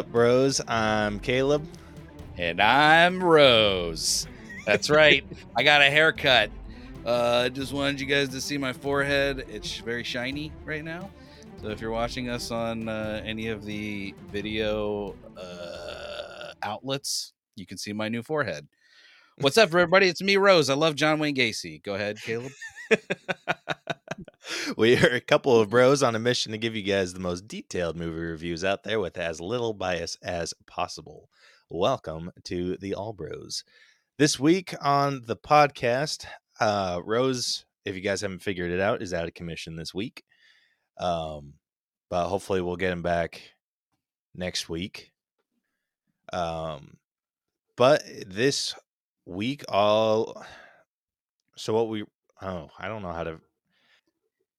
up, bros? I'm Caleb. And I'm Rose. That's right. I got a haircut. Uh, just wanted you guys to see my forehead. It's very shiny right now. So if you're watching us on uh, any of the video uh, outlets, you can see my new forehead. What's up, everybody? It's me, Rose. I love John Wayne Gacy. Go ahead, Caleb. we are a couple of bros on a mission to give you guys the most detailed movie reviews out there with as little bias as possible. Welcome to the All Bros. This week on the podcast, uh, Rose, if you guys haven't figured it out, is out of commission this week. Um, but hopefully we'll get him back next week. Um, but this week, all so what we oh I don't know how to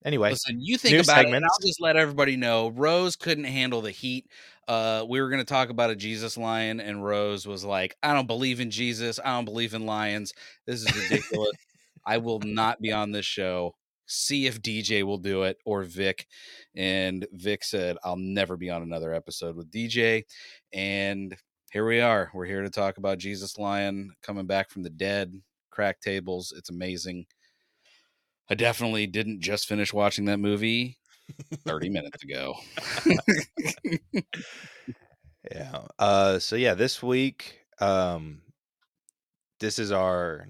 Anyway, listen, you think about segments. it. I'll just let everybody know. Rose couldn't handle the heat. Uh, we were going to talk about a Jesus lion, and Rose was like, "I don't believe in Jesus. I don't believe in lions. This is ridiculous. I will not be on this show. See if DJ will do it or Vic." And Vic said, "I'll never be on another episode with DJ." And here we are. We're here to talk about Jesus lion coming back from the dead. Crack tables. It's amazing. I definitely didn't just finish watching that movie 30 minutes ago. yeah. Uh so yeah, this week um this is our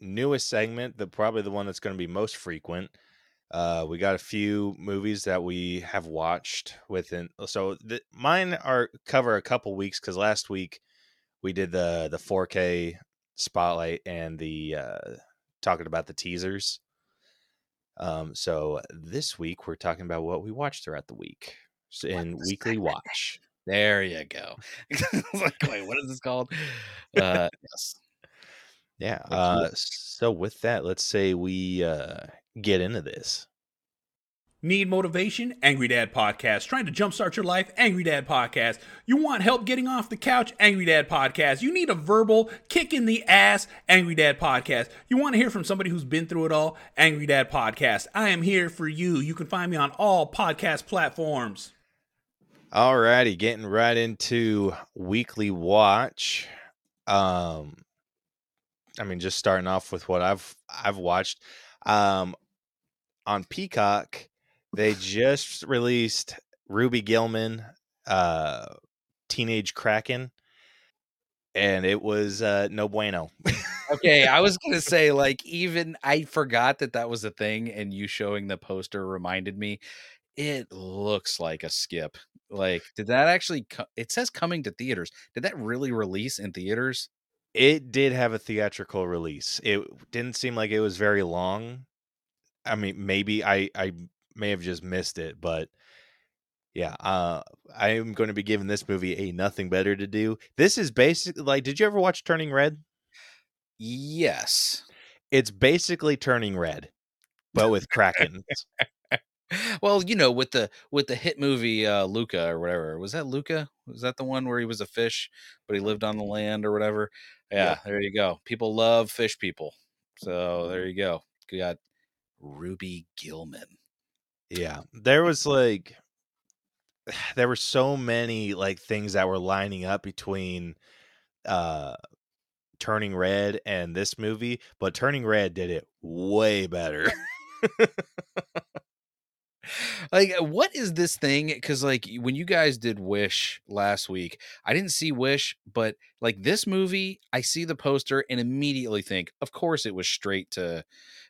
newest segment, the probably the one that's going to be most frequent. Uh we got a few movies that we have watched within so the, mine are cover a couple weeks cuz last week we did the the 4K spotlight and the uh talking about the teasers um, so this week we're talking about what we watched throughout the week in weekly watch. There you go. like, wait, what is this called? Uh, yes. Yeah. Uh, so with that, let's say we uh, get into this. Need motivation? Angry Dad Podcast. Trying to jumpstart your life? Angry Dad Podcast. You want help getting off the couch? Angry Dad Podcast. You need a verbal kick in the ass? Angry Dad Podcast. You want to hear from somebody who's been through it all? Angry Dad Podcast. I am here for you. You can find me on all podcast platforms. Alrighty, getting right into weekly watch. Um, I mean, just starting off with what I've I've watched. Um, on Peacock, they just released Ruby Gillman, uh, Teenage Kraken, and it was uh, no bueno. okay, I was gonna say like even I forgot that that was a thing, and you showing the poster reminded me. It looks like a skip. Like, did that actually? Co- it says coming to theaters. Did that really release in theaters? It did have a theatrical release. It didn't seem like it was very long. I mean, maybe I I may have just missed it, but yeah, uh, I am going to be giving this movie a nothing better to do. This is basically like, did you ever watch Turning Red? Yes. It's basically Turning Red, but with Kraken. well, you know, with the with the hit movie uh Luca or whatever. Was that Luca? Was that the one where he was a fish but he lived on the land or whatever? Yeah, yep. there you go. People love fish people. So there you go. You got Ruby Gillman. Yeah. There was like there were so many like things that were lining up between uh Turning Red and this movie, but Turning Red did it way better. like what is this thing? Because like when you guys did wish last week i didn't see wish but like this movie i see the poster and immediately think of course it was straight to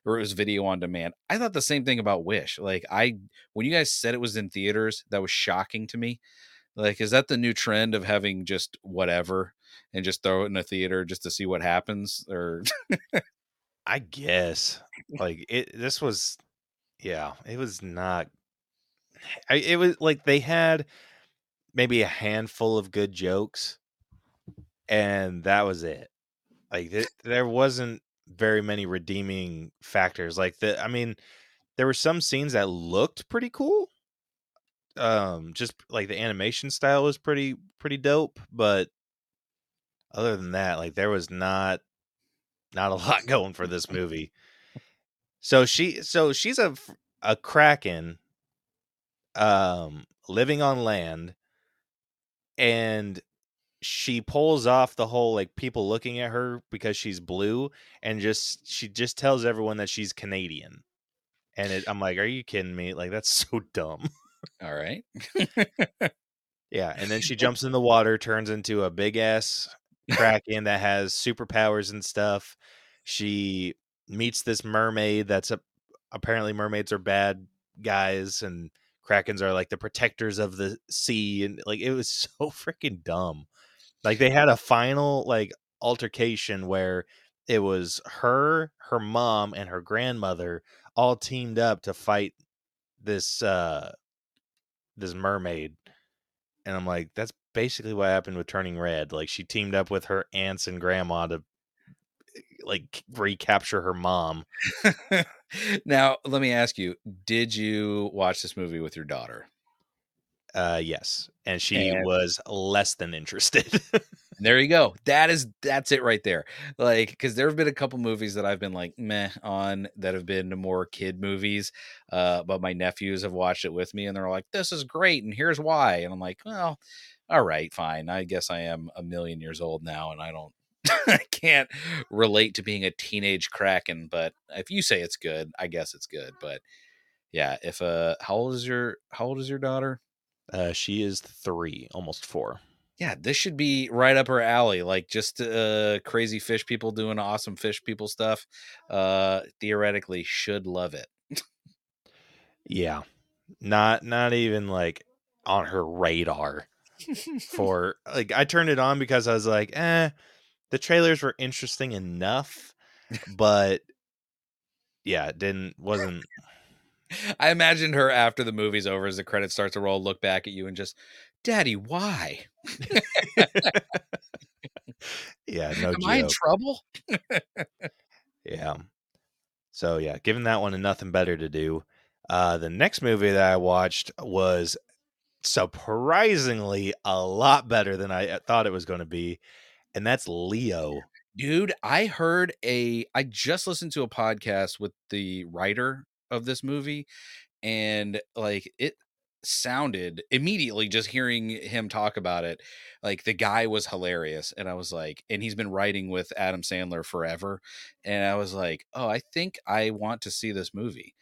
or it was video on demand. I thought the same thing about wish like i when you guys said it was in theaters that was shocking to me. Like is that the new trend of having just whatever and just throw it in a theater just to see what happens or? I guess like it this was yeah, it was not. I, it was like they had maybe a handful of good jokes, and that was it. Like th- there wasn't very many redeeming factors. Like the, I mean, there were some scenes that looked pretty cool. Um, just like the animation style was pretty pretty dope, but other than that, like there was not not a lot going for this movie. So she so she's a a kraken um living on land and she pulls off the whole like people looking at her because she's blue and just she just tells everyone that she's Canadian. And it, I'm like, are you kidding me? Like that's so dumb. All right. yeah, and then she jumps in the water, turns into a big ass kraken that has superpowers and stuff. She meets this mermaid that's a apparently mermaids are bad guys and krakens are like the protectors of the sea and like it was so freaking dumb. Like they had a final like altercation where it was her her mom and her grandmother all teamed up to fight this uh this mermaid. And i'm like that's basically what happened with turning red. Like she teamed up with her aunts and grandma to like recapture her mom now, let me ask you: Did you watch this movie with your daughter? Uh, yes, and she and was less than interested. there you go. That is that's it right there. Like, because there have been a couple movies that I've been like meh on that have been more kid movies, uh, but my nephews have watched it with me and they're like, "This is great," and here's why. And I'm like, well, all right, fine. I guess I am a million years old now, and I don't I can't relate to being a teenage kraken, but if you say it's good, I guess it's good. But yeah, if uh, how old is your how old is your daughter? Uh, she is three, almost four. Yeah, this should be right up her alley. Like just uh, crazy fish people doing awesome fish people stuff. Uh, theoretically, should love it. yeah, not not even like on her radar for like I turned it on because I was like, eh, the trailers were interesting enough, but yeah, it didn't wasn't. I imagined her after the movie's over, as the credits start to roll, look back at you and just, "Daddy, why?" yeah, no. Am joke. I in trouble? yeah. So yeah, given that one and nothing better to do, uh, the next movie that I watched was surprisingly a lot better than I uh, thought it was going to be and that's Leo. Dude, I heard a I just listened to a podcast with the writer of this movie and like it sounded immediately just hearing him talk about it like the guy was hilarious and i was like and he's been writing with adam sandler forever and i was like oh i think i want to see this movie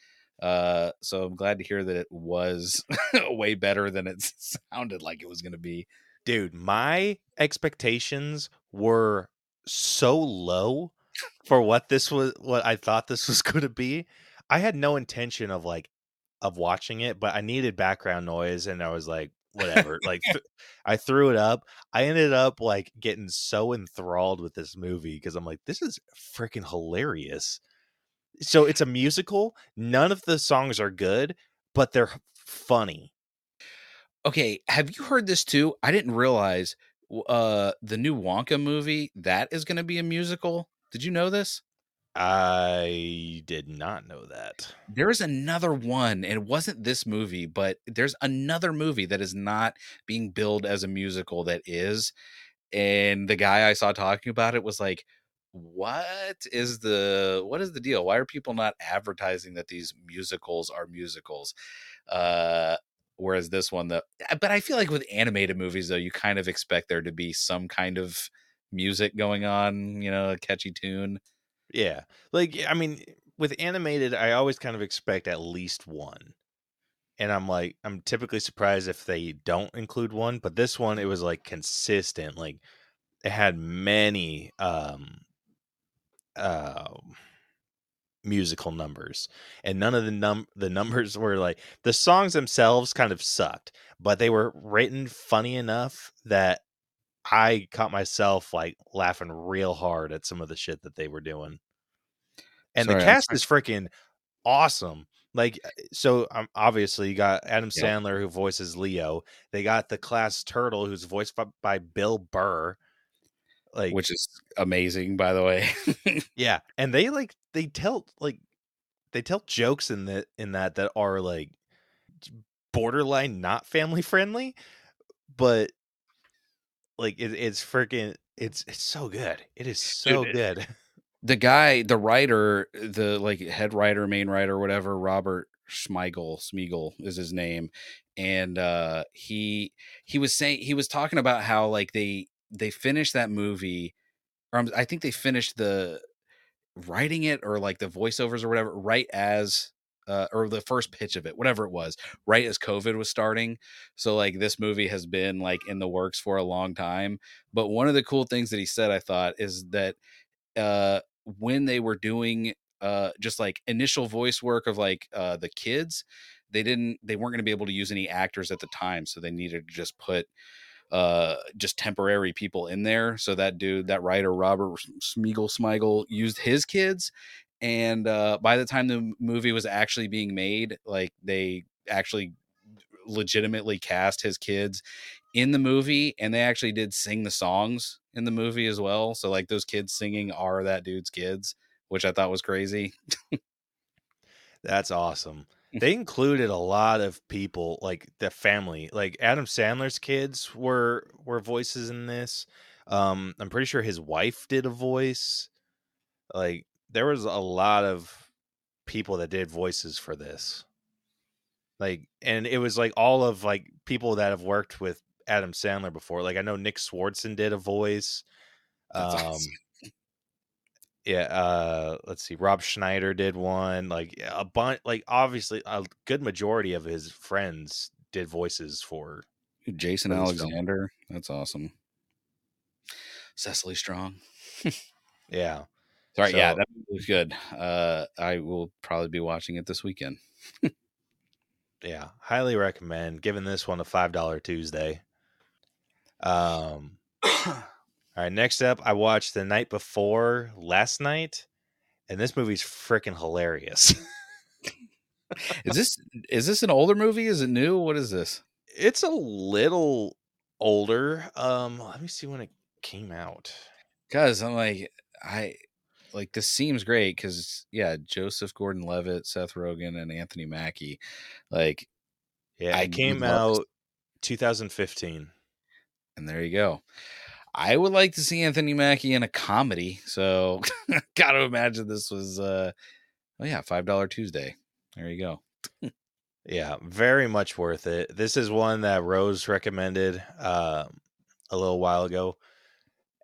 uh so i'm glad to hear that it was way better than it sounded like it was going to be dude, my expectations were so low for what this was what I thought this was going to be. I had no intention of like of watching it, but I needed background noise and I was like whatever. like th- I threw it up. I ended up like getting so enthralled with this movie because I'm like this is freaking hilarious. So it's a musical. None of the songs are good, but they're funny. Okay, have you heard this too? I didn't realize uh the new Wonka movie that is going to be a musical. Did you know this? I did not know that. There's another one, and it wasn't this movie, but there's another movie that is not being billed as a musical that is. And the guy I saw talking about it was like, what is the what is the deal? Why are people not advertising that these musicals are musicals? Uh whereas this one that but i feel like with animated movies though you kind of expect there to be some kind of music going on you know a catchy tune. Yeah like i mean with animated i always kind of expect at least one and i'm like i'm typically surprised if they don't include one but this one it was like consistent like it had many um uh musical numbers and none of the num the numbers were like the songs themselves kind of sucked but they were written funny enough that i caught myself like laughing real hard at some of the shit that they were doing. And Sorry, the cast is freaking awesome. Like uh, so um, obviously you got adam sandler who voices leo. They got the class turtle who's voiced by, by bill burr. Like which is amazing by the way. Yeah and they like they tell like they tell jokes in that in that that are like borderline not family friendly but like it, it's freaking it's it's so good. It is so Dude, good. the guy the writer the like head writer main writer whatever robert Schmeigel, Smeagol is his name, and uh, he he was saying he was talking about how like they they finished that movie, or I think they finished the writing it or like the voiceovers or whatever right as uh, or the first pitch of it, whatever it was, right as COVID was starting. So like this movie has been like in the works for a long time. But one of the cool things that he said, I thought, is that uh, when they were doing uh, just like initial voice work of like uh, the kids, they didn't, they weren't going to be able to use any actors at the time, so they needed to just put uh just temporary people in there. So that dude that writer robert smeagol smigel used his kids and uh, by the time the movie was actually being made like they actually legitimately cast his kids in the movie and they actually did sing the songs in the movie as well. So like those kids singing are that dude's kids which i thought was crazy. That's awesome they included a lot of people like the family like adam sandler's kids were were voices in this um i'm pretty sure his wife did a voice like there was a lot of people that did voices for this like and it was like all of like people that have worked with adam sandler before like i know nick swardson did a voice That's um awesome. Yeah uh let's see rob schneider did one like a bunch like obviously a good majority of his friends did voices for jason for alexander that's awesome cecily strong yeah Sorry, yeah, that was good. Uh, I will probably be watching it this weekend. yeah highly recommend giving this one a five dollar tuesday um all right next up i watched the night before last night and this movie's freaking hilarious is this is this an older movie? Is it new? What is this? it's a little older um let me see when it came out Cause I'm like, I like this seems great because yeah, Joseph Gordon-Levitt, Seth Rogen, and Anthony Mackie. Like, yeah I it came would love to- out 2015 and there you go. I would like to see Anthony Mackie in a comedy, so gotta imagine this was uh oh yeah, five dollar Tuesday. There you go. Yeah, very much worth it. This is one that Rose recommended um, a little while ago,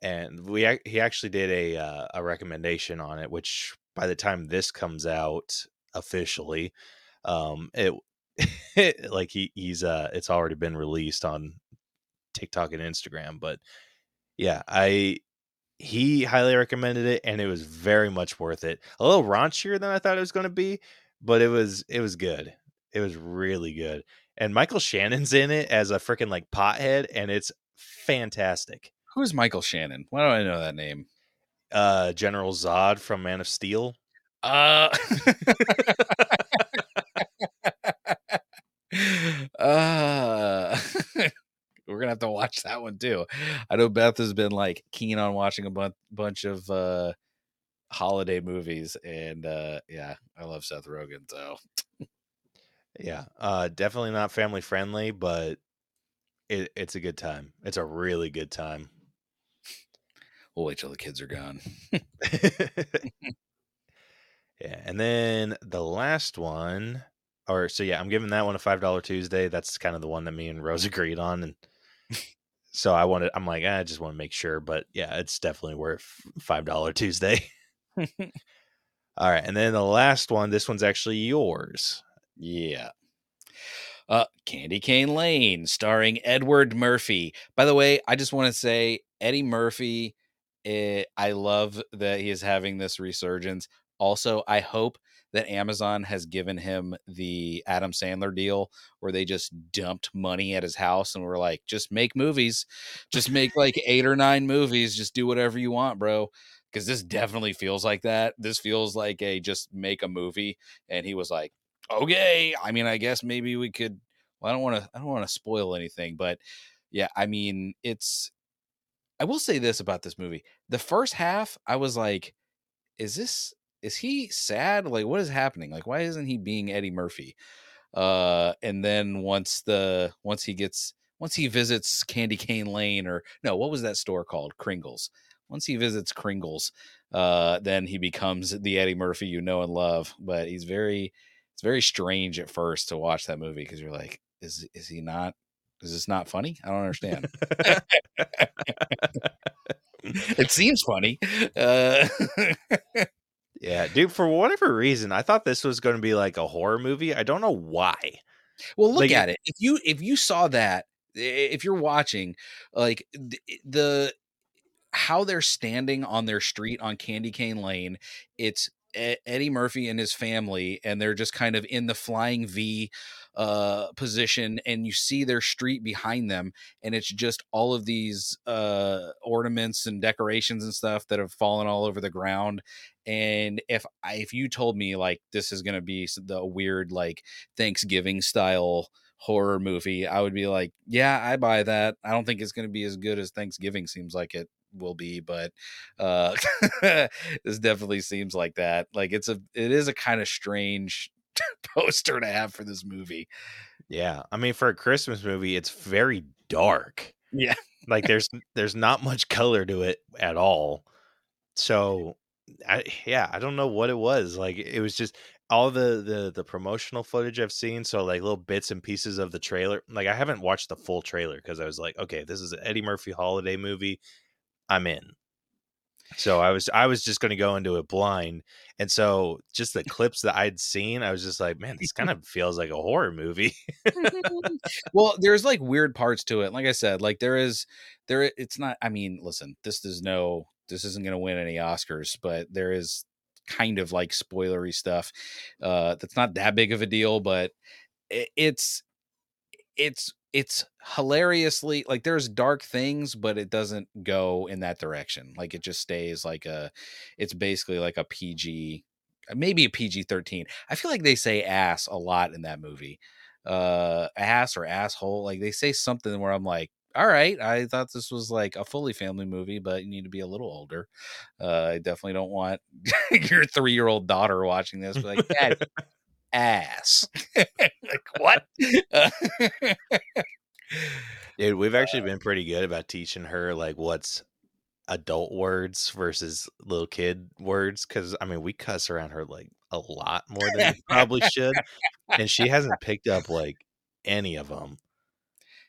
and we he actually did a uh, a recommendation on it. Which by the time this comes out officially, um, it like he he's uh it's already been released on TikTok and Instagram. But yeah, I he highly recommended it, and it was very much worth it. A little raunchier than I thought it was going to be, but it was it was good. It was really good. And Michael Shannon's in it as a freaking like pothead, and it's fantastic. Who is Michael Shannon? Why do I know that name? Uh General Zod from Man of Steel. Uh, uh we're gonna have to watch that one too. I know Beth has been like keen on watching a bun- bunch of uh holiday movies, and uh yeah, I love Seth Rogen. So Yeah. Uh definitely not family friendly, but it, it's a good time. It's a really good time. we'll wait till the kids are gone. yeah, and then the last one, or so yeah, I'm giving that one a five dollar Tuesday. That's kind of the one that me and Rose agreed on, and so I wanted. I'm like, "Ah, I just want to make sure, but yeah, it's definitely worth five dollar Tuesday. All right, and then the last one. This one's actually yours. Yeah. Uh, Candy Cane Lane, starring Edward Murphy. By the way, I just want to say Eddie Murphy. eh, I love that he is having this resurgence. Also, I hope that Amazon has given him the Adam Sandler deal where they just dumped money at his house and were like, just make movies, just make like eight or nine movies, just do whatever you want, bro. Because this definitely feels like that. This feels like a just make a movie. And he was like, okay i mean i guess maybe we could well i don't want to i don't want to spoil anything but yeah i mean it's i will say this about this movie the first half i was like is this is he sad like what is happening like why isn't he being eddie murphy uh and then once the once he gets once he visits candy cane lane or no what was that store called kringles once he visits kringles uh then he becomes the eddie murphy you know and love but he's very it's very strange at first to watch that movie because you're like, is is he not? Is this not funny? I don't understand. it seems funny. Uh, yeah, dude. For whatever reason, I thought this was going to be like a horror movie. I don't know why. well, look Like- at it. If you if you saw that, if you're watching, like the, the how they're standing on their street on Candy Cane Lane, it's Eddie Murphy and his family, and they're just kind of in the flying V uh position and you see their street behind them and it's just all of these uh ornaments and decorations and stuff that have fallen all over the ground and if I, if you told me like this is going to be the weird like thanksgiving style horror movie i would be like yeah i buy that. I don't think it's going to be as good as thanksgiving seems like it will be but uh this definitely seems like that. Like it's a it is a kind of strange poster to have for this movie Yeah, I mean, for a Christmas movie, it's very dark. Yeah. like there's there's not much color to it at all. So, I yeah, I don't know what it was. Like it was just all the the the promotional footage I've seen. So like little bits and pieces of the trailer. Like I haven't watched the full trailer because I was like, okay, this is an Eddie Murphy holiday movie. I'm in. So I was I was just going to go into it blind, and so just the clips that I'd seen, I was just like, man, this kind of feels like a horror movie. well there's like weird parts to it like i said like there is there it's not i mean listen this is no this isn't going to win any oscars but there is kind of like spoilery stuff uh that's not that big of a deal but i- it's it's it's hilariously like there's dark things but it doesn't go in that direction like it just stays like a it's basically like a pg maybe a pg-13 i feel like they say ass a lot in that movie uh ass or asshole like they say something where i'm like all right i thought this was like a fully family movie but you need to be a little older uh i definitely don't want your three-year-old daughter watching this. Like dad ass. Like what? Dude, we've actually been pretty good about teaching her like what's adult words versus little kid words because I mean we cuss around her like a lot more than we probably should, and she hasn't picked up like any of them.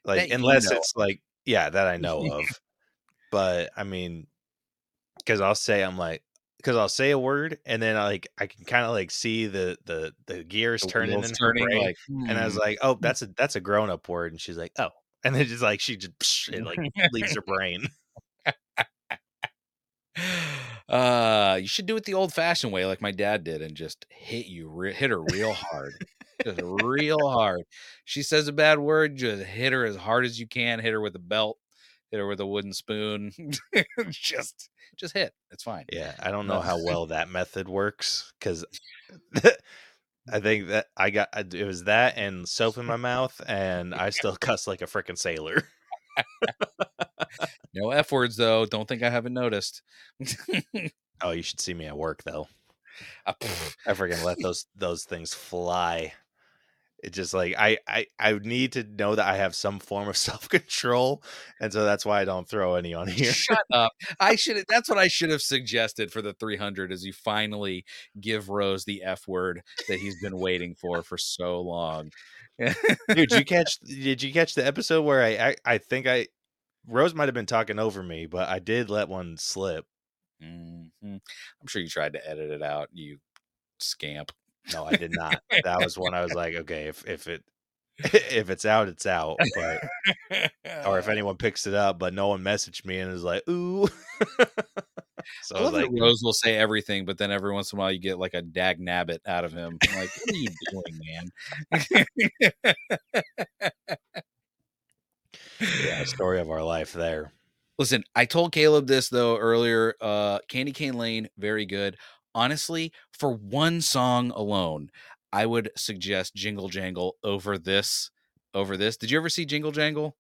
Like That you unless know. it's like yeah that I know of, but I mean because I'll say I'm like because I'll say a word and then I like I can kind of like see the the the gears the turning her turning brain. like And I was hmm. like, "Oh, that's a that's a grown up word," and she's like, "Oh," and then just like she just psh, it like leaves her brain. uh you should do it the old fashioned way like my dad did and just hit you re- hit her real hard just real hard she says a bad word just hit her as hard as you can hit her with a belt hit her with a wooden spoon just just hit it's fine Yeah, I don't know how well that method works because I think that I got it was that and soap in my mouth, and I still cuss like a freaking sailor. no f words though don't think i haven't noticed Oh, you should see me at work though. Uh, Pff, I freaking let those those things fly. It just like I I I need to know that I have some form of self control, and so that's why I don't throw any on here. Shut up. I should that's what I should have suggested for the 300 is you finally give Rose the F word that he's been waiting for for so long. Dude, did you catch did you catch the episode where I I, I think I Rose might have been talking over me, but I did let one slip. Mhm. I'm sure you tried to edit it out, you scamp. No, I did not. that was when I was like, okay, if if it if it's out, it's out. But or if anyone picks it up, but no one messaged me and is like, ooh. so I I was like, Rose will say everything, but then every once in a while you get like a dag nabbit out of him. I'm like, what are you doing, man? yeah, story of our life there. Listen, I told Caleb this though earlier. Uh, Candy Cane Lane, very good. Honestly, for one song alone, I would suggest Jingle Jangle over this. Over this, did you ever see Jingle Jangle?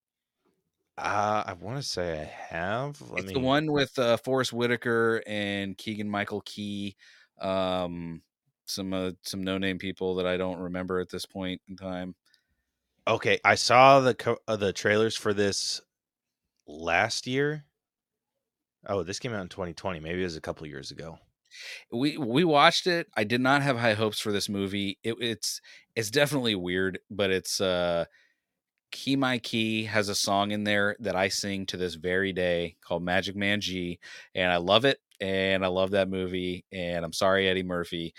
Uh, I want to say I have. Let it's me the one with uh, Forest Whitaker and Keegan Michael Key. Um, some uh, some no name people that I don't remember at this point in time. Okay, I saw the co- uh, the trailers for this last year. Oh, this came out in 2020. Maybe it was a couple years ago. We we watched it. I did not have high hopes for this movie. It, it's it's definitely weird, but it's uh Keegan Michael Key has a song in there that I sing to this very day called Magic Man G, and I love it. And I love that movie. And I'm sorry, Eddie Murphy.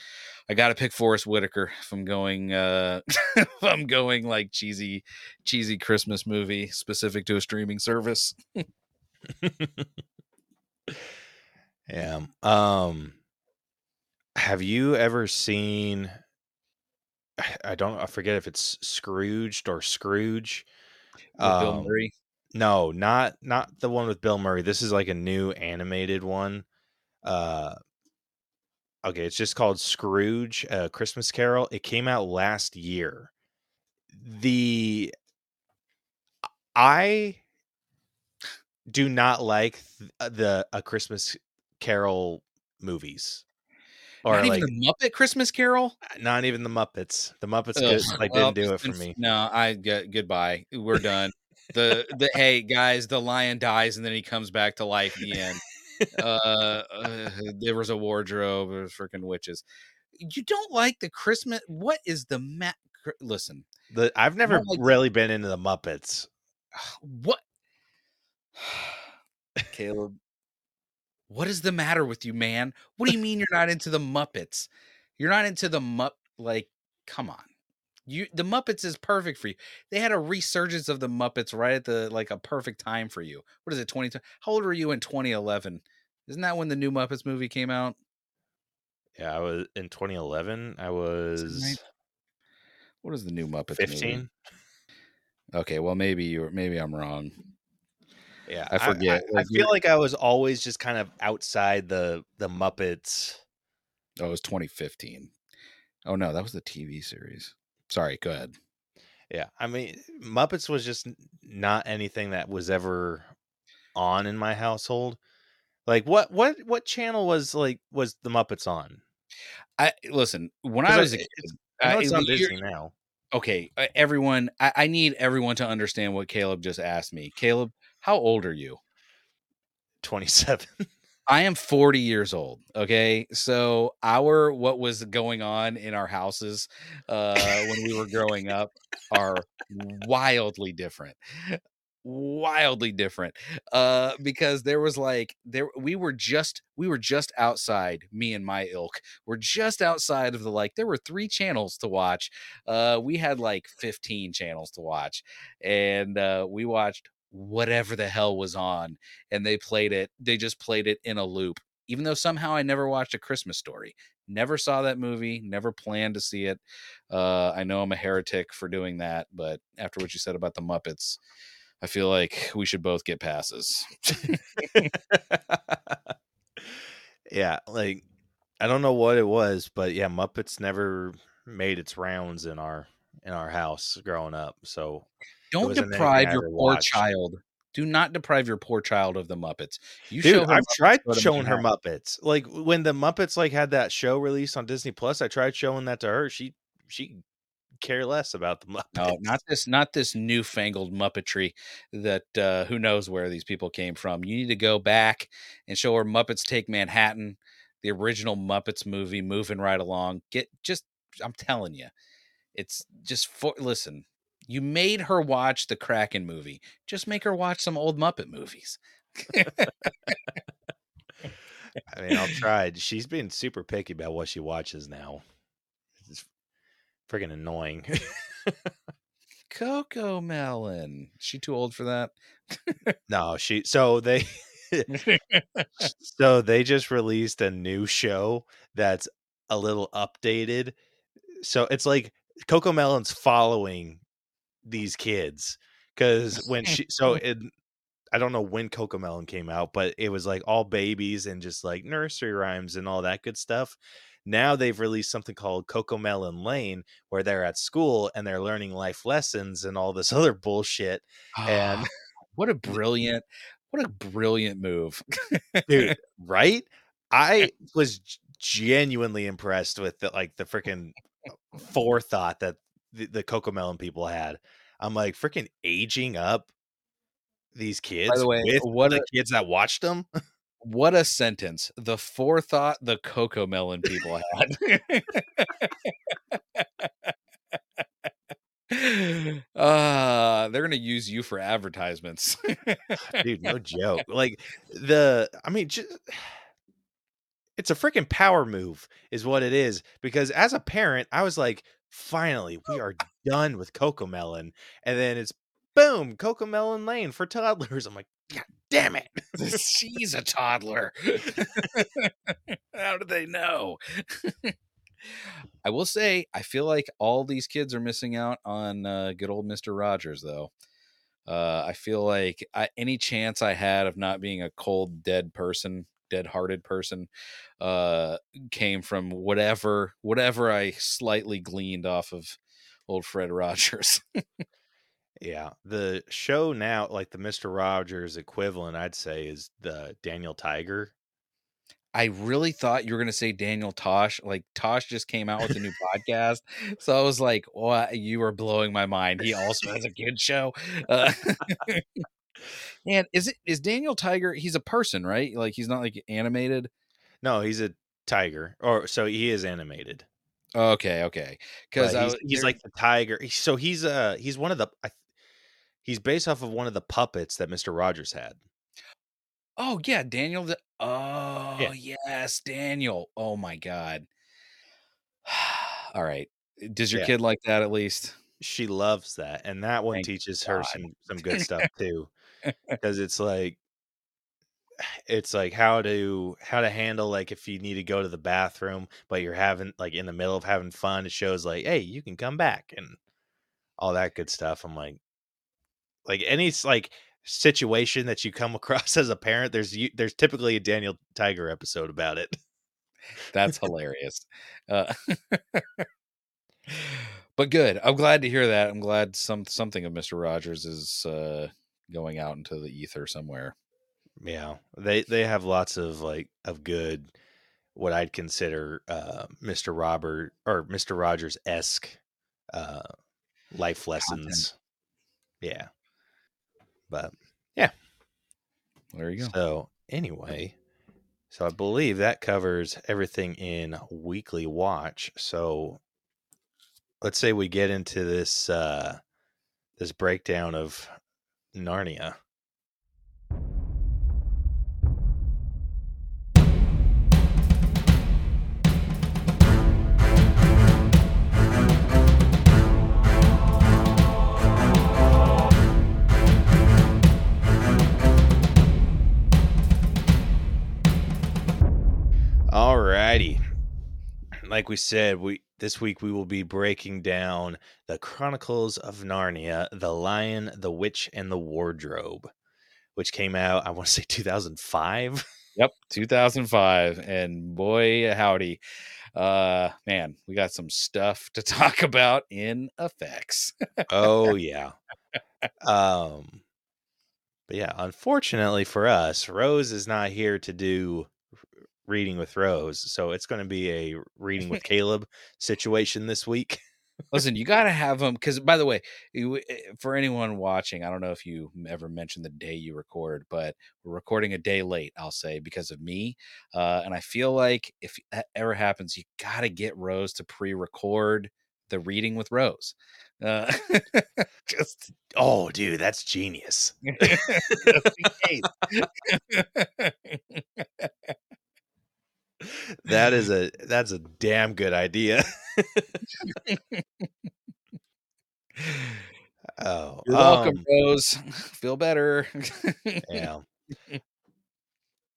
I got to pick Forest Whitaker if I'm going. Uh, if I'm going like cheesy, cheesy Christmas movie specific to a streaming service. yeah. Um. Have you ever seen? I don't. I forget if it's Scrooged or Scrooge. With Bill Um, Murray. No, not not the one with Bill Murray. This is like a new animated one. Uh okay, it's just called Scrooge, uh Christmas Carol. It came out last year. The I do not like uh, the a Christmas Carol movies. Or Not like even the Muppet Christmas Carol. not even the Muppets. The Muppets Ugh, good, like well, didn't do it for me. No, I get goodbye. We're done. the the hey guys, the lion dies and then he comes back to life. The end. uh, uh, there was a wardrobe. There was freaking witches. You don't like the Christmas? What is the ma- cr- Listen, The I've never like- really been into the Muppets. what? Caleb, what is the matter with you, man? What do you mean you're not into the Muppets? You're not into the Mupp. Like, come on. You the Muppets is perfect for you. They had a resurgence of the Muppets right at the like a perfect time for you. What is it? Twenty? How old were you in 2011? Isn't that when the new Muppets movie came out? Yeah, I was in 2011. I was What is the new Muppets? movie? 15. Okay, well maybe you are maybe I'm wrong. Yeah, I forget, I, like, feel like I was always just kind of outside the the Muppets. Oh, it was 2015. Oh no, that was the TV series. Sorry, go ahead. Yeah, I mean, Muppets was just not anything that was ever on in my household. Like, what what what channel was like was the Muppets on? I listen when I I- was a kid. I know uh, on Disney now. okay, everyone, I, I need everyone to understand what Caleb just asked me. Caleb, how old are you? 27. I am 40 years old. Okay. So, our what was going on in our houses uh, when we were growing up are wildly different. Wildly different. Uh, because there was like, there, we were just, we were just outside, me and my ilk. We're just outside of the like, there were three channels to watch. Uh, we had like 15 channels to watch. And uh, we watched whatever the hell was on and they played it they just played it in a loop even though somehow i never watched a christmas story never saw that movie never planned to see it uh i know i'm a heretic for doing that but after what you said about the muppets i feel like we should both get passes yeah, like I don't know what it was, but yeah, Muppets never made its rounds in our in our house growing up. So don't deprive your poor watched. child do not deprive your poor child of the muppets you Dude, show her I've Muppets, tried showing her Muppets. Like when the Muppets like had that show released on Disney Plus, I tried showing that to her. She she care less about the Muppets. No, not this, not this newfangled muppetry that uh, who knows where these people came from. You need to go back and show her Muppets Take Manhattan, the original Muppets movie, moving right along. Get just, I'm telling you, it's just for listen. You made her watch the Kraken movie. Just make her watch some old Muppet movies. I mean, I'll try. She's been super picky about what she watches now. It's freaking annoying. Coco Melon. She too old for that? no, she so they so they just released a new show that's a little updated. So it's like Coco Melon's following these kids because when she so it I don't know when Coco Melon came out, but it was like all babies and just like nursery rhymes and all that good stuff. Now they've released something called Coco Melon Lane, where they're at school and they're learning life lessons and all this other bullshit. And- Ah, what a brilliant, what a brilliant move. dude right i was genuinely impressed with the like the freaking forethought that the, the coco melon people had i'm like freaking aging up these kids By the way, with what the a- kids that watched them What a sentence. The forethought the coco melon people had. uh they're gonna use you for advertisements. Dude, no joke. Like the I mean just it's a freaking power move is what it is because as a parent i was like finally we are done with coco melon and then it's boom coco melon lane for toddlers i'm like god damn it She's a toddler. How do they know? I will say, I feel like all these kids are missing out on uh, good old Mister Rogers, though. Uh, I feel like I, any chance I had of not being a cold, dead person, dead-hearted person, uh, came from whatever whatever I slightly gleaned off of old Fred Rogers. yeah the show now like the mr rogers equivalent i'd say is the daniel tiger I really thought you were going to say Daniel Tosh. Like Tosh just came out with a new podcast, so I was like, "What? You are blowing my mind." He also has a kid show. Uh, and is it is Daniel Tiger? He's a person, right? Like he's not like animated. no he's a tiger or so he is animated Okay, okay. because he's, he's like the tiger so he's uh he's one of the I, he's based off of one of the puppets that mr rogers had oh yeah, Daniel. The, oh yes, Daniel. Oh my god. All right. Does your Yeah. kid like that at least? she loves that and that one Thank teaches her some some good stuff too because it's like it's like how to how to handle like if you need to go to the bathroom but you're having like in the middle of having fun it shows like hey you can come back and all that good stuff i'm like like any like situation that you come across as a parent there's u- there's typically a daniel tiger episode about it That's hilarious. Uh, but good. I'm glad to hear that. I'm glad some something of Mr. Rogers is uh, going out into the ether somewhere. yeah they they have lots of like of good what i'd consider uh mr robert or mr rogers esque uh life lessons yeah but yeah. There you go. so anyway so i believe that covers everything in weekly watch so let's say we get into this uh this breakdown of narnia Alrighty. Like we said, we this week we will be breaking down the Chronicles of Narnia, The Lion, the Witch, and the Wardrobe, which came out, I want to say 2005. Yep, 2005, and boy howdy, uh, man, we got some stuff to talk about in effects. oh yeah. Um but yeah, unfortunately for us, Rose is not here to do reading with Rose, so it's going to be a reading with Caleb situation this week. Listen, you got to have them because, by the way, eh, for anyone watching, I don't know if you ever mentioned the day you record, but we're recording a day late. I'll say because of me, uh, and I feel like if that ever happens, you got to get Rose to pre-record the reading with Rose. Uh, just Oh, dude, that's genius. Just in case. That is a that's a damn good idea. oh, You're welcome, um, Rose. Feel better. yeah.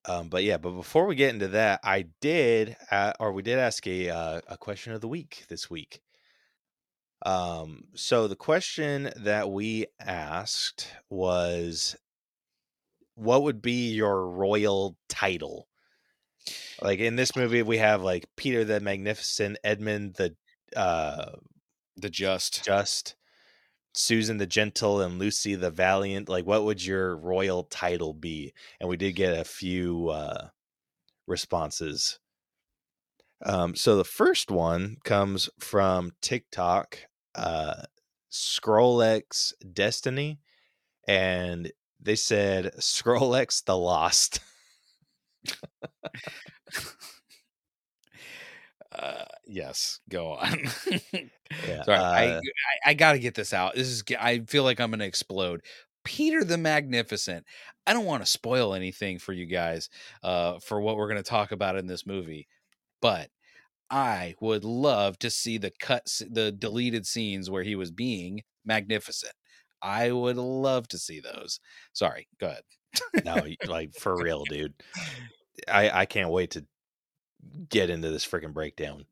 Um, but yeah, but before we get into that, I did, uh, or we did ask a uh, a question of the week this week. Um, so the question that we asked was, what would be your royal title? Like in this movie, we have like Peter the Magnificent, Edmund the uh, the just. Just, Susan the Gentle, and Lucy the Valiant. Like, what would your royal title be? And we did get a few uh, responses. Um, so the first one comes from TikTok, uh, Scrollx Destiny, and they said Scrollx the Lost. uh, yes, go on. Yeah, Sorry, I, uh, I I gotta get this out. This is I feel like I'm gonna explode. Peter the Magnificent. I don't want to spoil anything for you guys uh, for what we're gonna talk about in this movie, but I would love to see the cuts, the deleted scenes where he was being magnificent. I would love to see those. Sorry, go ahead. no, like for real, dude. I I can't wait to get into this freaking breakdown.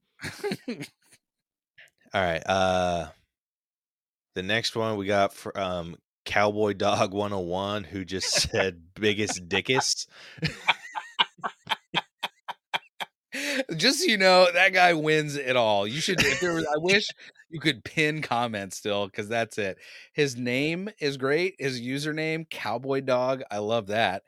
All right. Uh the next one we got for um Cowboy Dog 101 who just said biggest dickest. Just so you know, that guy wins it all. You should. If there was, I wish you could pin comments still because that's it. His name is great. His username, Cowboy Dog. I love that.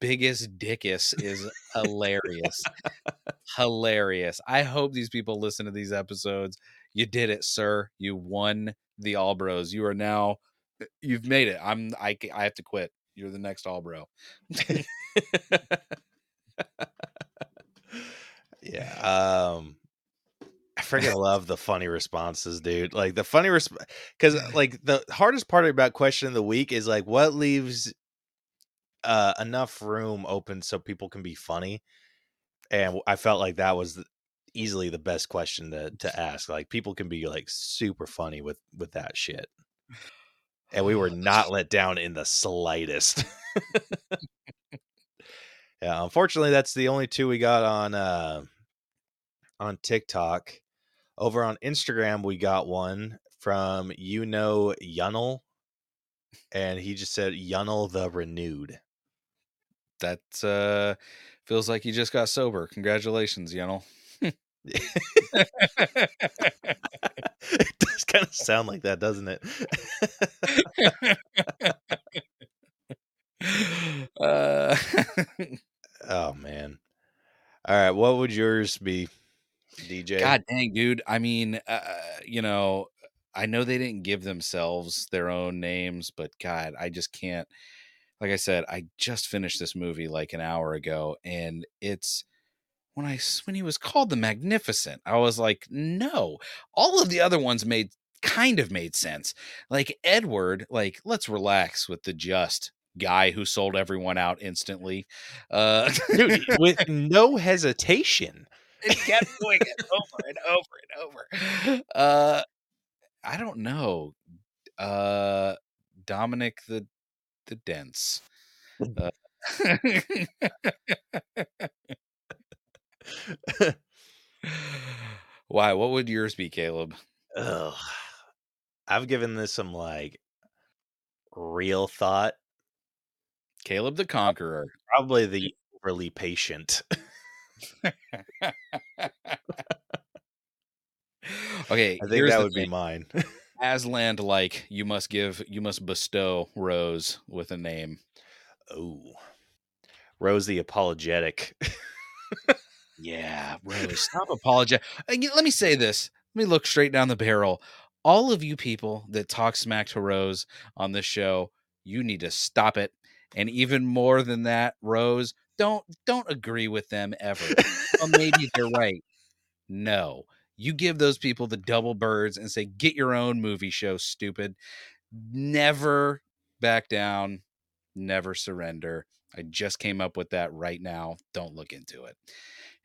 Biggest dickus is hilarious. hilarious. I hope these people listen to these episodes. You did it, sir. You won the All Bros. You are now. You've made it. I'm. I. I have to quit. You're the next All Bro. yeah. Um I freaking love the funny responses, dude. Like the funny resp because like the hardest part about question of the week is like what leaves uh enough room open so people can be funny. And I felt like that was easily the best question to to ask. Like people can be like super funny with with that shit. And we were not let down in the slightest. yeah, unfortunately that's the only two we got on uh on TikTok. Over on Instagram, we got one from you know Yunnel, and he just said Yunnel the Renewed. That uh, feels like you just got sober. Congratulations, Yennel. it does kind of sound like that, doesn't it? uh, oh man. All right, what would yours be, DJ? God dang, dude. I mean, uh, you know, I know they didn't give themselves their own names, but God, I just can't. Like I said, I just finished this movie like an hour ago, and it's when I when he was called the Magnificent, I was like, no. All of the other ones made kind of made sense. Like Edward, like let's relax with the just guy who sold everyone out instantly. Uh, Dude, with no hesitation. and kept doing it over and over and over. Uh, I don't know. Uh, Dominic the the Dense. Uh, Why? What would yours be, Caleb? Ugh. I've given this some like real thought. Caleb the Conqueror. Probably the overly patient. okay, I think that would be mine. Aslan like you must give you must bestow Rose with a name. oh. Rose the apologetic. Yeah, Rose, stop apologizing. Let me say this. Let me look straight down the barrel. All of you people that talk smack to Rose on this show, you need to stop it. And even more than that, Rose, don't don't agree with them ever. well, maybe they're right. No, you give those people the double birds and say, "Get your own movie show, stupid." Never back down. Never surrender. I just came up with that right now. Don't look into it.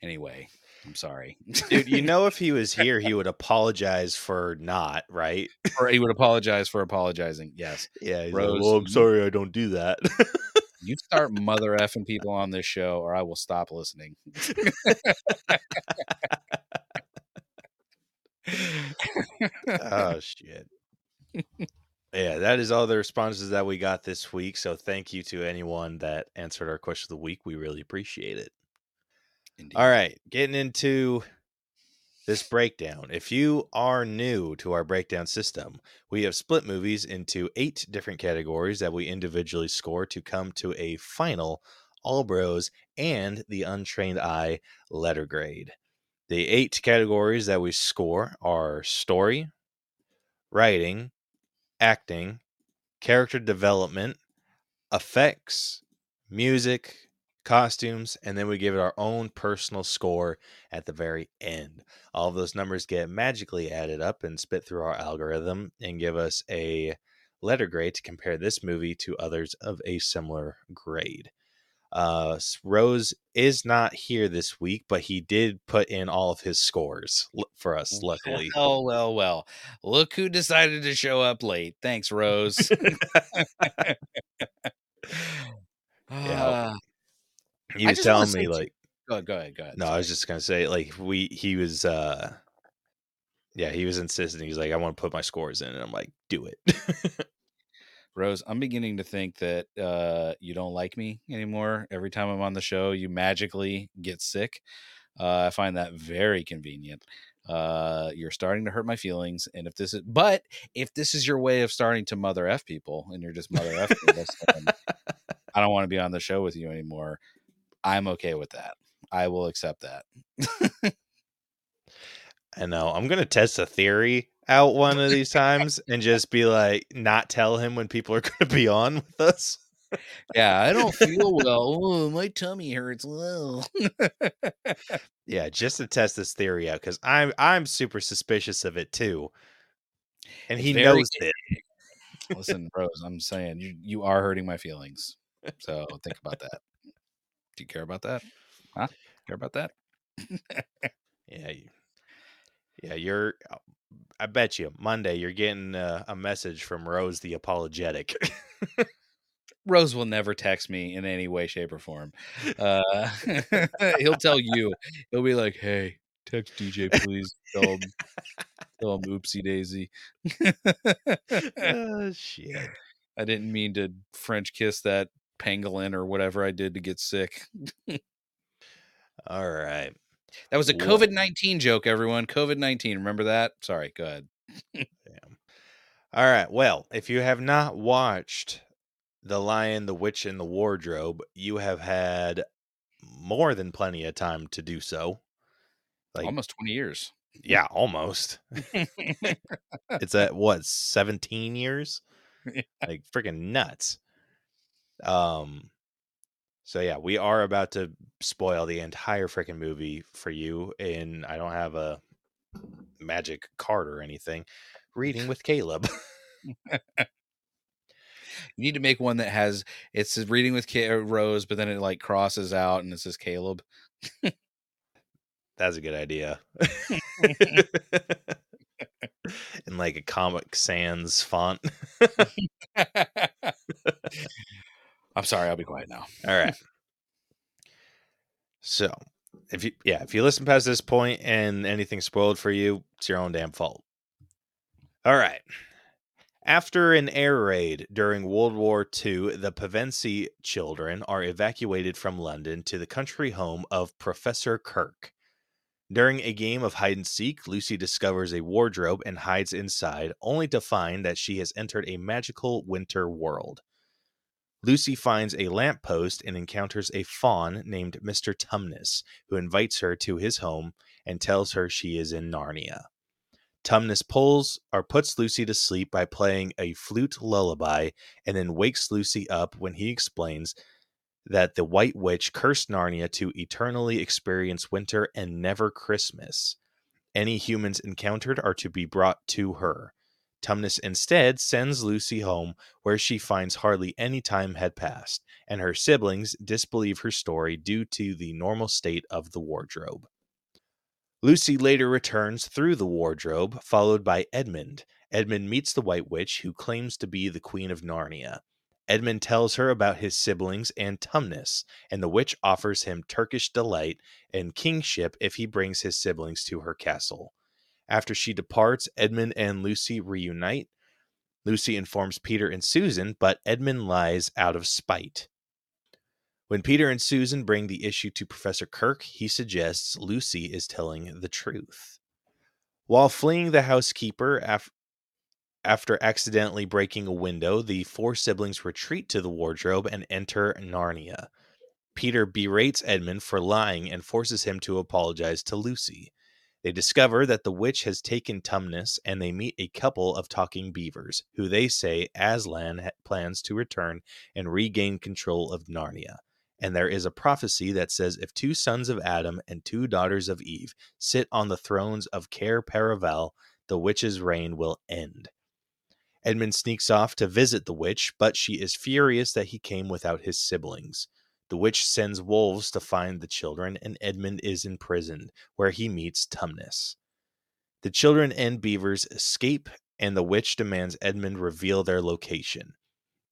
Anyway, I'm sorry. Dude, you know if he was here, he would apologize for not, right? or he would apologize for apologizing. Yes. Yeah, Rose, like, well, I'm sorry I don't do that. You start mother effing people on this show, or I will stop listening. oh shit. Yeah, that is all the responses that we got this week. So thank you to anyone that answered our question of the week. We really appreciate it. Indeed. All right, getting into this breakdown. If you are new to our breakdown system, we have split movies into eight different categories that we individually score to come to a final All Bros and the Untrained Eye letter grade. The eight categories that we score are story, writing, acting, character development, effects, music, costumes, and then we give it our own personal score at the very end. All of those numbers get magically added up and spit through our algorithm and give us a letter grade to compare this movie to others of a similar grade. Uh, Rose is not here this week, but he did put in all of his scores for us, luckily. Oh, well, well. Look who decided to show up late. Thanks, Rose. yeah. He I was telling me like go, go ahead. Go ahead. no, I was just gonna say like we he was uh yeah, he was insisting. He's like, I want to put my scores in, and I'm like, do it. Rose, I'm beginning to think that uh, you don't like me anymore. Every time I'm on the show, you magically get sick. Uh, I find that very convenient. Uh, you're starting to hurt my feelings, and if this is, but if this is your way of starting to mother f people, and you're just mother f I don't want to be on the show with you anymore. I'm okay with that. I will accept that. I know. I'm gonna test a theory out one of these times and just be like, not tell him when people are gonna be on with us. Yeah, I don't feel well. Oh, my tummy hurts. Well, Yeah, just to test this theory out because I'm I'm super suspicious of it too, and he Very knows it. listen, Rose, I'm saying you you are hurting my feelings. So think about that. Do you care about that? Huh? Care about that? Yeah, you- yeah. You're. Uh, I bet you Monday you're getting uh, a message from Rose the apologetic. Rose will never text me in any way, shape, or form. Uh, he'll tell you. He'll be like, "Hey, text DJ, please. Tell him, tell him, oopsie daisy. oh shit. I didn't mean to French kiss that pangolin or whatever I did to get sick. All right. That was a COVID nineteen joke, everyone. COVID nineteen. Remember that? Sorry. Go ahead. Damn. All right. Well, if you have not watched The Lion, the Witch, and the Wardrobe, you have had more than plenty of time to do so. Like, Almost twenty years. yeah, almost. it's at what, 17 years? Yeah. Like freaking nuts. Um so yeah, we are about to spoil the entire freaking movie for you and I don't have a magic card or anything. Reading with Caleb. You need to make one that has it's reading with Ca- uh, Rose, but then it like crosses out and it says Caleb. That's a good idea. In like a Comic Sans font. I'm sorry, I'll be quiet now. All right. So, if you yeah, if you listen past this point and anything spoiled for you, it's your own damn fault. All right. After an air raid during World War II, the Pevensie children are evacuated from London to the country home of Professor Kirk. During a game of hide and seek, Lucy discovers a wardrobe and hides inside, only to find that she has entered a magical winter world. Lucy finds a lamppost and encounters a faun named Mr. Tumnus, who invites her to his home and tells her she is in Narnia. Tumnus pulls or puts Lucy to sleep by playing a flute lullaby and then wakes Lucy up when he explains that the White Witch cursed Narnia to eternally experience winter and never Christmas. Any humans encountered are to be brought to her. Tumnus instead sends Lucy home, where she finds hardly any time had passed, and her siblings disbelieve her story due to the normal state of the wardrobe. Lucy later returns through the wardrobe, followed by Edmund. Edmund meets the White Witch, who claims to be the Queen of Narnia. Edmund tells her about his siblings and Tumnus, and the witch offers him Turkish delight and kingship if he brings his siblings to her castle. After she departs, Edmund and Lucy reunite. Lucy informs Peter and Susan, but Edmund lies out of spite. When Peter and Susan bring the issue to Professor Kirk, he suggests Lucy is telling the truth. While fleeing the housekeeper af- after accidentally breaking a window, the four siblings retreat to the wardrobe and enter Narnia. Peter berates Edmund for lying and forces him to apologize to Lucy. They discover that the witch has taken Tumnus and they meet a couple of talking beavers, who they say Aslan plans to return and regain control of Narnia. and there is a prophecy that says if two sons of Adam and two daughters of Eve sit on the thrones of Cair Paravel, the witch's reign will end. Edmund sneaks off to visit the witch, but she is furious that he came without his siblings. The witch sends wolves to find the children, and Edmund is imprisoned, where he meets Tumnus. The children and beavers escape, and the witch demands Edmund reveal their location.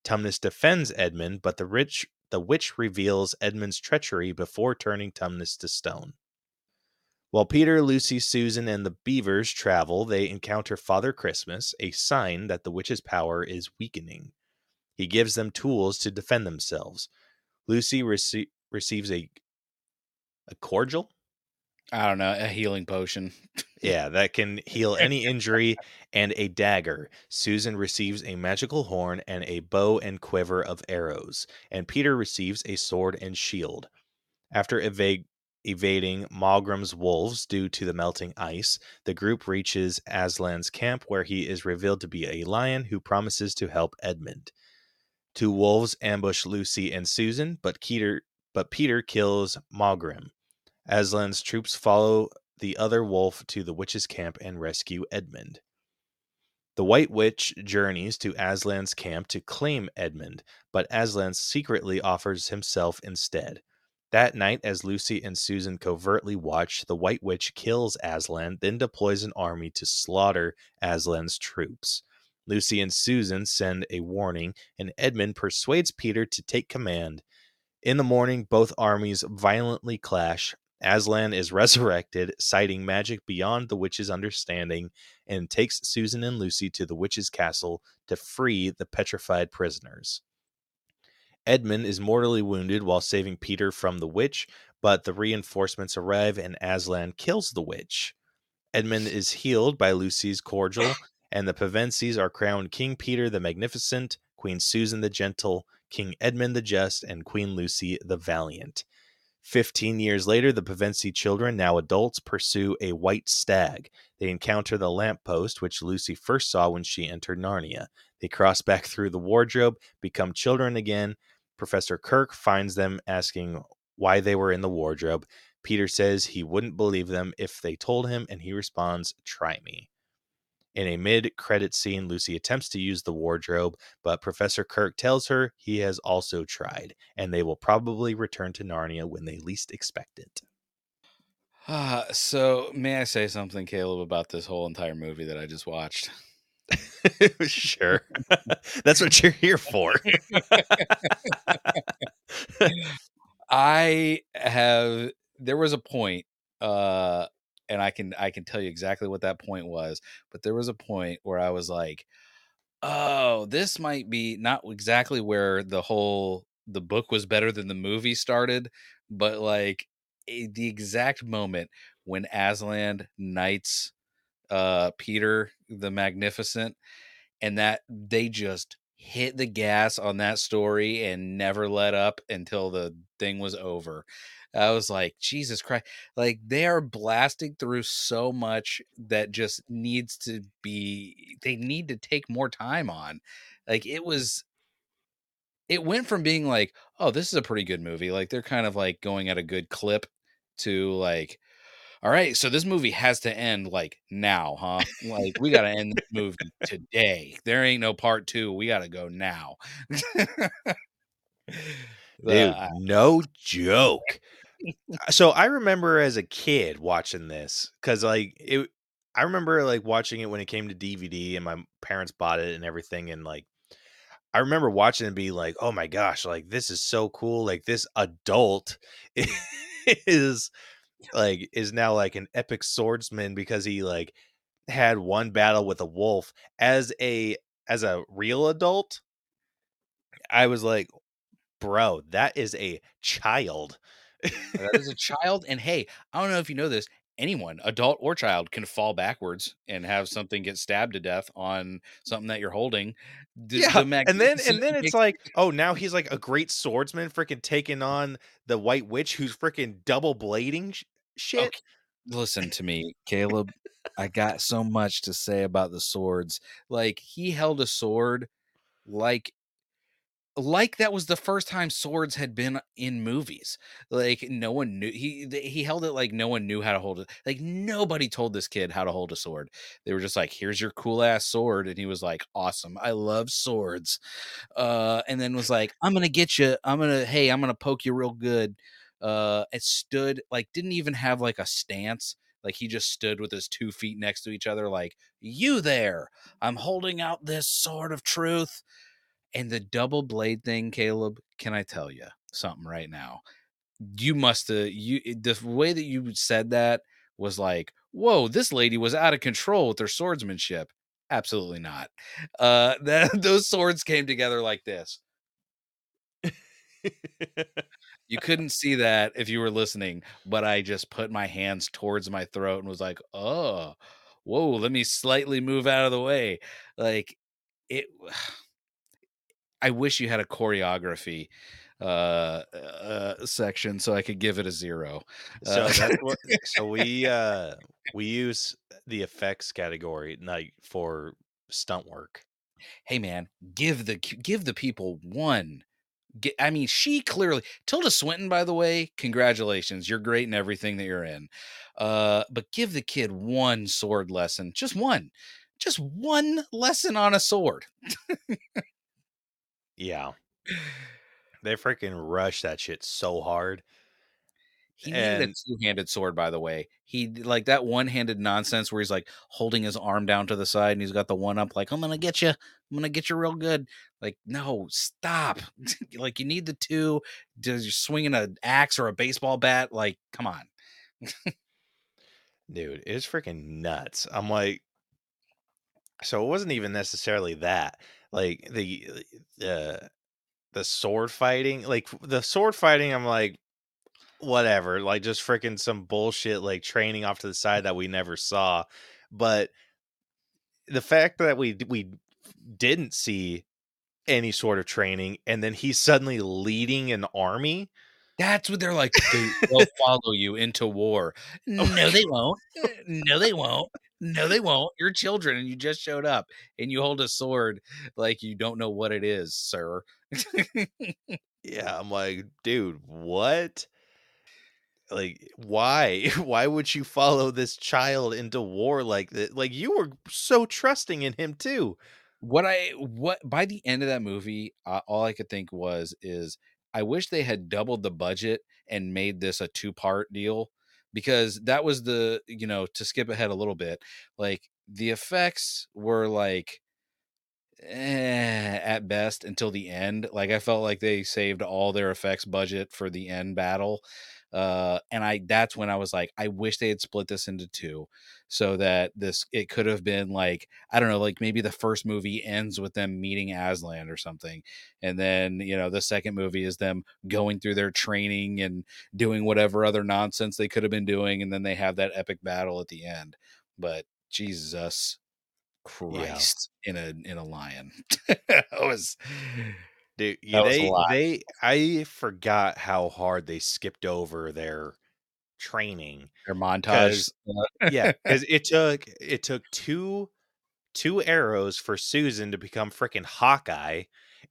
Tumnus defends Edmund, but the, rich, the witch reveals Edmund's treachery before turning Tumnus to stone. While Peter, Lucy, Susan, and the beavers travel, they encounter Father Christmas, a sign that the witch's power is weakening. He gives them tools to defend themselves. Lucy rece- receives a a cordial. I don't know, a healing potion. Yeah, that can heal any injury and a dagger. Susan receives a magical horn and a bow and quiver of arrows, and Peter receives a sword and shield. After eva- evading Maugrim's wolves due to the melting ice, the group reaches Aslan's camp where he is revealed to be a lion who promises to help Edmund. Two wolves ambush Lucy and Susan, but Peter but Peter kills Maugrim. Aslan's troops follow the other wolf to the witch's camp and rescue Edmund. The White Witch journeys to Aslan's camp to claim Edmund, but Aslan secretly offers himself instead. That night, as Lucy and Susan covertly watch, the White Witch kills Aslan, then deploys an army to slaughter Aslan's troops. Lucy and Susan send a warning, and Edmund persuades Peter to take command. In the morning, both armies violently clash. Aslan is resurrected, citing magic beyond the witch's understanding, and takes Susan and Lucy to the witch's castle to free the petrified prisoners. Edmund is mortally wounded while saving Peter from the witch, but the reinforcements arrive and Aslan kills the witch. Edmund is healed by Lucy's cordial, and the Pevensies are crowned King Peter the Magnificent, Queen Susan the Gentle, King Edmund the Just, and Queen Lucy the Valiant. Fifteen years later, the Pevensie children, now adults, pursue a white stag. They encounter the lamppost, which Lucy first saw when she entered Narnia. They cross back through the wardrobe, become children again. Professor Kirk finds them asking why they were in the wardrobe. Peter says he wouldn't believe them if they told him, and he responds, Try me. In a mid credit scene, Lucy attempts to use the wardrobe, but Professor Kirk tells her he has also tried, and they will probably return to Narnia when they least expect it. Uh, so, may I say something, Caleb, about this whole entire movie that I just watched? sure. That's what you're here for. I have there was a point uh and I can I can tell you exactly what that point was, but there was a point where I was like, "Oh, this might be not exactly where the whole the book was better than the movie started, but like a, the exact moment when Aslan knights uh Peter the Magnificent and that they just hit the gas on that story and never let up until the thing was over. I was like, Jesus Christ. Like they are blasting through so much that just needs to be they need to take more time on. Like it was it went from being like, oh, this is a pretty good movie. Like they're kind of like going at a good clip to like all right, so this movie has to end like now, huh? Like we got to end this movie today. There ain't no part 2. We got to go now. Dude, no joke. So I remember as a kid watching this cuz like it I remember like watching it when it came to DVD and my parents bought it and everything and like I remember watching and be like, "Oh my gosh, like this is so cool. Like this adult is like is now like an epic swordsman because he like had one battle with a wolf as a as a real adult i was like bro that is a child that is a child and hey i don't know if you know this anyone adult or child can fall backwards and have something get stabbed to death on something that you're holding the, yeah the mag- and then and then it's like oh now he's like a great swordsman freaking taking on the white witch who's freaking double blading shit. Okay. Listen to me, Caleb. I got so much to say about the swords. Like he held a sword like like that was the first time swords had been in movies. Like no one knew he he held it like no one knew how to hold it. Like nobody told this kid how to hold a sword. They were just like, "Here's your cool ass sword," and he was like, "Awesome, I love swords." Uh, and then was like, "I'm gonna get you. I'm gonna hey, I'm gonna poke you real good." Uh, it stood like didn't even have like a stance. Like he just stood with his two feet next to each other, like, "You there? I'm holding out this sword of truth." And the double blade thing, Caleb, can I tell you something right now? You must have you the way that you said that was like, whoa, this lady was out of control with her swordsmanship. Absolutely not. Uh that those swords came together like this. you couldn't see that if you were listening, but I just put my hands towards my throat and was like, oh, whoa, let me slightly move out of the way. Like it I wish you had a choreography uh, uh section so I could give it a zero. So Uh, that's what. So we uh we use the effects category like for stunt work. hey man, give the give the people one. Get, I mean, she clearly Tilda Swinton, by the way, congratulations. You're great in everything that you're in. Uh, but give the kid one sword lesson, just one, just one lesson on a sword. Yeah, they freaking rush that shit so hard. He needed a two-handed sword, by the way. He like that one-handed nonsense where he's like holding his arm down to the side and he's got the one up, like I'm gonna get you, I'm gonna get you real good. Like, no, stop. like you need the two. Does you swinging an axe or a baseball bat? Like, come on. Dude, it's freaking nuts. I'm like, so it wasn't even necessarily that. Like the the the sword fighting, like the sword fighting, I'm like, whatever, like just freaking some bullshit, like training off to the side that we never saw. But the fact that we we didn't see any sort of training, and then he's suddenly leading an army. That's what they're like. They, will follow you into war. Oh no, they won't. No, they won't. No, they won't. You're children and you just showed up and you hold a sword like you don't know what it is, sir. Yeah, I'm like, dude, what? Like, why? Why would you follow this child into war like that? Like, you were so trusting in him too. what I what by the end of that movie, uh, all I could think was is I wish they had doubled the budget and made this a two part deal because that was the you know to skip ahead a little bit like the effects were like eh, at best until the end like i felt like they saved all their effects budget for the end battle uh and i that's when i was like i wish they had split this into two so that this it could have been like i don't know like maybe the first movie ends with them meeting aslan or something and then you know the second movie is them going through their training and doing whatever other nonsense they could have been doing and then they have that epic battle at the end. But jesus christ in a in a lion. That was Dude, a they they I forgot how hard they skipped over their training. their montage Yeah, because it took it took two two arrows for Susan to become freaking Hawkeye,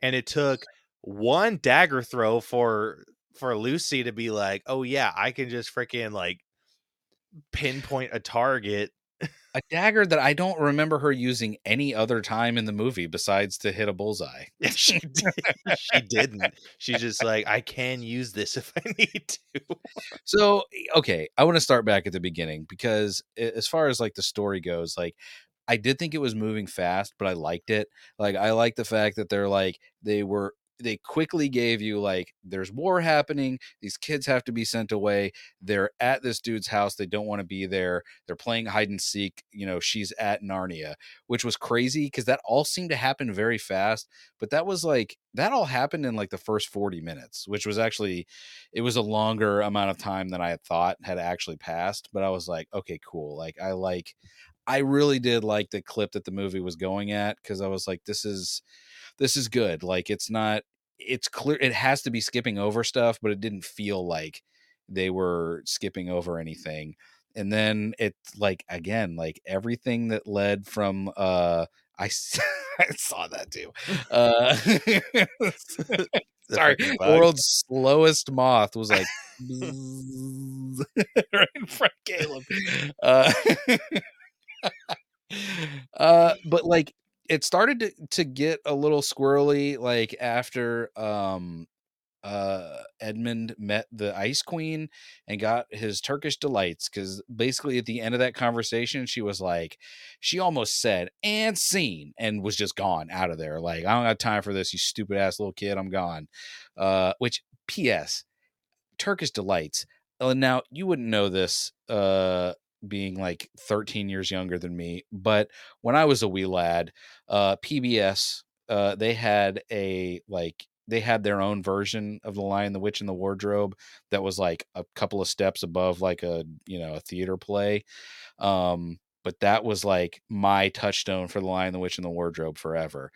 and it took one dagger throw for for Lucy to be like, oh yeah, I can just freaking like pinpoint a target. A dagger that i don't remember her using any other time in the movie besides to hit a bullseye she did, she didn't. She's just like, I can use this if I need to. So, okay, I want to start back at the beginning because as far as like the story goes, like I did think it was moving fast, but I liked it. Like I like the fact that they're like they were they quickly gave you like there's war happening, these kids have to be sent away. They're at this dude's house, they don't want to be there. They're playing hide and seek, you know, she's at Narnia, which was crazy because that all seemed to happen very fast, but that was like that all happened in like the first 40 minutes, which was actually it was a longer amount of time than I had thought had actually passed. But I was like, okay, cool. Like I like, I really did like the clip that the movie was going at because I was like, this is, this is good. Like it's not, it's clear it has to be skipping over stuff, but it didn't feel like they were skipping over anything. And then it's like again, like everything that led from uh I, I saw that too. Uh, sorry, freaking the bug. world's slowest moth was like right in front of Caleb. Uh, uh, but like it started to, to get a little squirrely like after um uh Edmund met the Ice Queen and got his Turkish delights because basically at the end of that conversation she was like she almost said and scene and was just gone out of there like I don't got time for this you stupid ass little kid I'm gone. Uh which PS Turkish delights uh, now you wouldn't know this uh being like 13 years younger than me but when I was a wee lad uh PBS uh they had a like they had their own version of the lion the witch and the wardrobe that was like a couple of steps above like a you know a theater play um but that was like my touchstone for the lion the witch and the wardrobe forever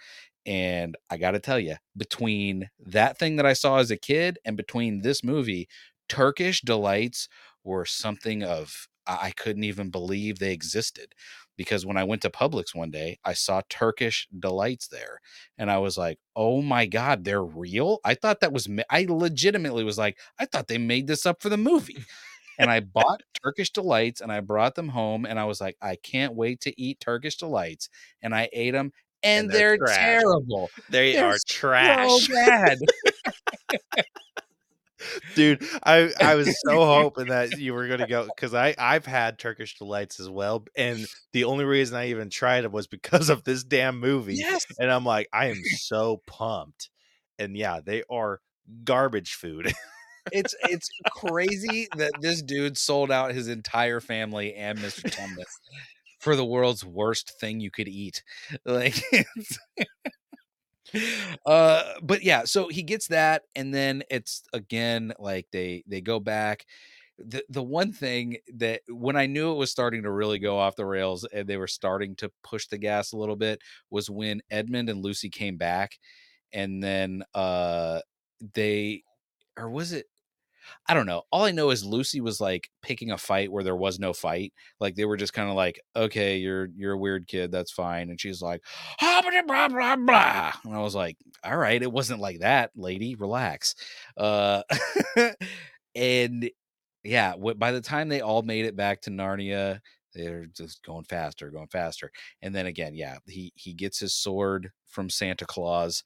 and i got to tell you between that thing that i saw as a kid and between this movie turkish delights were something of i couldn't even believe they existed because when i went to publix one day i saw turkish delights there and I was like, "Oh my god, they're real!" I thought that was I legitimately was like, "I thought they made this up for the movie." and I bought Turkish delights and I brought them home and I was like, "I can't wait to eat Turkish delights." And I ate them, and, And they're they're, terrible. They They're are trash. So bad. dude i i was so hoping that you were gonna go because i i've had turkish delights as well and the only reason i even tried it was because of this damn movie yes. and i'm like i am so pumped and yeah they are garbage food It's it's crazy that this dude sold out his entire family and Mr. Tumnus for the world's worst thing you could eat. Like uh but yeah, so he gets that and then it's again like they they go back. The the one thing that when I knew it was starting to really go off the rails and they were starting to push the gas a little bit was when Edmund and Lucy came back and then uh they or was it I don't know. All I know is Lucy was like picking a fight where there was no fight. Like they were just kind of like, okay, you're you're a weird kid, that's fine. And she's like, "Ah, blah blah blah. And I was like, all right, it wasn't like that, lady. Relax. Uh and yeah, by the time they all made it back to Narnia, they're just going faster, going faster. And then again, yeah, he he gets his sword from Santa Claus.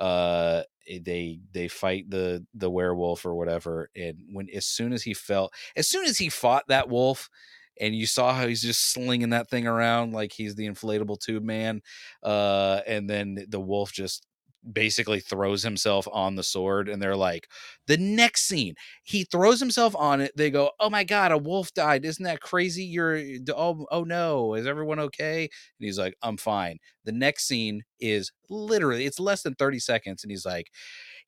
Uh eh, they they fight the the werewolf or whatever and when as soon as he felt as soon as he fought that wolf and you saw how he's just slinging that thing around like he's the inflatable tube man uh and then the wolf just basically throws himself on the sword and they're like the next scene he throws himself on it they go oh my god a wolf died isn't that crazy? You're oh oh no is everyone okay and he's like i'm fine. The next scene is literally it's less than 30 seconds and he's like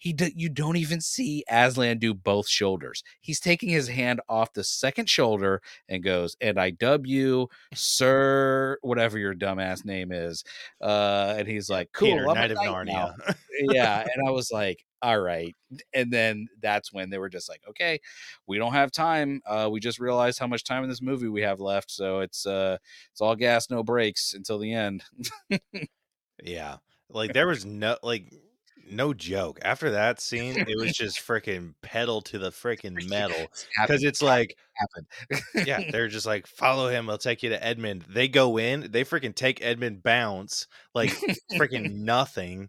he d- you don't even see Aslan do both shoulders. He's taking his hand off the second shoulder and goes, "And I dub you, sir, whatever your dumbass name is." Uh, and he's like, "Cool, peter knight of knight now." narnia yeah, and I was like, "All right." And then that's when they were just like, "Okay, we don't have time. Uh, we just realized how much time in this movie we have left, so it's uh, it's all gas, no brakes until the end." yeah like there was no like no joke after that scene it was just freaking pedal to the freaking metal because it's like yeah, they're just like, follow him. I'll take you to Edmund. They go in, they freaking take Edmund bounce, like freaking nothing.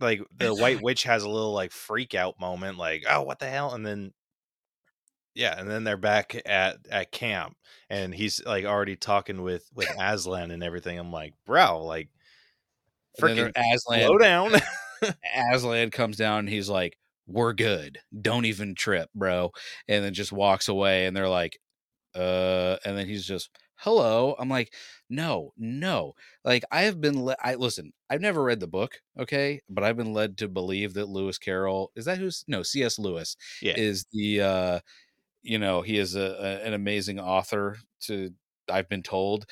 Like the White Witch has a little like freak out moment, like, oh, what the hell? And then, yeah, and then they're back at at camp, and he's like already talking with with Aslan and everything. I'm like, bro, like, freaking Aslan slow down. Aslan comes down and he's like, We're good. Don't even trip, bro. And then just walks away and they're like, uh, and then he's just, hello. I'm like, no, no. Like I have been le- I listen, I've never read the book, okay, but I've been led to believe that Lewis Carroll is that who's no, C.S. Lewis yeah, is the uh you know, he is a, a an amazing author to I've been told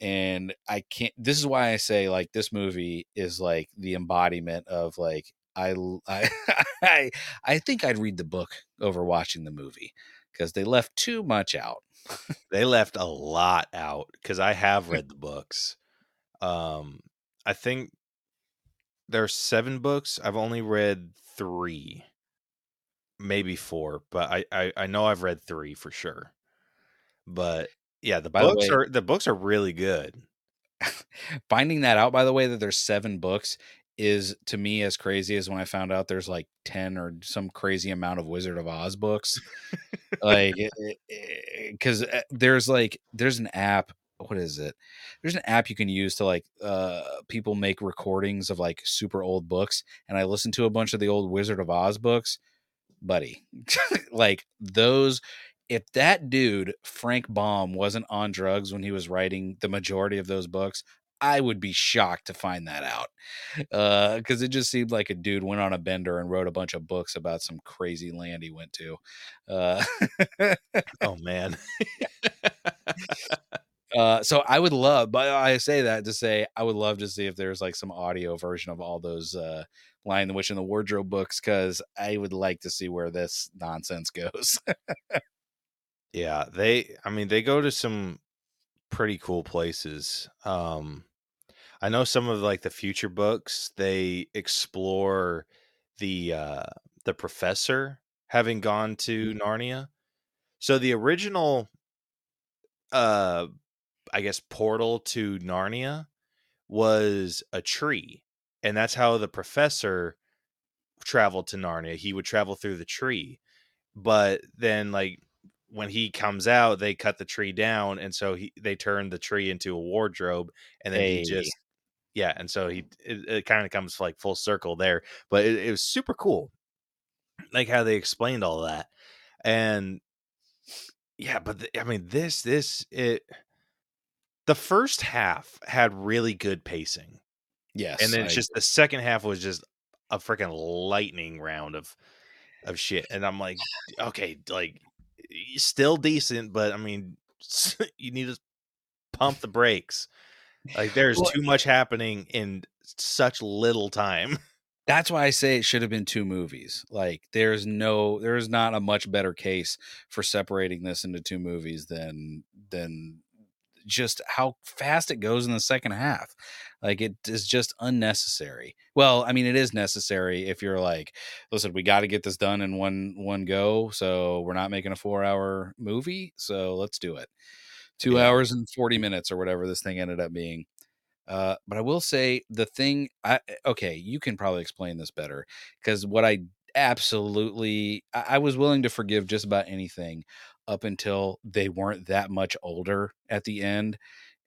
and I can't this is why I say like this movie is like the embodiment of like i i i, I think I'd read the book over watching the movie because they left too much out. they left a lot out because I have read the books. Um, I think There are seven books. I've only read three, maybe four, but I I, I know I've read three for sure. But yeah, the By the books way- are the books are really good. Finding that out, by the way, that there's seven books is to me as crazy as when I found out there's like 10 or some crazy amount of Wizard of Oz books. like, eh, eh, eh, because there's like, there's an app. What is it? There's an app you can use to like, uh, people make recordings of like super old books. And I listened to a bunch of the old Wizard of Oz books, buddy. like, those if that dude Frank Baum wasn't on drugs when he was writing the majority of those books, I would be shocked to find that out. Because it just seemed like a dude went on a bender and wrote a bunch of books about some crazy land he went to. Uh, Oh man. uh, so I would love, but I say that to say I would love to see if there's like some audio version of all those uh, Lion the Witch and the Wardrobe books because I would like to see where this nonsense goes. Yeah, they I mean they go to some pretty cool places. Um I know some of like the future books they explore the uh the professor having gone to Narnia. So the original uh I guess portal to Narnia was a tree. And that's how the professor traveled to Narnia. He would travel through the tree. But then like when he comes out, they cut the tree down, and so he they turned the tree into a wardrobe, and then Hey. he just yeah, and so he it, it kind of comes like full circle there, but it, it was super cool, like how they explained all that, and yeah, but the, I mean this this it the first half had really good pacing, yes. and then it's I- just the second half was just a freaking lightning round of of shit, and I'm like, okay, like still decent, but I mean, you need to pump the brakes. Like there's Well- too much happening in such little time. that's why I say it should have been two movies. Like there's no there's not a much better case for separating this into two movies than than just how fast it goes in the second half. Like it is just unnecessary. Well, I mean it is necessary if you're like, listen, we got to get this done in one one go, so we're not making a 4-hour movie, so let's do it. 2 Yeah. hours and 40 minutes or whatever this thing ended up being. Uh, but I will say the thing I okay, you can probably explain this better because what I absolutely I, I was willing to forgive just about anything up until they weren't that much older at the end.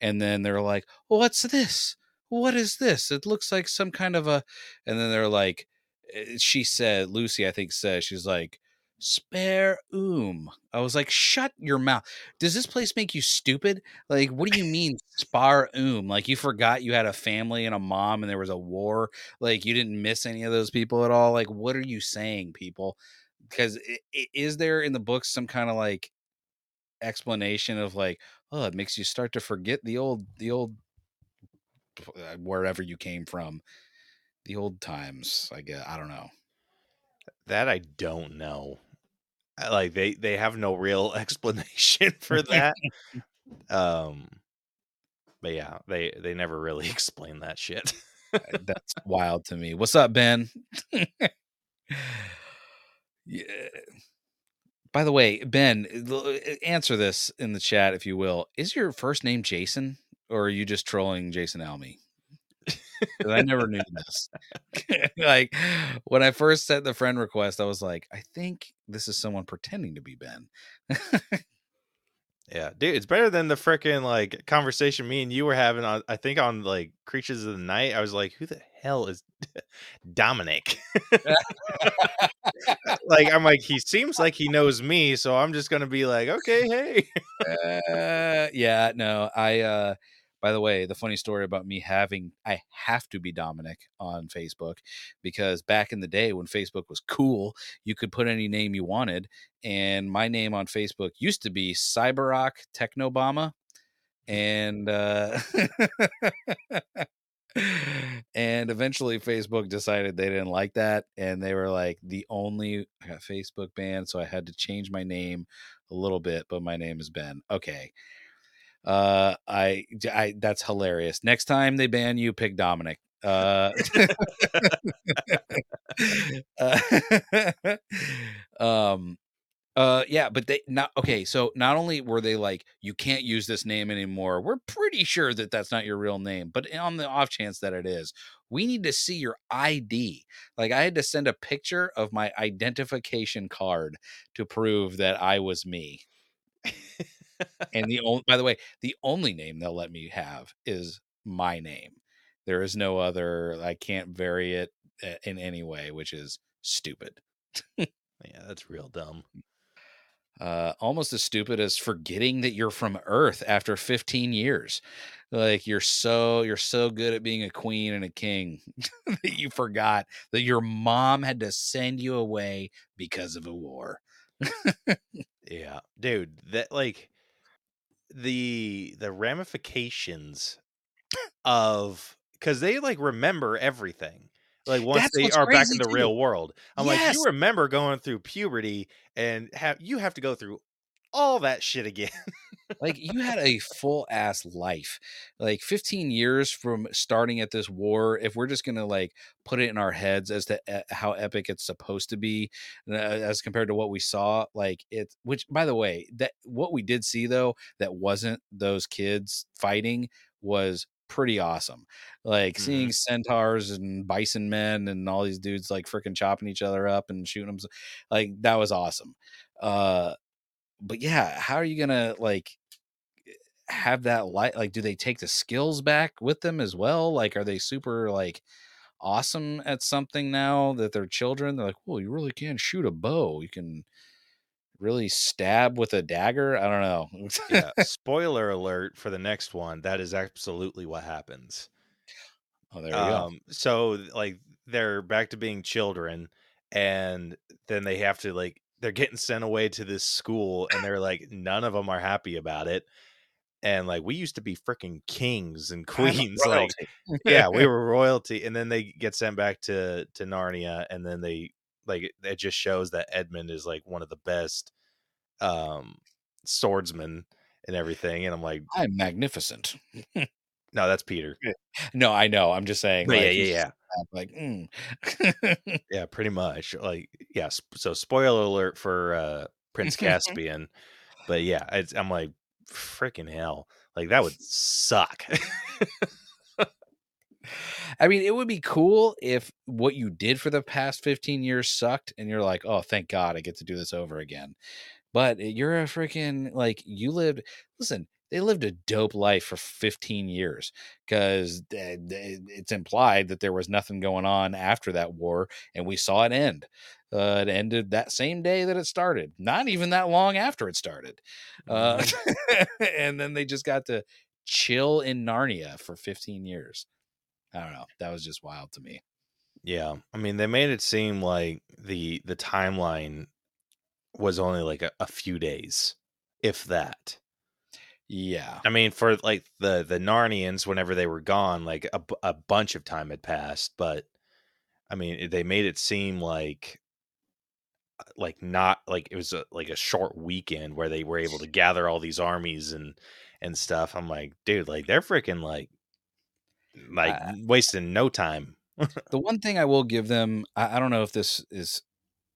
And then they're like, What's this? What is this? It looks like some kind of a and then they're like eh, she said, Lucy, I think says, she's like, spare oom. I was like, shut your mouth. Does this place make you stupid? Like, what do you mean spar oom? Like you forgot you had a family and a mom and there was a war. Like you didn't miss any of those people at all. Like, what are you saying, people? Because is there in the books some kind of like explanation of like, oh, it makes you start to forget the old, the old, uh, wherever you came from, the old times. I guess I don't know. That I don't know. Like they they have no real explanation for that. um but yeah, they they never really explain that shit. Uh, That's wild to me. What's up, Ben? By the way, Ben, uh, answer this in the chat if you will. Is your first name Jason, or are you just trolling Jason Almy? I never knew this. like when I first sent the friend request, I was like, I think this is someone pretending to be Ben. Yeah, dude, it's better than the freaking like conversation me and you were having on I think on like Creatures of the Night. I was like, who the hell is Dominic? like I'm like, he seems like he knows me, so I'm just gonna be like, okay, hey. uh, yeah, no, I uh by the way, the funny story about me having I have to be Dominic on Facebook because back in the day when Facebook was cool, you could put any name you wanted and my name on Facebook used to be Cyberrock Technobama and uh and eventually Facebook decided they didn't like that and they were like the only I got Facebook banned so I had to change my name a little bit but my name is Ben. Okay. Uh I I that's hilarious. Next time they ban you pick Dominic Uh, uh, um, uh, yeah, but they not okay. So not only were they like, you can't use this name anymore. We're pretty sure that that's not your real name, but on the off chance that it is, we need to see your ID. Like I had to send a picture of my identification card to prove that I was me. And the only, by the way, the only name they'll let me have is my name. There is no other. I can't vary it uh, in any way, which is stupid. Yeah, that's real dumb. Uh, almost as stupid as forgetting that you're from Earth after 15 years. Like you're so you're so good at being a queen and a king that you forgot that your mom had to send you away because of a war. Yeah, dude, that like the the ramifications of because they like remember everything. Like once That's they are back in the too. real world, I'm like, you remember going through puberty and have you have to go through all that shit again. like you had a full ass life like 15 years from starting at this war if we're just gonna like put it in our heads as to e- how epic it's supposed to be uh, as compared to what we saw like it which by the way that what we did see though that wasn't those kids fighting was pretty awesome like Mhm. seeing centaurs and bison men and all these dudes like freaking chopping each other up and shooting them like that was awesome uh but yeah, how are you gonna like have that light? Like, do they take the skills back with them as well? Like, are they super like awesome at something now that they're children? They're like, well, you really can shoot a bow. You can really stab with a dagger. I don't know. yeah, spoiler alert for the next one. That is absolutely what happens. oh, there you go. Um, so like they're back to being children, and then they have to like they're getting sent away to this school, and they're like none of them are happy about it. And like we used to be freaking kings and queens, like yeah, we were royalty, and then they get sent back to to Narnia, and then they like it- just shows that Edmund is like one of the best um swordsmen and everything, and I'm like, I'm magnificent. no, that's Peter. No, I know. I'm just saying. Like, yeah, yeah, yeah. Like, mm. Yeah, pretty much. Like, yeah. So, spoiler alert for uh Prince Caspian. But yeah, it's, I'm like, freaking hell. Like, that would suck. I mean, it would be cool if what you did for the past 15 years sucked and you're like, oh, thank God I get to do this over again. But you're a freaking, like, you lived, listen, they lived a dope life for 15 years because it's implied that there was nothing going on after that war and we saw it end. Uh, it ended that same day that it started, not even that long after it started. Uh, and then they just got to chill in Narnia for 15 years. I don't know. That was just wild to me. yeah. I mean, they made it seem like the the timeline was only like a, a few days, if that. Yeah. I mean, for like the the Narnians, whenever they were gone, like a, a bunch of time had passed. But I mean, they made it seem like uh, like not like it was a, like a short weekend where they were able to gather all these armies and and stuff. I'm like, dude, like they're freaking like like Uh, wasting no time. The one thing I will give them, I, I don't know if this is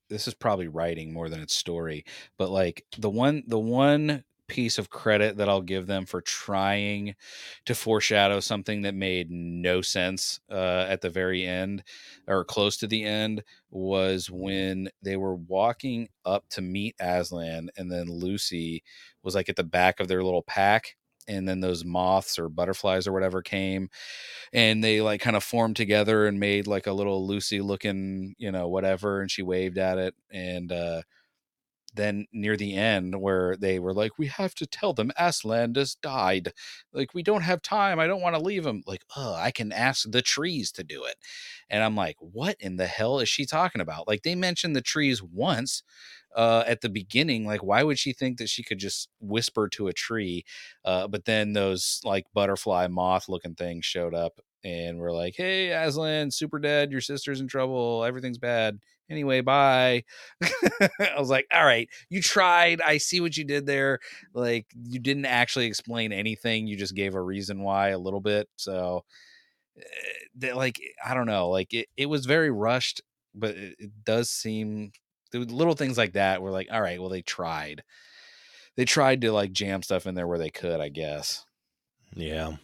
this is probably writing more than it's story, but like the one the one piece of credit that I'll give them for trying to foreshadow something that made no sense uh, at the very end or close to the end was when they were walking up to meet Aslan and then Lucy was like at the back of their little pack and then those moths or butterflies or whatever came and they like kind of formed together and made like a little Lucy looking, you know, whatever, and she waved at it. And uh then near the end where they were like, We have to tell them Aslan has died. Like, we don't have time. I don't want to leave him. Like, oh, I can ask the trees to do it. And I'm like, what in the hell is she talking about? Like they mentioned the trees once uh at the beginning. Like, why would she think that she could just whisper to a tree? Uh, but then those like butterfly moth looking things showed up and we're like, hey, Aslan, super dead. Your sister's in trouble. Everything's bad. Anyway, bye. I was like, all right, you tried. I see what you did there. Like, you didn't actually explain anything. You just gave a reason why a little bit. So, eh, that like I don't know, like it, it was very rushed, but it, it does seem the little things like that were like, all right, well they tried. They tried to like jam stuff in there where they could, I guess. Yeah.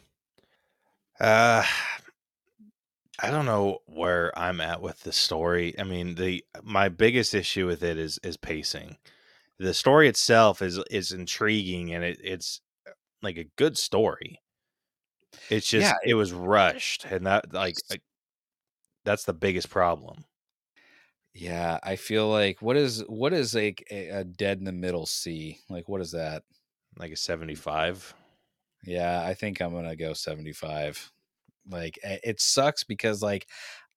Uh I don't know where I'm at with the story. I mean, the my biggest issue with it is is pacing. The story itself is is intriguing and it, it's uh, like a good story. It's just Yeah, it was rushed and that like I- that's the biggest problem. Yeah, I feel like what is what is like a, a dead in the middle C? Like what is that? Like a 75. Yeah, I think I'm gonna go 75. Like eh, it sucks because like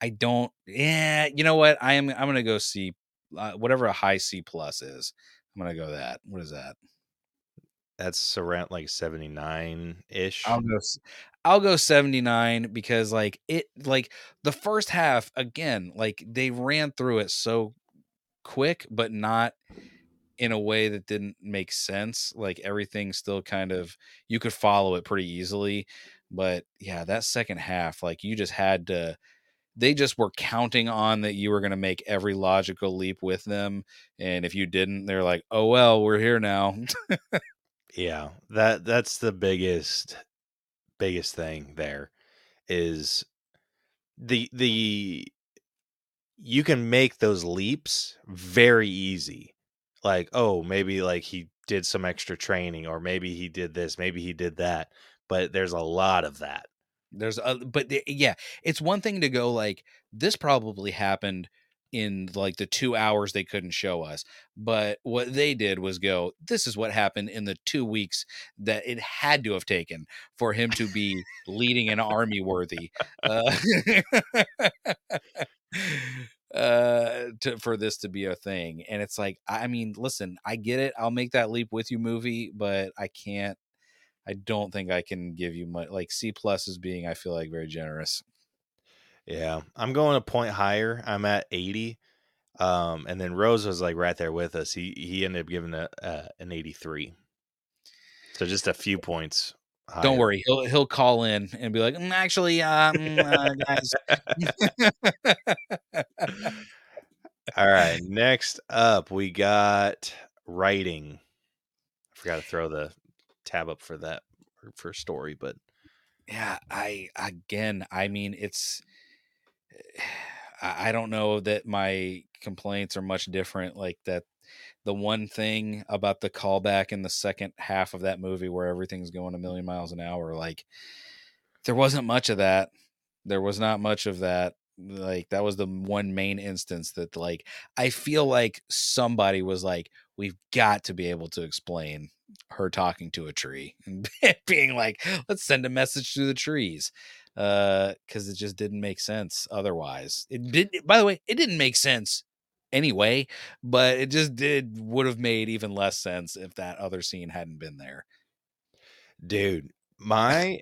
I don't. Yeah, you know what? I am. I'm gonna go see Uh, whatever a high C plus is, I'm gonna go that. What is that? That's around like 79 ish. I'll go. I'll go 79 because like it like the first half again like they ran through it so quick but not in a way that didn't make sense like everything still kind of you could follow it pretty easily but yeah that second half like you just had to they just were counting on that you were going to make every logical leap with them and if you didn't they're like oh well we're here now Yeah, that that's the biggest biggest thing there is the the you can make those leaps very easy. Like, oh, maybe like he did some extra training or maybe he did this, maybe he did that, but there's a lot of that. There's a but the, yeah, it's one thing to go like this probably happened in like the 2 hours they couldn't show us. But what they did was go this is what happened in the 2 weeks that it had to have taken for him to be leading an army worthy. Uh, uh to for this to be a thing and it's like i mean listen i get it i'll make that leap with you movie but i can't I don't think I can give you much. Like C plus is being, I feel like, very generous. Yeah, I'm going a point higher. I'm at 80. Um, and then Rose was like right there with us. He he ended up giving a, uh, an 83. So just a few points. Don't worry, he'll he'll call in and be like, "Mm, actually, um, uh, guys, All right. Next up, we got writing. I forgot to throw the tab up for that for story, but yeah, I again, I mean, it's. I don't know that my complaints are much different. Like that, the one thing about the callback in the second half of that movie where everything's going a million miles an hour, like there wasn't much of that. There was not much of that. Like that was the one main instance that like I feel like somebody was like, we've got to be able to explain her talking to a tree and being like, let's send a message to the trees. Uh, because it just didn't make sense otherwise. It did by the way, it didn't make sense anyway, but it just did would have made even less sense if that other scene hadn't been there. dude, my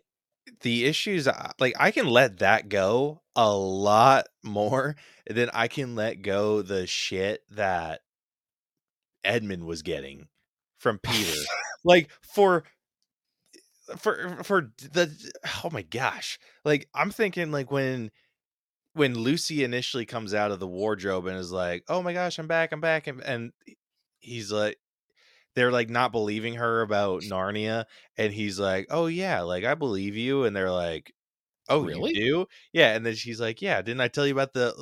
the issues like I can let that go a lot more than I can let go the shit that Edmund was getting from Peter. Like for for for the oh my gosh. Like I'm thinking like when when Lucy initially comes out of the wardrobe and is like, "Oh my gosh, I'm back, I'm back," and, and he's like, they're like not believing her about Narnia, and he's like, "Oh yeah, like I believe you," and they're like, "Oh, Really? you do?" Yeah, and then she's like, "Yeah, didn't I tell you about the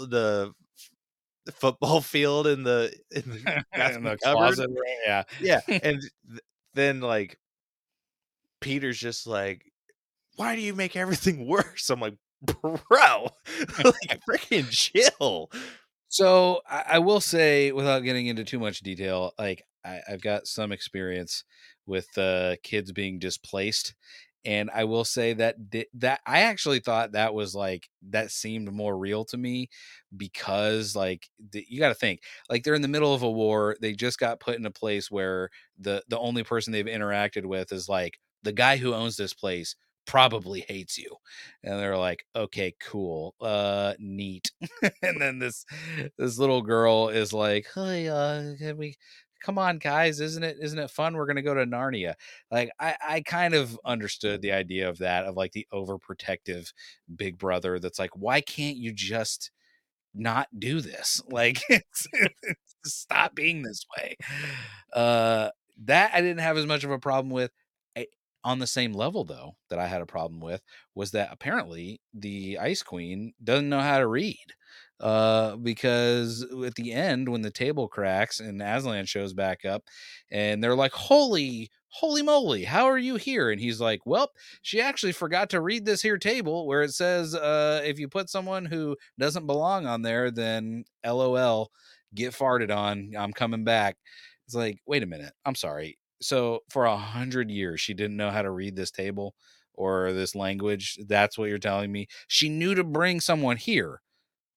the football field in the in the, In the closet, yeah. Yeah, and then like Peter's just like, "Why do you make everything worse?" I'm like, "Bro, like freaking chill." So I, I will say, without getting into too much detail, like I, I've got some experience with uh, kids being displaced, and I will say that di- that I actually thought that was like that seemed more real to me because like you got to think like they're in the middle of a war, they just got put in a place where the the only person they've interacted with is like the guy who owns this place probably hates you and they're like okay cool uh neat. And then this this little girl is like hey uh can we come on, guys, isn't it isn't it fun? We're gonna go to Narnia. Like I, I kind of understood the idea of that, of like the overprotective big brother that's like, why can't you just not do this? Like it's, it's, stop being this way. Uh that I didn't have as much of a problem with. On the same level though that I had a problem with was that apparently the Ice Queen doesn't know how to read uh, because at the end when the table cracks and Aslan shows back up, and they're like, "Holy, holy moly, how are you here?" And he's like, "Well, she actually forgot to read this here table where it says uh, if you put someone who doesn't belong on there, then LOL, get farted on. I'm coming back." It's like, wait a minute, I'm sorry. So for a hundred years, she didn't know how to read this table or this language. That's what you're telling me. She knew to bring someone here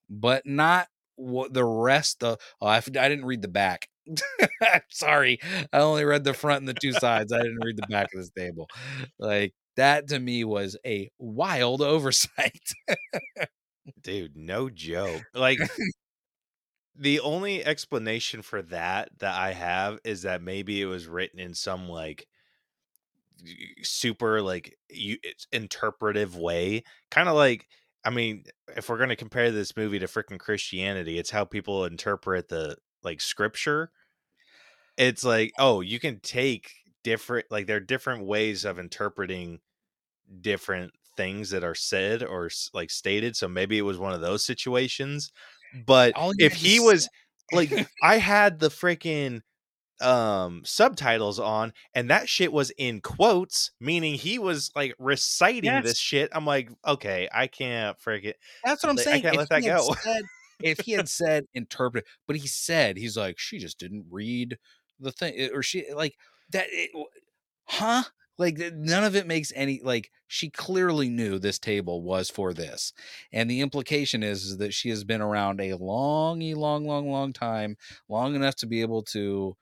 but not what the rest of. Oh, I, I didn't read the back. Sorry, I only read the front and the two sides. I didn't read the back of this table. Like that to me was a wild oversight. Dude, no joke. Like the only explanation for that that I have is that maybe it was written in some like super like you interpretive way, kind of like I mean, if we're going to compare this movie to freaking Christianity, it's how people interpret the like scripture. It's like, oh, you can take different like there are different ways of interpreting different things that are said or like stated. So maybe it was one of those situations. But if he was like I had the freaking um subtitles on and that shit was in quotes meaning he was like reciting yes. this shit. I'm like okay i can't freaking that's what i'm like, saying i can't if let that go. said, if he had said interpret but he said he's like she just didn't read the thing eh, or she like that it, huh? Like none of it makes any like she clearly knew this table was for this and the implication is, is that she has been around a long long long long time long enough to be able to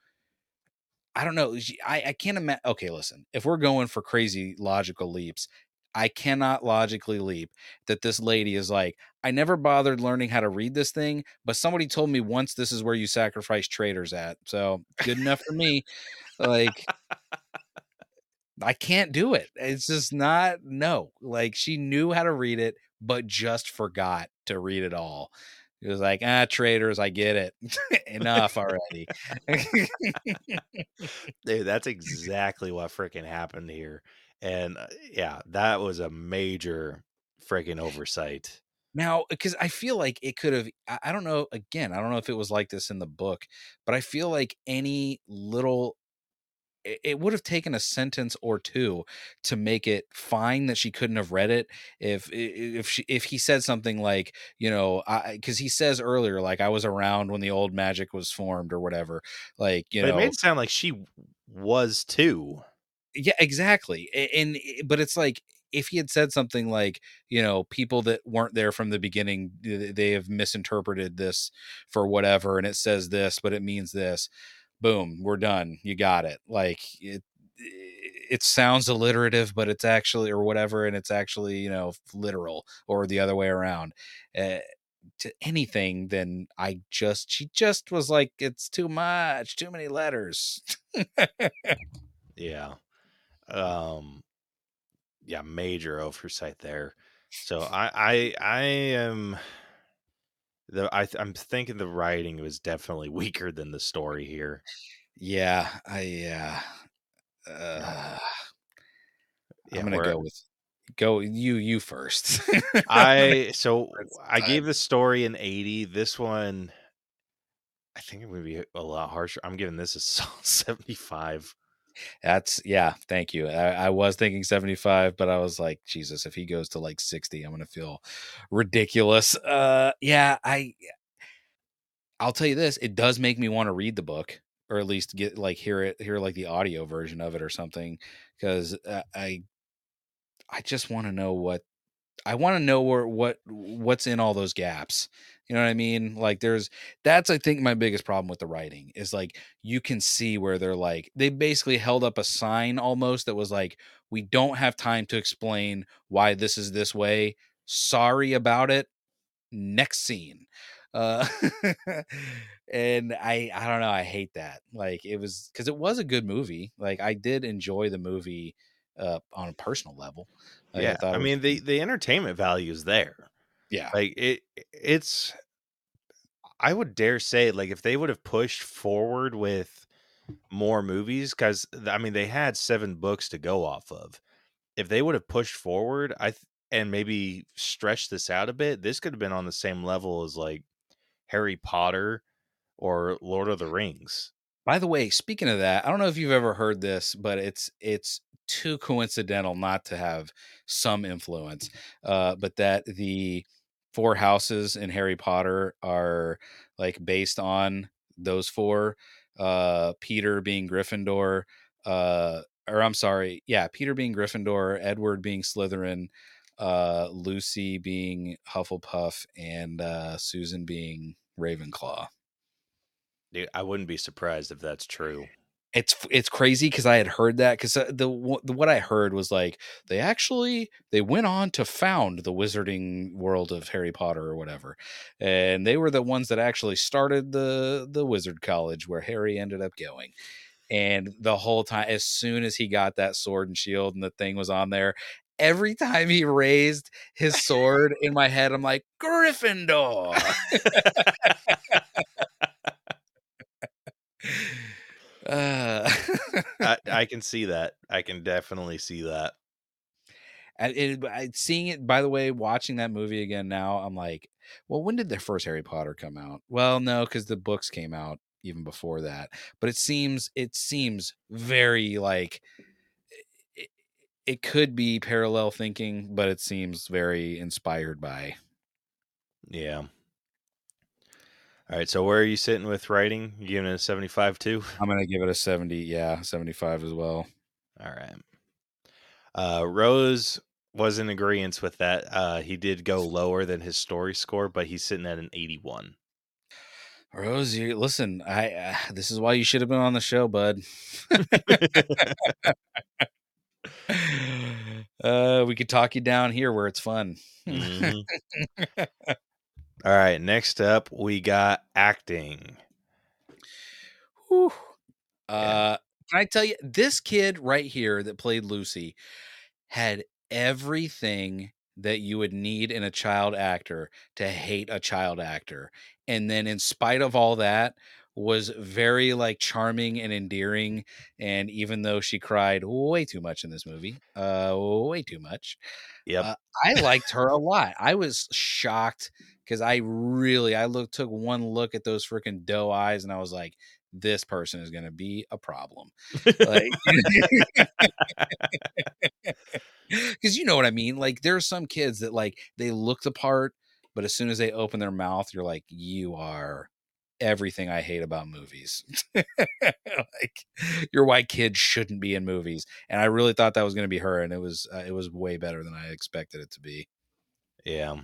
I don't know. I, I can't imagine. Okay, listen. If we're going for crazy logical leaps, I cannot logically leap that this lady is like, I never bothered learning how to read this thing, but somebody told me once this is where you sacrifice traders at. So good enough for me. Like, I can't do it. It's just not, no. Like, she knew how to read it, but just forgot to read it all. He was like, ah, traitors, I get it. Enough already. Dude, that's exactly what freaking happened here. And uh, yeah, that was a major freaking oversight. Now, because I feel like it could have, I don't know, again, I don't know if it was like this in the book, but I feel like any little it would have taken a sentence or two to make it fine that she couldn't have read it if if she if he said something like you know because he says earlier like i was around when the old magic was formed or whatever like you but know it made it sound like she was too. Yeah exactly and but it's like if he had said something like you know people that weren't there from the beginning they have misinterpreted this for whatever and it says this but it means this boom, we're done. You got it. Like it it sounds alliterative, but it's actually or whatever, and it's actually you know literal or the other way around. Uh, to anything, then I just she just was like, it's too much, too many letters. yeah, um, yeah, major oversight there. So I I I am the I I'm thinking the writing was definitely weaker than the story here. Yeah, I yeah. Uh, yeah I'm gonna go with go you you first. I so I gave the story an 80. This one I think it would be a lot harsher. I'm giving this a 75. That's yeah. Thank you. I, I, was thinking 75, but I was like, Jesus, if he goes to like 60, I'm gonna feel ridiculous. Uh, yeah. I I'll tell you this. It does make me want to read the book, or at least get like hear it, hear like the audio version of it or something, because uh, I I just want to know what I want to know where what what's in all those gaps. You know what I mean? Like there's that's I think my biggest problem with the writing is like you can see where they're like they basically held up a sign almost that was like we don't have time to explain why this is this way. Sorry about it. Next scene. Uh, and I I don't know, I hate that. Like it was because it was a good movie. Like I did enjoy the movie uh, on a personal level. Like, yeah, I, it was- mean the the entertainment value is there. Yeah, Like it, it's. I would dare say, like, if they would have pushed forward with more movies, because I mean they had seven books to go off of. If they would have pushed forward, I th- and maybe stretched this out a bit, this could have been on the same level as like Harry Potter or Lord of the Rings. By the way, speaking of that, I don't know if you've ever heard this, but it's it's too coincidental not to have some influence. Uh, but that the four houses in Harry Potter are like based on those four. Uh, Peter being Gryffindor, uh, or I'm sorry, yeah, Peter being Gryffindor, Edward being Slytherin, uh, Lucy being Hufflepuff, and uh, Susan being Ravenclaw. Dude, I wouldn't be surprised if that's true. It's it's crazy because I had heard that because uh, the, the what I heard was like they actually they went on to found the wizarding world of Harry Potter or whatever, and they were the ones that actually started the the wizard college where Harry ended up going. And the whole time, as soon as he got that sword and shield and the thing was on there, every time he raised his sword in my head, I'm like Gryffindor. uh, I, I can see that. I can definitely see that. And it, I, seeing it, by the way, watching that movie again now, I'm like, well, when did the first Harry Potter come out? Well, no, because the books came out even before that. But it seems, it seems very like it, it could be parallel thinking, but it seems very inspired by. Yeah. All right. So where are you sitting with writing? You giving it a 75 too? I'm gonna give it a 70. Yeah, 75 as well. All right. Uh, Rose was in agreement with that. Uh, he did go lower than his story score, but he's sitting at an 81. Rose, you listen. I uh, this is why you should have been on the show, bud. uh, we could talk you down here where it's fun. Mhm. All right. Next up, we got acting. Whew. Uh, can I tell you, this kid right here that played Lucy had everything that you would need in a child actor to hate a child actor. And then, in spite of all that, was very like charming and endearing. And even though she cried way too much in this movie, uh, way too much, Yep. Uh, I liked her a lot. I was shocked because I really I look took one look at those freaking doe eyes and I was like, this person is gonna be a problem. Like because you know what I mean. Like there are some kids that like they look the part, but as soon as they open their mouth, you're like, you are everything I hate about movies. like your white kid shouldn't be in movies, and I really thought that was going to be her, and it was uh, it was way better than I expected it to be. Yeah.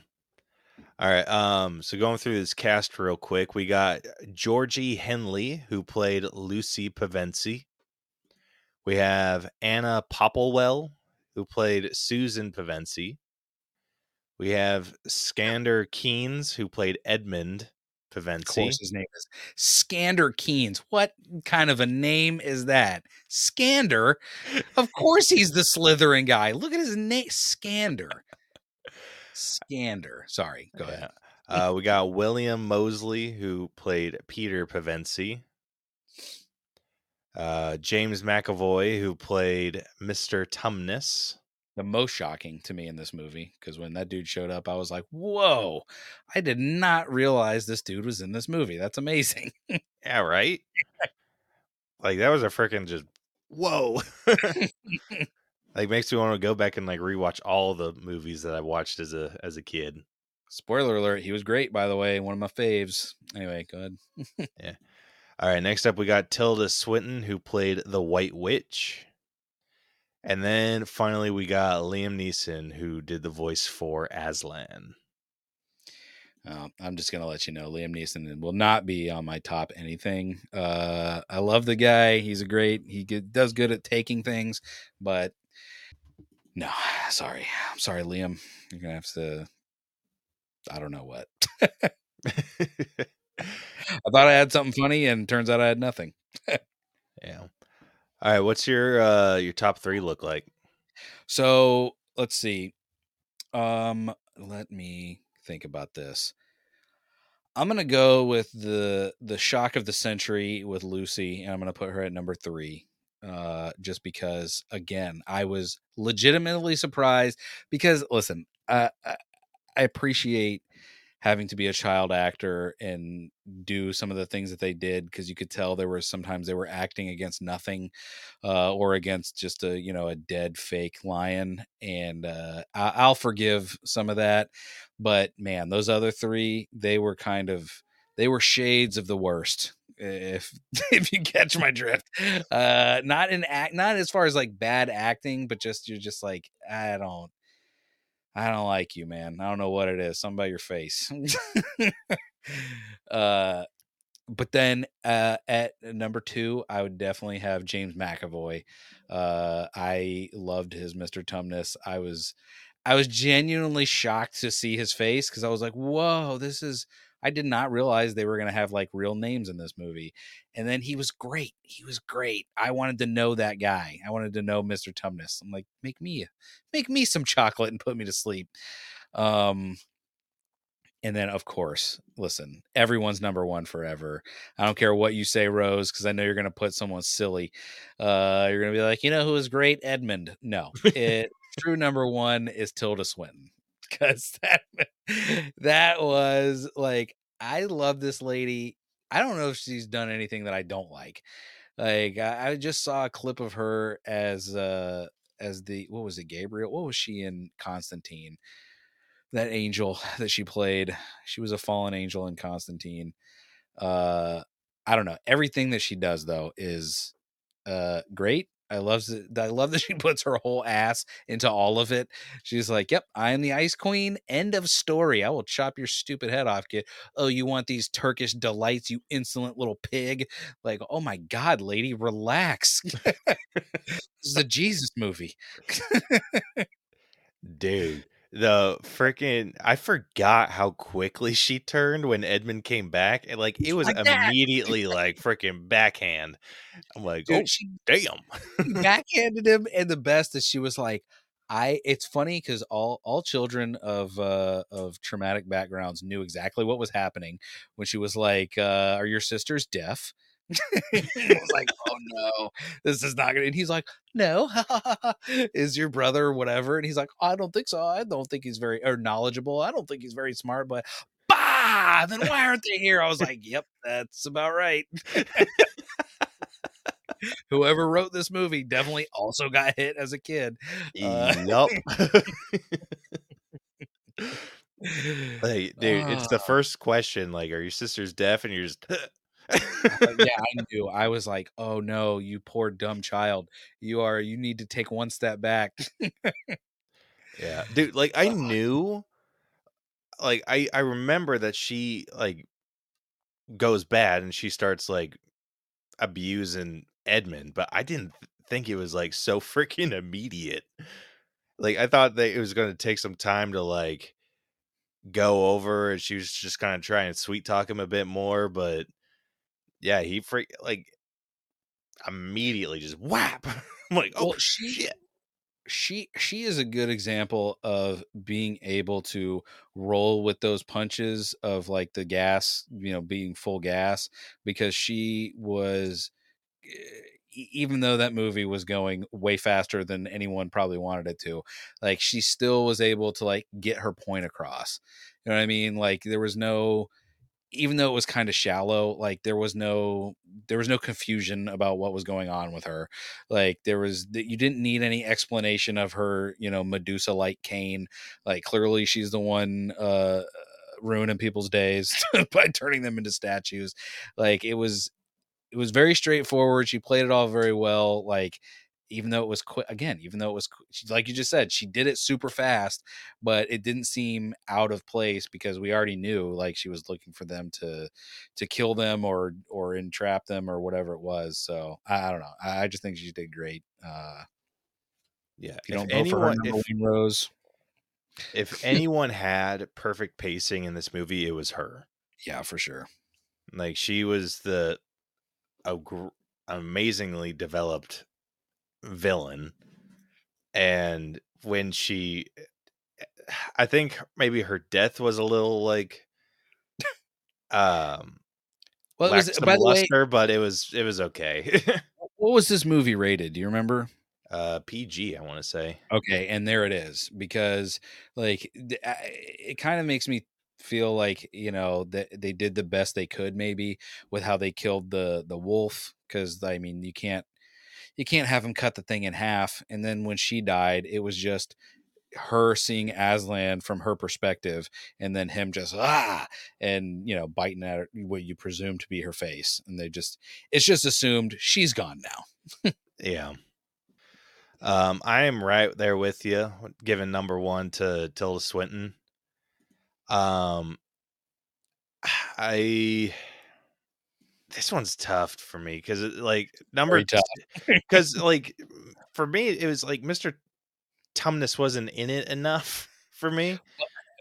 All right. Um, so going through this cast real quick, we got Georgie Henley, who played Lucy Pevensie. We have Anna Popplewell, who played Susan Pevensie. We have Skander Keynes, who played Edmund Of Pevensie. course, his name is Skander Keynes. What kind of a name is that? Skander. Of course, he's the Slytherin guy. Look at his name, Skander. Skander. Sorry, go ahead. Uh, we got William Moseley, who played Peter Pevensie. Uh, James McAvoy, who played Mr. Tumnus. The most shocking to me in this movie, because when that dude showed up, I was like, "Whoa! I did not realize this dude was in this movie. That's amazing." Yeah, right? like, that was a freaking just, whoa. like, makes me want to go back and, like, rewatch all the movies that I watched as a as a kid. Spoiler alert: He was great, by the way. One of my faves. Anyway, go ahead. Yeah. All right, next up we got Tilda Swinton, who played the White Witch. And then finally we got Liam Neeson, who did the voice for Aslan. Uh, I'm just gonna let you know, Liam Neeson will not be on my top anything. Uh, I love the guy; he's a great. He get, does good at taking things, but no, sorry, I'm sorry, Liam. You're gonna have to. I don't know what. I thought I had something funny, and turns out I had nothing. yeah. All right. What's your uh your top three look like? So let's see. Um, let me think about this. I'm gonna go with the the shock of the century with Lucy, and I'm gonna put her at number three. Uh, just because, again, I was legitimately surprised. Because listen, uh, I appreciate having to be a child actor and do some of the things that they did because you could tell there were sometimes they were acting against nothing uh, or against just a you know a dead fake lion and uh, I- will forgive some of that but man those other three they were kind of they were shades of the worst if if you catch my drift. Uh not in act not as far as like bad acting but just you're just like i don't I don't like you, man. I don't know what it is. Something about your face. uh, but then uh, at number two, I would definitely have James McAvoy. Uh, I loved his Mr. Tumnus. I was, I was genuinely shocked to see his face because I was like, "Whoa, this is." I did not realize they were going to have like real names in this movie. And then he was great. He was great. I wanted to know that guy. I wanted to know Mr. Tumnus. I'm like, make me make me some chocolate and put me to sleep. Um and then of course, listen, everyone's number one forever. I don't care what you say, Rose, because I know you're gonna put someone silly. Uh you're gonna be like, you know who is great? Edmund. No. It true number one is Tilda Swinton because that that was like I love this lady. I don't know if she's done anything that I don't like. Like I, I just saw a clip of her as uh as the what was it Gabriel? What was she in Constantine? That angel that she played. She was a fallen angel in Constantine. Uh I don't know. Everything that she does though is uh great I love I love that she puts her whole ass into all of it. She's like, "Yep, I am the Ice Queen. End of story. I will chop your stupid head off, kid. Oh, you want these Turkish delights, you insolent little pig? Like, oh my god, lady, relax. this is a Jesus movie, dude." The freaking I forgot how quickly she turned when Edmund came back. And like it was like immediately like freaking backhand. I'm like, Dude, oh she, damn. backhanded him and the best is she was like, I it's funny because all all children of uh of traumatic backgrounds knew exactly what was happening when she was like, uh, are your sisters deaf? I was like, oh no, this is not gonna. And he's like, no, is your brother whatever? And he's like, I don't think so. I don't think he's very or knowledgeable. I don't think he's very smart. But bah, then why aren't they here? I was like, yep, that's about right. Whoever wrote this movie definitely also got hit as a kid. Uh, yep. hey, dude, it's the first question. Like, are your sisters deaf? And you're just Uh, yeah, I knew. I was like, "Oh no, you poor dumb child. You are you need to take one step back." yeah. Dude, like I knew like I I remember that she like goes bad and she starts like abusing Edmund, but I didn't think it was like so freaking immediate. Like I thought that it was going to take some time to like go over and she was just kind of trying to sweet talk him a bit more, but yeah, he freak like immediately just whap. I'm like, oh well, she, shit. She she is a good example of being able to roll with those punches of like the gas, you know, being full gas because she was eh, even though that movie was going way faster than anyone probably wanted it to, like she still was able to like get her point across. You know what I mean? Like there was no even though it was kind of shallow like there was no there was no confusion about what was going on with her. Like there was that you didn't need any explanation of her you know medusa like cane. Like clearly she's the one uh ruining people's days by turning them into statues. Like it was it was very straightforward. She played it all very well. Like even though it was quick again even though it was like you just said she did it super fast but it didn't seem out of place because we already knew like she was looking for them to to kill them or or entrap them or whatever it was so i, I don't know I, I, just think she did great uh yeah if you don't if vote anyone, for her if, Rose if anyone had perfect pacing in this movie it was her Yeah, for sure. Like she was the a gr- amazingly developed villain, and when she, I think maybe her death was a little like, um, Well, it was, some by the way, but it was it was okay. what was this movie rated? Do you remember? uh, PG, I want to say. Okay, and there it is because like it kind of makes me feel like you know that they did the best they could maybe with how they killed the the wolf because I mean you can't you can't have him cut the thing in half and then when she died it was just her seeing Aslan from her perspective and then him just ah and you know biting at what you presume to be her face and they just it's just assumed she's gone now Yeah. Um, I am right there with you, giving number one to Tilda Swinton. Um, I this one's tough for me because like number because like for me it was like Mr. Tumnus wasn't in it enough for me.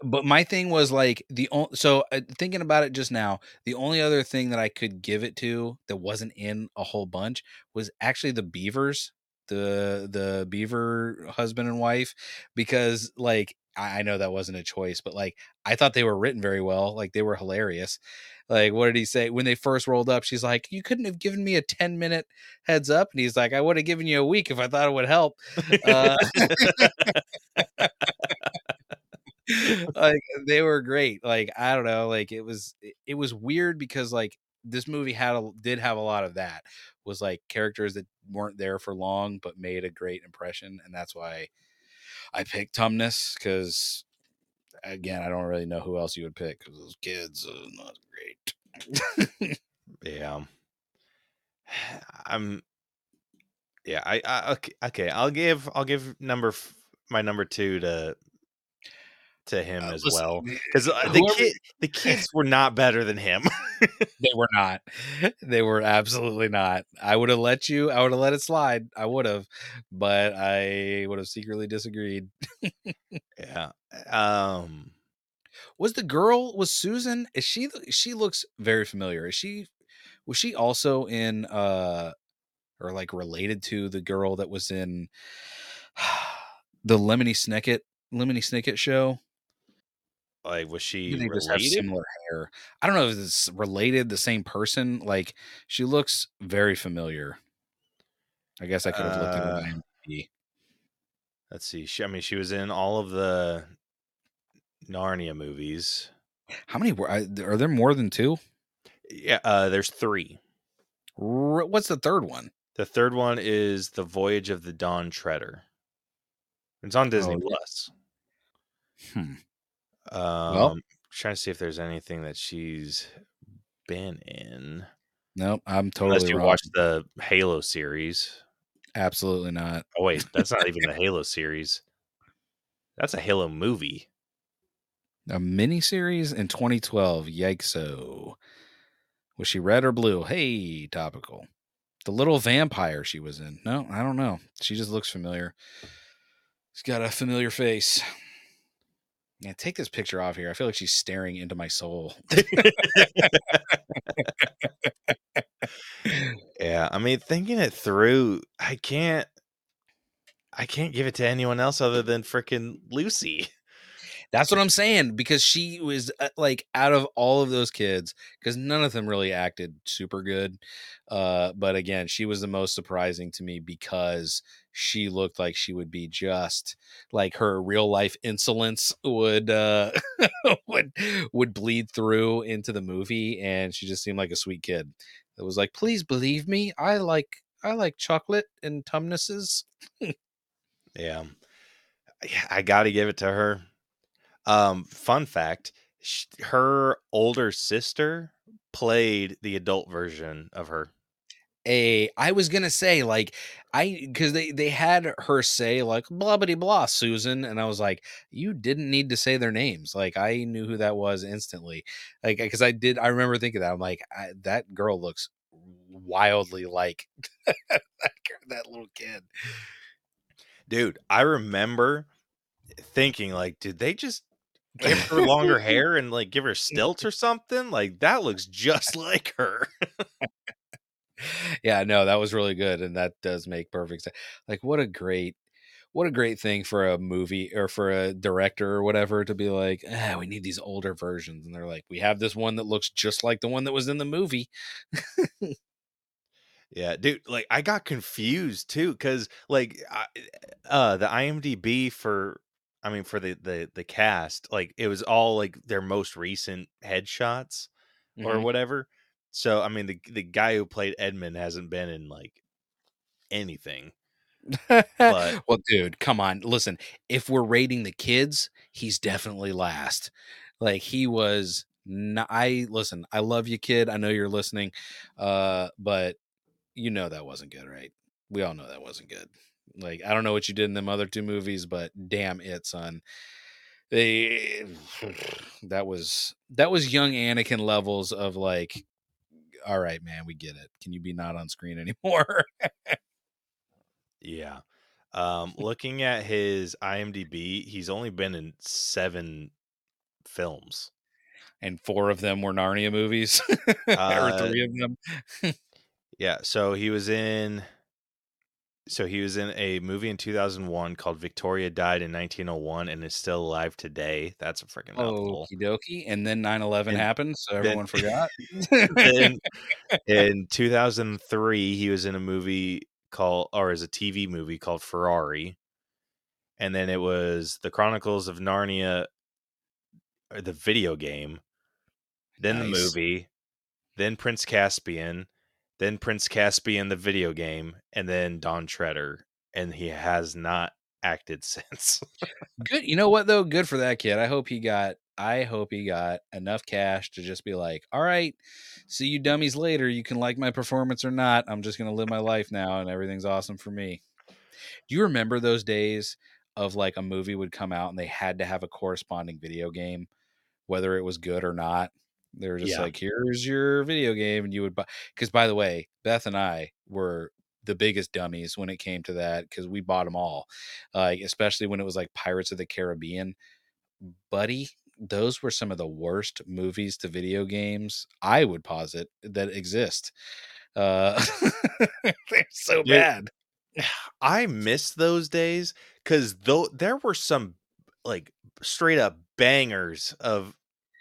but my thing was like the only so uh, thinking about it just now the only other thing that i could give it to that wasn't in a whole bunch was actually the beavers the the beaver husband and wife because like I I know that wasn't a choice, but like I thought they were written very well. Like they were hilarious. Like what did he say when they first rolled up? She's like, "You couldn't have given me a ten minute heads up," and he's like, "I would have given you a week if I thought it would help." Uh, like they were great. Like I don't know, like it was it- it was weird because like this movie had a did have a lot of that was like characters that weren't there for long but made a great impression and that's why I picked Tumnus because again I don't really know who else you would pick because those kids are not great. Yeah. I'm yeah, I, I okay, okay, I'll give I'll give number f- my number 2 to to him Uh, as listen, well cuz the kid the kids were not better than him. they were not. They were absolutely not. I would have let you. I would have let it slide. I would have, but I would have secretly disagreed. yeah. Um Was the girl was Susan? Is she? She looks very familiar. Is she? Was she also in? uh Or like related to the girl that was in the Lemony Snicket Lemony Snicket show? like was she they just have similar hair. I don't know if it's related, the same person. Like she looks very familiar. I guess I could have looked Uh, at IMDb. Let's see. She, I mean, she was in all of the Narnia movies. How many were? Are there more than two? Yeah, uh, there's three. R- What's the third one? The third one is The Voyage of the Dawn Treader. It's on Disney Oh, yeah. Plus. Hmm. Um, trying to see if there's anything that she's been in. Nope, I'm totally. Unless you wrong. watched the Halo series. Absolutely not. Oh wait, that's not even the Halo series. That's a Halo movie. A mini series in 2012. Yikes! Was she red or blue? Hey, topical. The little vampire she was in. No, I don't know. She just looks familiar. She's got a familiar face. Yeah, take this picture off here. I feel like she's staring into my soul. Yeah, I mean, thinking it through, I can't. I can't give it to anyone else other than freaking Lucy. That's what I'm saying because she was uh, like out of all of those kids because none of them really acted super good. Uh, but again, she was the most surprising to me because she looked like she would be just like her real life insolence would uh would would bleed through into the movie and she just seemed like a sweet kid. It was like, "Please believe me. I like I like chocolate and tumnuses." Yeah, yeah, I got to give it to her. Um, fun fact: sh- her older sister played the adult version of her. a I was gonna say like I because they they had her say like blah blah blah Susan and I was like you didn't need to say their names. Like I knew who that was instantly. Like because I did I remember thinking that I'm like I, that girl looks wildly like that, that little kid. Dude, I remember thinking like, did they just give her longer hair and like give her stilts or something. Like that looks just like her. yeah, no, that was really good, and that does make perfect sense. Like, what a great, what a great thing for a movie or for a director or whatever to be like, ah, we need these older versions, and they're like, we have this one that looks just like the one that was in the movie. yeah, dude. Like, I got confused too because like, I, uh, the IMDb for. I mean, for the, the the cast, like it was all like their most recent headshots or Mhm. whatever. So I mean, the the guy who played Edmund hasn't been in like anything. But- well, dude, come on. Listen, if we're rating the kids, he's definitely last. Like he was. Not, I listen. I love you, kid. I know you're listening, uh, but you know that wasn't good, right? We all know that wasn't good. Like I don't know what you did in them other two movies, but damn it, son. They that was that was young Anakin levels of like, all right, man, we get it. Can you be not on screen anymore? Yeah. Um, looking at his IMDb, he's only been in seven films. and four of them were Narnia movies, Uh, or three of them. Yeah, so he was in so he was in a movie in 2001 called Victoria Died in 1901 and is still alive today. That's a freaking mouthful. Okie dokie. And then 9 11 happened, so then- everyone forgot. Then in 2003 he was in a movie called or is a TV movie called Ferrari. And then it was The Chronicles of Narnia or the video game, then the movie, then Prince Caspian, then Prince Caspian in the video game, and then Dawn Treader. And he has not acted since. Good. You know what though? Good for that kid. I hope he got I hope he got enough cash to just be like, all right, see you dummies later. You can like my performance or not. I'm just gonna live my life now and everything's awesome for me. Do you remember those days of like a movie would come out and they had to have a corresponding video game, whether it was good or not? They were just Yeah. like, here's your video game, and you would buy because by the way, Beth and I were the biggest dummies when it came to that because we bought them all like especially when it was like Pirates of the Caribbean. Buddy, those were some of the worst movies to video games I would posit that exist. Uh, they're so bad. I miss those days because though there were some like straight up bangers of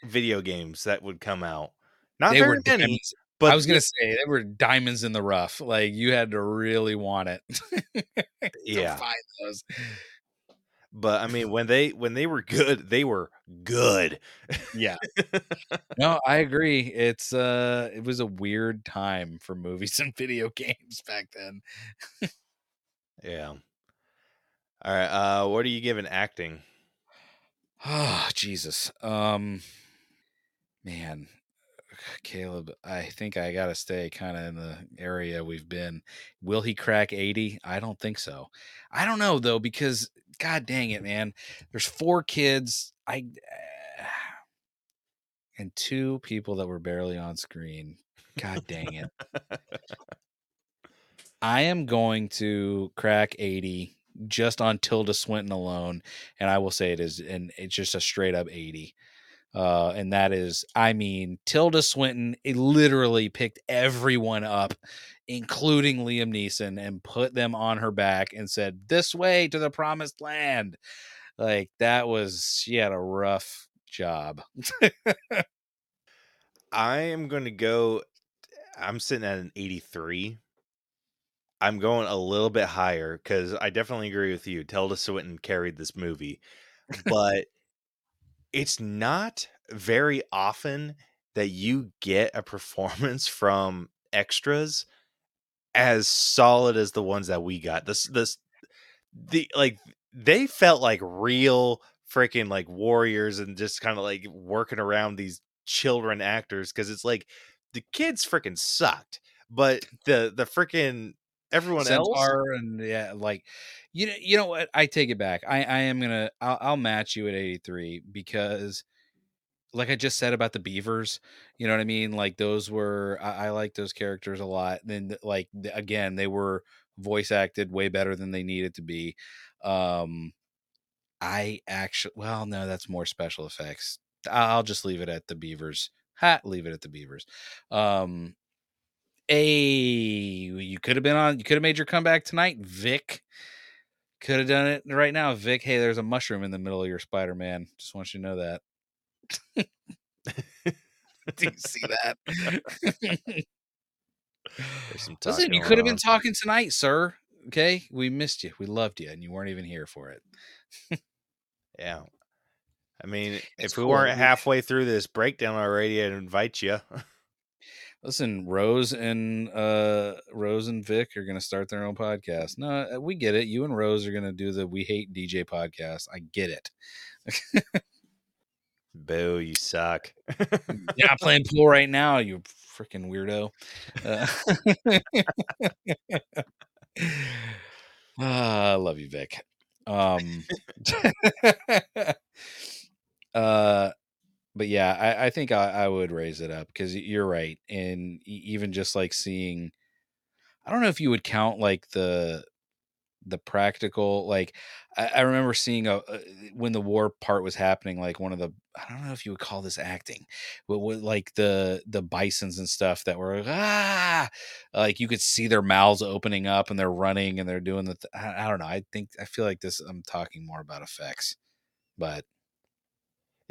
video games that would come out. Not They very many, diamonds. but I was gonna say they were diamonds in the rough. Like you had to really want it. to yeah. find those. But I mean, when they when they were good, they were good. Yeah. no, I agree. It's uh it was a weird time for movies and video games back then. Yeah. All right. Uh, what are you giving acting? Oh, Jesus. Um man, Caleb, I think I got to stay kind of in the area we've been. Will he crack 80? I don't think so. I don't know though because god dang it, man. There's four kids. I and two people that were barely on screen. God dang it. I am going to crack 80 just on Tilda Swinton alone, and I will say it is, and it's just a straight up 80. Uh, and that is, I mean, Tilda Swinton it literally picked everyone up, including Liam Neeson, and put them on her back and said, This way to the promised land. Like, that was, she had a rough job. I am going to go. I'm sitting at an 83. I'm going a little bit higher because I definitely agree with you. Tilda Swinton carried this movie, but it's not very often that you get a performance from extras as solid as the ones that we got. This, this, the like they felt like real freaking like warriors and just kind of like working around these children actors because it's like the kids freaking sucked, but the the freaking everyone else. Centaur and yeah, like you know, you know what? I take it back. I I am gonna I'll, I'll match you at eighty three because, like I just said about the beavers, you know what I mean. Like those were I, I like those characters a lot. Then like again, they were voice acted way better than they needed to be. Um, I actually, well, no, that's more special effects. I'll just leave it at the Beavers. Ha, leave it at the Beavers. Um, a you could have been on. You could have made your comeback tonight, Vic. Could have done it right now, Vic. Hey, there's a mushroom in the middle of your Spider Man. Just want you to know that. Do you see that? There's some Listen, you could have been talking tonight, sir. Okay, we missed you. We loved you, and you weren't even here for it. Yeah. I mean, It's if we cool. weren't halfway through this breakdown already, I'd invite you. Listen, Rose and uh Rose and Vic are gonna start their own podcast. No, uh, we get it. You and Rose are gonna do the We Hate DJ podcast. I get it. Boo, you suck. You're not playing pool right now, you freaking weirdo. Uh, ah, I love you, Vic. Um, uh, but yeah, I, I think I, I would raise it up because you're right, and even just like seeing, I don't know if you would count like the the practical like I, I remember seeing a, a when the war part was happening like one of the i don't know if you would call this acting but with like the the bisons and stuff that were ah! Like you could see their mouths opening up and they're running and they're doing the th- I, I don't know i think i feel like this i'm talking more about effects but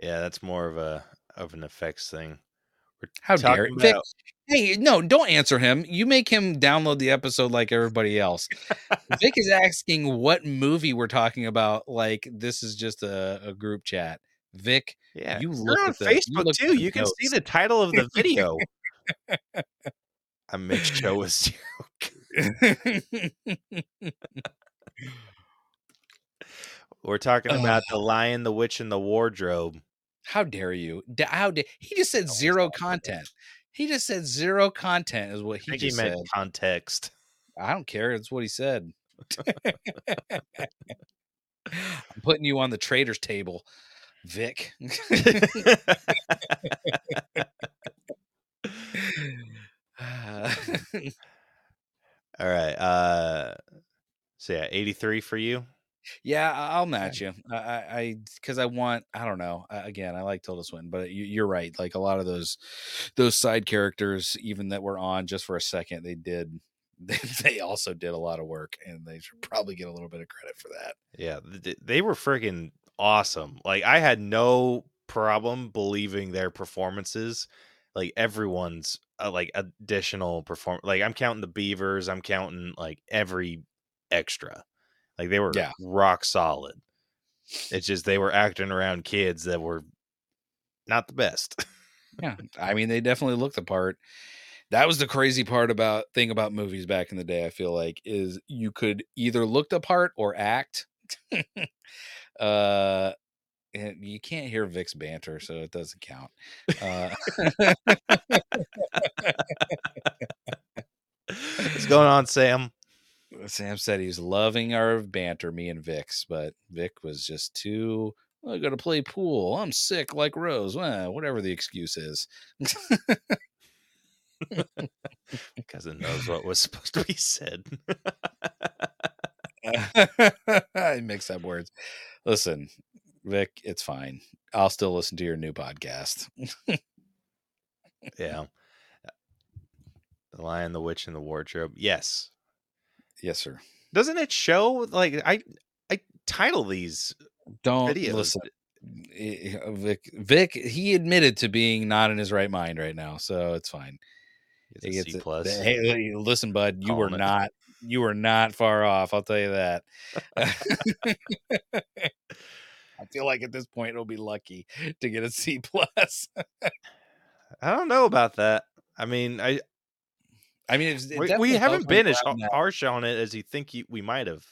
yeah, that's more of a of an effects thing. We're how dare talking Vic, hey no don't answer him you make him download the episode like everybody else vic is asking what movie we're talking about like this is just a, a group chat vic Yeah, you you're look on at the- you Facebook look too. You can see the title of the video. I make show a zero. We're talking about the Lion, the Witch, and the Wardrobe. How dare you? How dare he just said zero content. He just said zero content is what he he meant said. context. I don't care. It's what he said. I'm putting you on the trader's table, Vic. All right. Uh, so yeah, eighty three for you. Yeah, I- I'll match you. I, I, because I, want. I don't know. Again, I like Tilda Swinton, but you, you're right. Like a lot of those, those side characters, even that were on just for a second, they did. They, they also did a lot of work, and they should probably get a little bit of credit for that. Yeah, they were freaking awesome. Like I had no problem believing their performances. Like everyone's uh, like additional perform. Like I'm counting the Beavers. I'm counting like every extra. Like they were Yeah. rock solid. It's just they were acting around kids that were not the best. Yeah, I mean, they definitely looked the part. That was the crazy part about thing about movies back in the day. I feel like is you could either look the part or act. uh, and you can't hear Vic's banter, so it doesn't count. Uh, What's going on, Sam? Sam said he's loving our banter, me and Vix, but Vic was just too. "Well, I got to play pool. I'm sick like Rose. Well, whatever the excuse is. Cousin knows what was supposed to be said. I mix up words. Listen, Vic, it's fine. I'll still listen to your new podcast. yeah. The Lion, the Witch, and the Wardrobe. Yes. Yes, sir. Doesn't it show like I I title these Don't videos? listen. Eh, eh, Vic, Vic, he admitted to being not in his right mind right now, so it's fine. It's gets C plus. Hey, hey, listen, bud, you were it. not, you were not far off. I'll tell you that. I feel like at this point it'll be lucky to get a C plus. I don't know about that. I mean, I I mean, it's, it we, we haven't been as around har- that. harsh on it as you think you, we might have,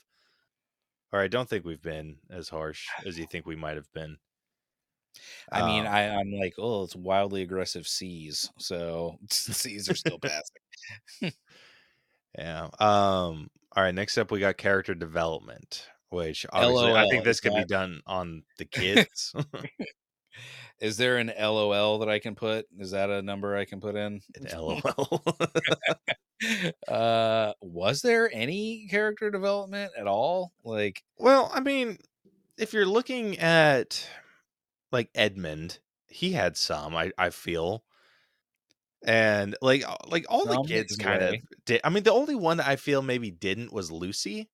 or I don't think we've been as harsh as you think we might have been. I mean, Um, I, I'm like, oh, it's wildly aggressive C's, so C's are still passing. yeah. Um. All right. Next up, we got character development, which obviously I think this is could be done on the kids. Is there an LOL that I can put? Is that a number I can put in? An LOL. uh, was there any character development at all? Like, well, I mean, if you're looking at like Edmund, he had some. I I feel, and like like all the kids kind of did. I mean, the only one that I feel maybe didn't was Lucy.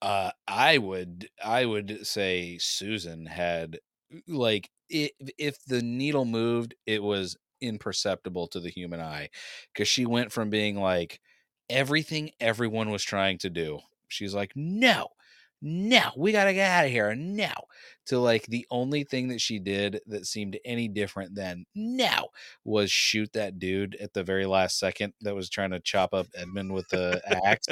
Uh, I would I would say Susan had like if the needle moved, it was imperceptible to the human eye because she went from being like everything everyone was trying to do. She's like, no, no, we gotta get out of here now. To like the only thing that she did that seemed any different than now was shoot that dude at the very last second that was trying to chop up Edmund with the axe.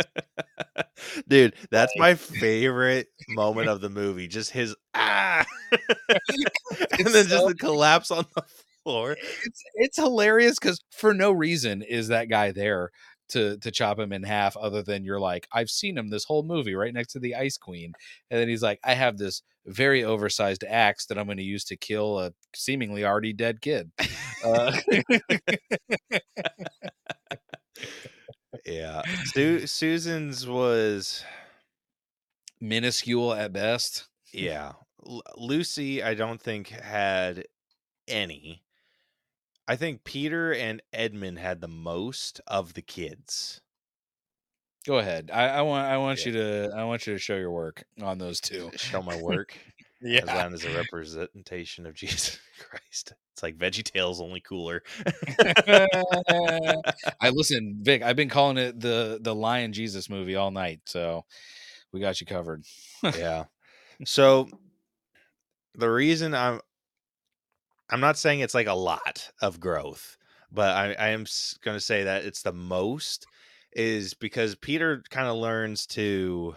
Dude, that's my favorite moment of the movie. Just his ah, and then just the collapse on the floor. it's it's hilarious because for no reason is that guy there to to chop him in half other than you're like i've seen him this whole movie right next to the ice queen and then he's like i have this very oversized axe that i'm going to use to kill a seemingly already dead kid uh, Yeah, Su- Susan's was minuscule at best yeah. L- Lucy, I don't think had any. I think Peter and Edmund had the most of the kids. go ahead i, I want i want Yeah. you to i want you to show your work on those two Show my work. yeah as long as a representation of Jesus Christ. It's like Veggie Tales, only cooler. I listen, Vic. I've been calling it the the Lion Jesus movie all night, so we got you covered. yeah. So the reason I'm I'm not saying it's like a lot of growth, but I, I am going to say that it's the most is because Peter kind of learns to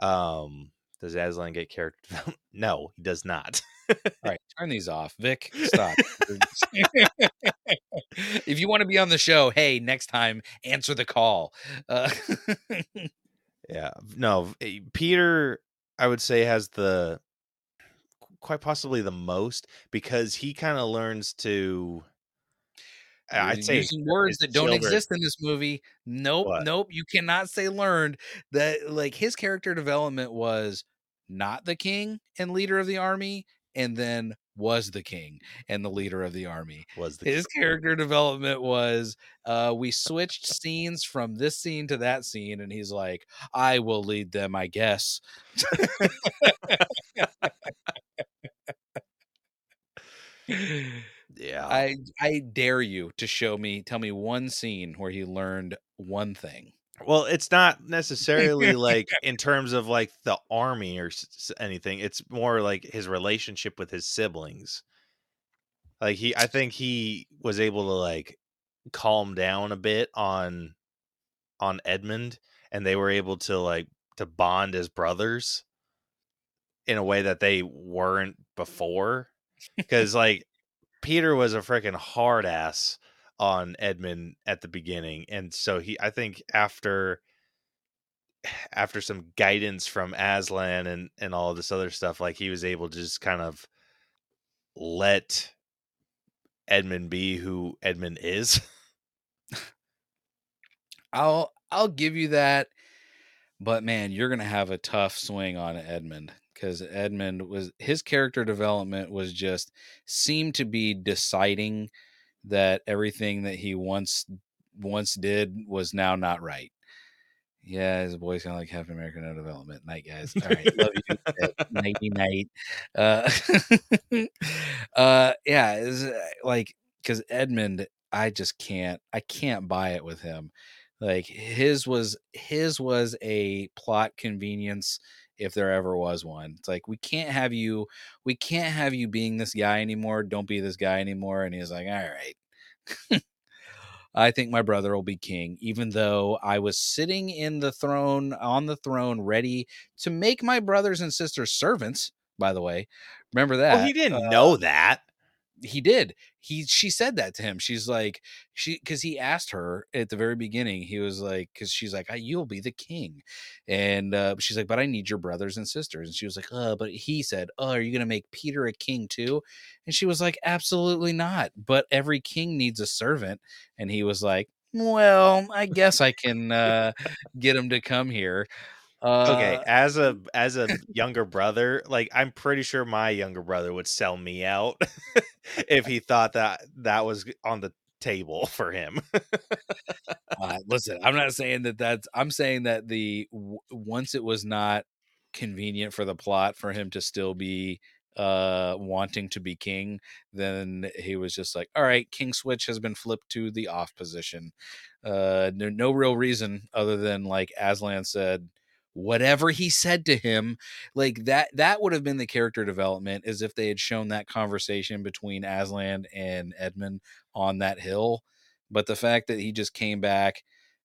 um does Aslan get character? No, he does not. All right, turn these off, Vic. Stop. if you want to be on the show, hey, next time answer the call. Uh, Yeah. No, eh, Peter I would say has the quite possibly the most because he kind of learns to you're I'd say using words that don't silver- exist in this movie. Nope, What? nope. You cannot say learned. That like his character development was not the king and leader of the army, and then was the king and the leader of the army. was the his character development was uh we switched scenes from this scene to that scene and he's like i will lead them i guess yeah. i i dare you to show me tell me one scene where he learned one thing Well, it's not necessarily like in terms of like the army or s- anything. It's more like his relationship with his siblings. Like he, I think he was able to like calm down a bit on on Edmund, and they were able to like to bond as brothers in a way that they weren't before. Because like Peter was a freaking hard ass on Edmund at the beginning, and so he, I think after after some guidance from Aslan and and all this other stuff, like he was able to just kind of let Edmund be who Edmund is. i'll i'll give you that but man you're gonna have a tough swing on edmund because edmund was his character development was just seemed to be deciding that everything that he once once did was now not right. Yeah his boy's kind of like Captain America no development. Night guys. All right. Love you nighty night. Uh uh yeah uh, like because edmund i just can't i can't buy it with him. Like his was his was a plot convenience if there ever was one. It's like we can't have you we can't have you being this guy anymore don't be this guy anymore and he's like all right i think my brother will be king even though i was sitting in the throne on the throne ready to make my brothers and sisters servants by the way. Remember that well, he didn't Uh, know that. He did. He she said that to him. She's like she because he asked her at the very beginning he was like because she's like you'll be the king. And uh she's like but i need your brothers and sisters. And she was like uh but he said oh are you gonna make peter a king too? And she was like absolutely not. But every king needs a servant. And he was like well i guess i can uh get him to come here Uh, Okay, as a as a younger brother, like I'm pretty sure my younger brother would sell me out if he thought that that was on the table for him. uh, listen, I'm not saying that that's. I'm saying that the w- once it was not convenient for the plot for him to still be uh wanting to be king then he was just like all right king switch has been flipped to the off position uh no, no real reason other than like aslan said whatever he said to him like that that would have been the character development as if they had shown that conversation between aslan and edmund on that hill. But the fact that he just came back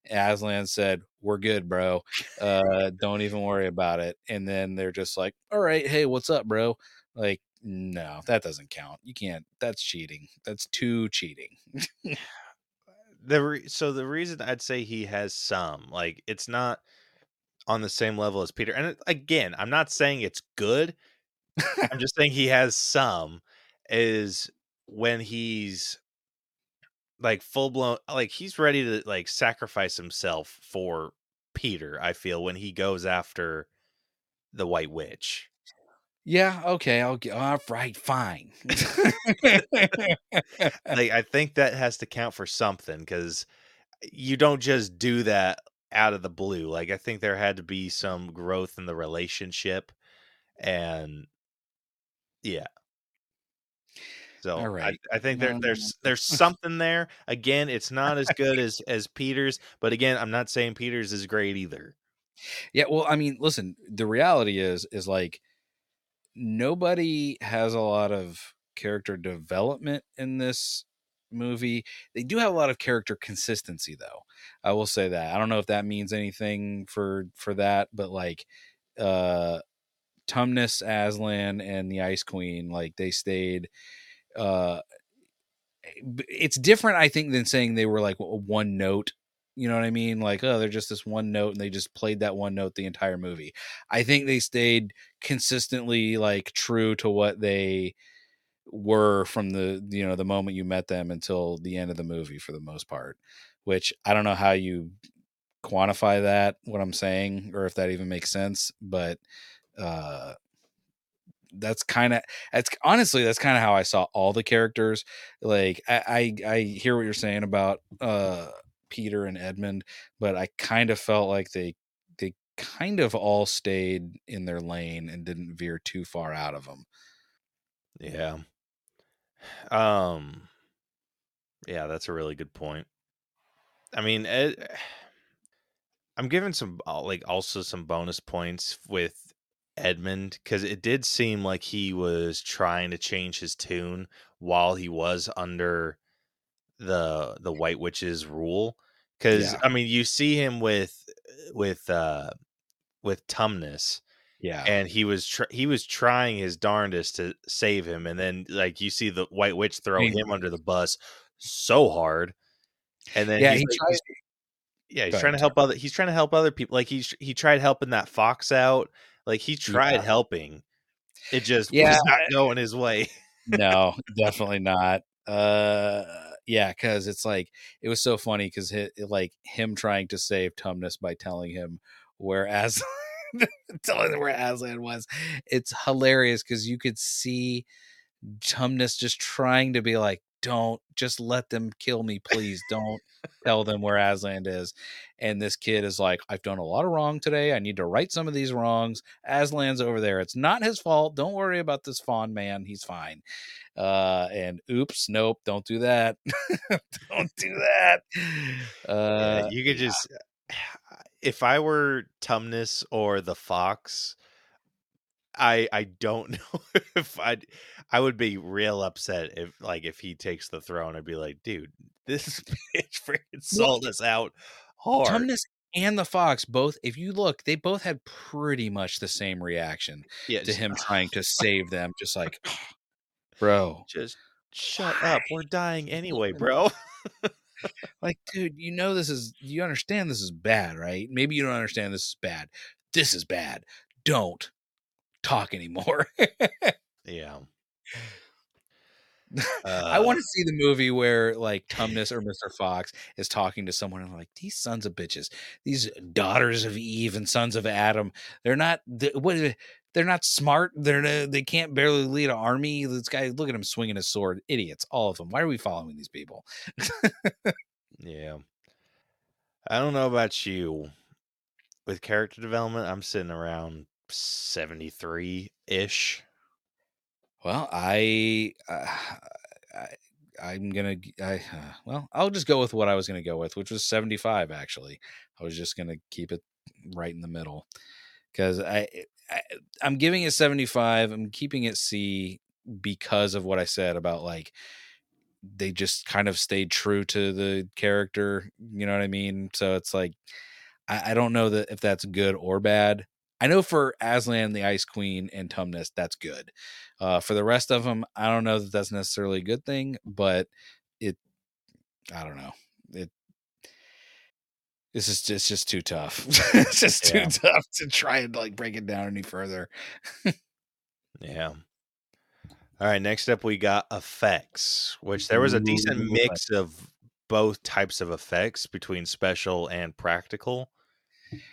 aslan said we're good bro. Uh don't even worry about it. And then they're just like all right hey what's up bro? Like no that doesn't count. You can't that's cheating. That's too cheating. The re- so the reason I'd say he has some like it's not on the same level as Peter. And again, I'm not saying it's good. I'm just saying he has some is when he's like full blown like he's ready to like sacrifice himself for Peter, I feel when he goes after the white witch. yeah okay i'll get all right fine Like I think that has to count for something cuz uh, you don't just do that out of the blue. Like I think there had to be some growth in the relationship and yeah. So All I. I think there, no, there's there's something there. Again, it's not as good as as Peters, but again, I'm not saying Peters is great either. Yeah, well, I mean, listen, the reality is is like nobody has a lot of character development in this movie. They do have a lot of character consistency though. I will say that. I don't know if that means anything for for that, but like uh Tumnus, Aslan and the Ice Queen, like they stayed uh it's different I think than saying they were like one note you know what I mean? Like, oh, they're just this one note and they just played that one note the entire movie. I think they stayed consistently like true to what they were from the you know the moment you met them until the end of the movie for the most part. Which I don't know how you quantify that what I'm saying or if that even makes sense, but uh that's kind of that's honestly that's kind of how I saw all the characters. Like I, I I hear what you're saying about uh Peter and Edmund, but I kind of felt like they they kind of all stayed in their lane and didn't veer too far out of them. Yeah. Um. Yeah, that's a really good point. I mean, Ed, I'm giving some uh, like also some bonus points with Edmund because it did seem like he was trying to change his tune while he was under the the White Witch's rule. Because Yeah. I mean, you see him with with uh with Tumnus, Yeah. and he was tr- he was trying his darndest to save him, and then like you see the White Witch throw mean- him under the bus so hard, and then yeah, he's he like- tries yeah, he's Go trying ahead, to help other. He's trying to help other people. Like he's he tried helping that fox out. Like he tried Yeah. helping. It just Yeah, was not going his way. no, definitely not. Uh, yeah, because it's like it was so funny because like him trying to save Tumnus by telling him where As telling him where Aslan was. It's hilarious because you could see Tumnus just trying to be like, "Don't just let them kill me, please. Don't tell them where Aslan is." And this kid is like, "I've done a lot of wrong today. I need to right some of these wrongs. Aslan's over there. It's not his fault. Don't worry about this faun man. He's fine." Uh, and oops, nope, don't do that. don't do that. Yeah, Uh, you could just if I were Tumnus or the fox, I I don't know if I'd I would be real upset if like if he takes the throne. I'd be like, dude, this bitch freaking sold us out hard. Tumnus and the fox both, if you look, they both had pretty much the same reaction yeah, to him trying to save them. Just like, bro, just shut up. We're dying anyway, bro. Like, dude, you know this is, you understand this is bad, right? Maybe you don't understand this is bad. This is bad. Don't talk anymore. Yeah. I Uh, want to see the movie where like Tumnus or Mr. Fox is talking to someone and like these sons of bitches, these daughters of Eve and sons of Adam, they're not they, what they're not smart. They're no- they can't barely lead an army. This guy, look at him swinging a sword. Idiots, all of them. Why are we following these people? yeah. I don't know about you. With character development, I'm sitting around 73 ish. Well, I, uh, I I'm gonna I uh, well, I'll just go with what I was gonna go with, which was 75. Actually, I was just gonna keep it right in the middle because I, I I'm giving it 75. I'm keeping it C because of what I said about like they just kind of stayed true to the character. You know what I mean? So it's like I, I don't know that if that's good or bad. I know for Aslan, the Ice Queen, and Tumnus, that's good. Uh, for the rest of them, I don't know that that's necessarily a good thing, but it, I don't know. It, this is just, it's just too tough. it's just Yeah. too tough to try and like break it down any further. Yeah. All right. Next up, we got effects, which there was a decent mix of both types of effects between special and practical.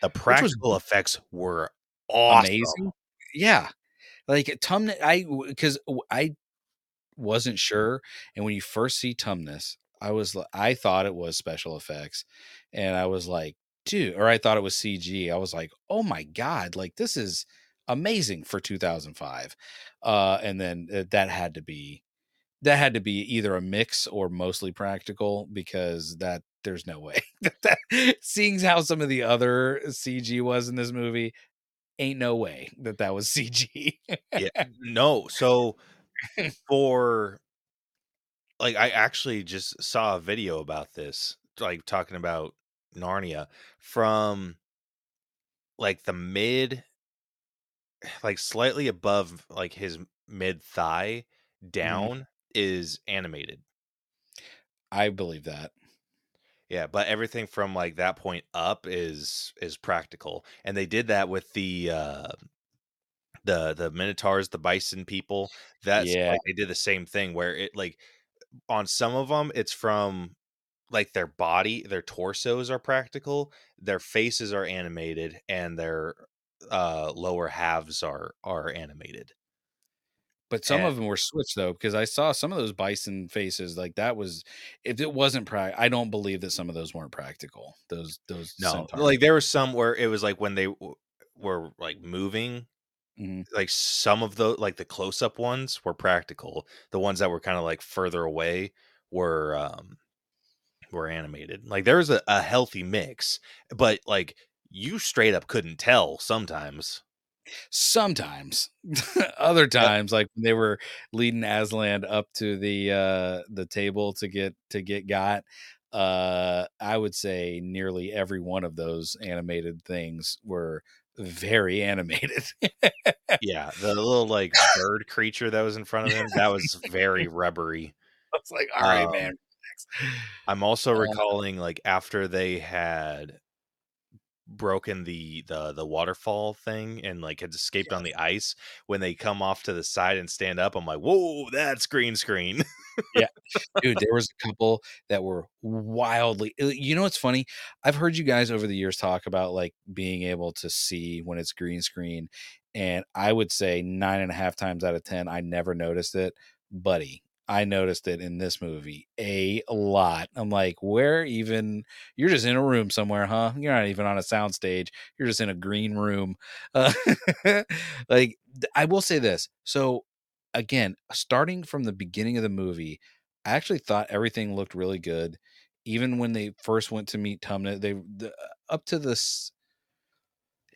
The practical effects were awesome. amazing. Yeah, like Tumnus, I because I wasn't sure, and when you first see Tumnus, I was I thought it was special effects, and I was like, dude, or I thought it was CG. I was like, oh my god, like this is amazing for 2005. Uh, and then uh, that had to be that had to be either a mix or mostly practical because that there's no way that, that seeing how some of the other CG was in this movie ain't no way that that was CG. yeah. No. So for like I actually just saw a video about this, like talking about Narnia from like the mid like slightly above like his mid thigh down is animated. I believe that. Yeah, but everything from like that point up is is practical. And they did that with the uh the the minotaurs, the bison people. That's Yeah. like they did the same thing where it like on some of them it's from like their body, their torsos are practical, their faces are animated and their uh lower halves are are animated. But some And- of them were switched though, because I saw some of those bison faces. Like that was, if it wasn't pra, I don't believe that some of those weren't practical. Those those No, centaur- like there was some where it was like when they w- were like moving, Mhm. like some of the like the close up ones were practical. The ones that were kind of like further away were um were animated. Like there was a, a healthy mix, but like you straight up couldn't tell sometimes. sometimes other times like when they were leading aslan up to the uh the table to get to get got uh i would say nearly every one of those animated things were very animated Yeah, the little like bird creature that was in front of him that was very rubbery. i was like all right Um, man I'm also Uh, recalling like after they had broken the the the waterfall thing and like had escaped on the ice when they come off to the side and stand up i'm like whoa that's green screen. Yeah. dude there was a couple that were wildly uh, you know what's funny? I've heard you guys over the years talk about like being able to see when it's green screen and i would say nine and a half times out of ten i never noticed it buddy i noticed it in this movie a lot i'm like where even you're just in a room somewhere huh you're not even on a sound stage you're just in a green room uh, like i will say this so again, starting from the beginning of the movie, I actually thought everything looked really good. Even when they first went to meet Tumnus, they the, up to this.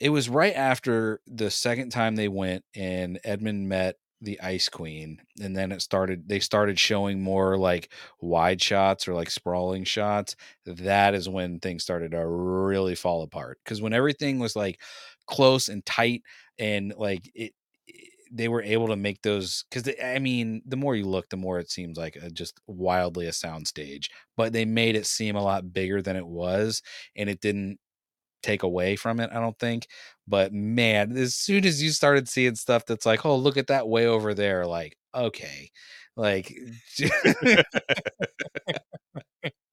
It was right after the second time they went, and Edmund met the Ice Queen, and then it started. They started showing more like wide shots or like sprawling shots. That is when things started to really fall apart. Because when everything was like close and tight, and like it they were able to make those because I mean, the more you look, the more it seems like a, just wildly a sound stage. But they made it seem a lot bigger than it was, and it didn't take away from it. I don't think. But man, as soon as you started seeing stuff that's like, oh, look at that way over there, like, okay, Like,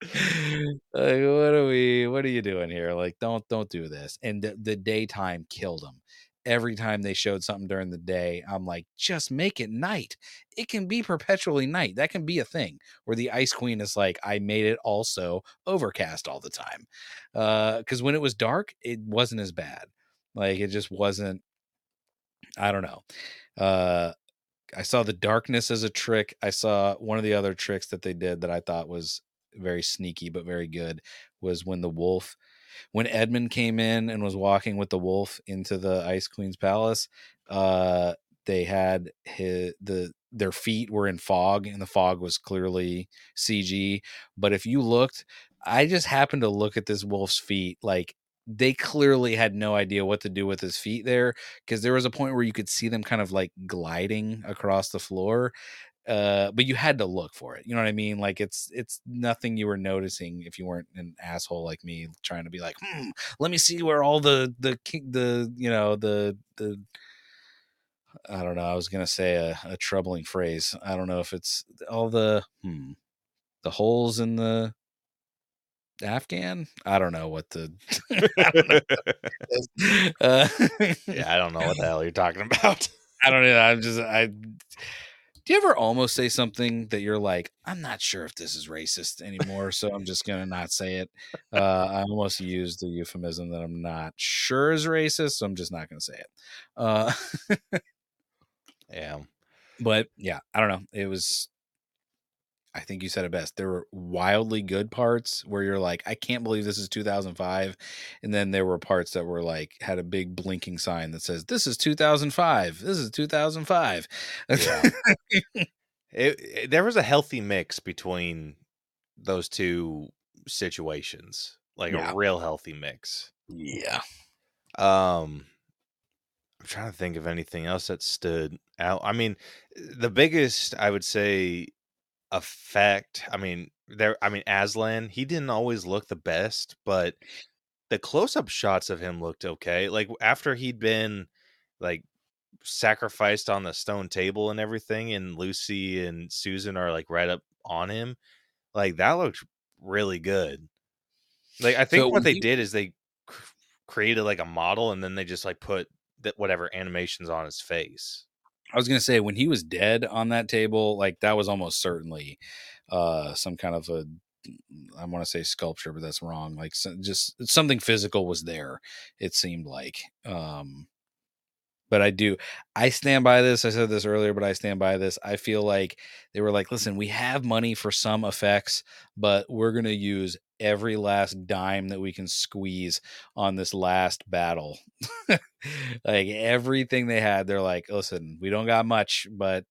like what are we what are you doing here like don't don't do this and the, the daytime killed them every time they showed something during the day i'm like just make it night. It can be perpetually night. That can be a thing. Where the ice queen is like i made it also overcast all the time. Uh because when it was dark it wasn't as bad. Like it just wasn't i don't know. Uh I saw the darkness as a trick. I saw one of the other tricks that they did that I thought was very sneaky but very good was when the wolf when Edmund came in and was walking with the wolf into the Ice Queen's palace, uh they had his the their feet were in fog and the fog was clearly CG, but if you looked I just happened to look at this wolf's feet like they clearly had no idea what to do with his feet there because there was a point where you could see them kind of like gliding across the floor uh but you had to look for it you know what i mean like it's it's nothing you were noticing if you weren't an asshole like me trying to be like hmm, let me see where all the the the you know the the i don't know i was gonna say a, a troubling phrase i don't know if it's all the hmm, the holes in the Afghan. I don't know what the. I uh, yeah, I don't know what the hell you're talking about. I don't know. I'm just I. Do you ever almost say something that you're like, I'm not sure if this is racist anymore, so I'm just gonna not say it. Uh, I almost used the euphemism that I'm not sure is racist, so I'm just not gonna say it. Uh, yeah, but yeah, I don't know. It was I think you said it best. There were wildly good parts where you're like, I can't believe this is 2005. And then there were parts that were like, had a big blinking sign that says, This is 2005. This is 2005. Yeah. it, it, there was a healthy mix between those two situations, like yeah. a real healthy mix. Yeah. Um, I'm trying to think of anything else that stood out. I mean, the biggest I would say effect. I mean, there. I mean, Aslan. He didn't always look the best, but the close-up shots of him looked okay. Like after he'd been like sacrificed on the stone table and everything, and Lucy and Susan are like right up on him. Like that looked really good. Like I think so what they he, did is they created like a model and then they just like put that whatever animations on his face. I was gonna say when he was dead on that table, like that was almost certainly uh some kind of a I want to say sculpture, but that's wrong. Like so, just something physical was there. It seemed like. Um, but I do. I stand by this. I said this earlier, but I stand by this. I feel like they were like, listen, we have money for some effects, but we're going to use every last dime that we can squeeze on this last battle. like everything they had, they're like, listen, we don't got much, but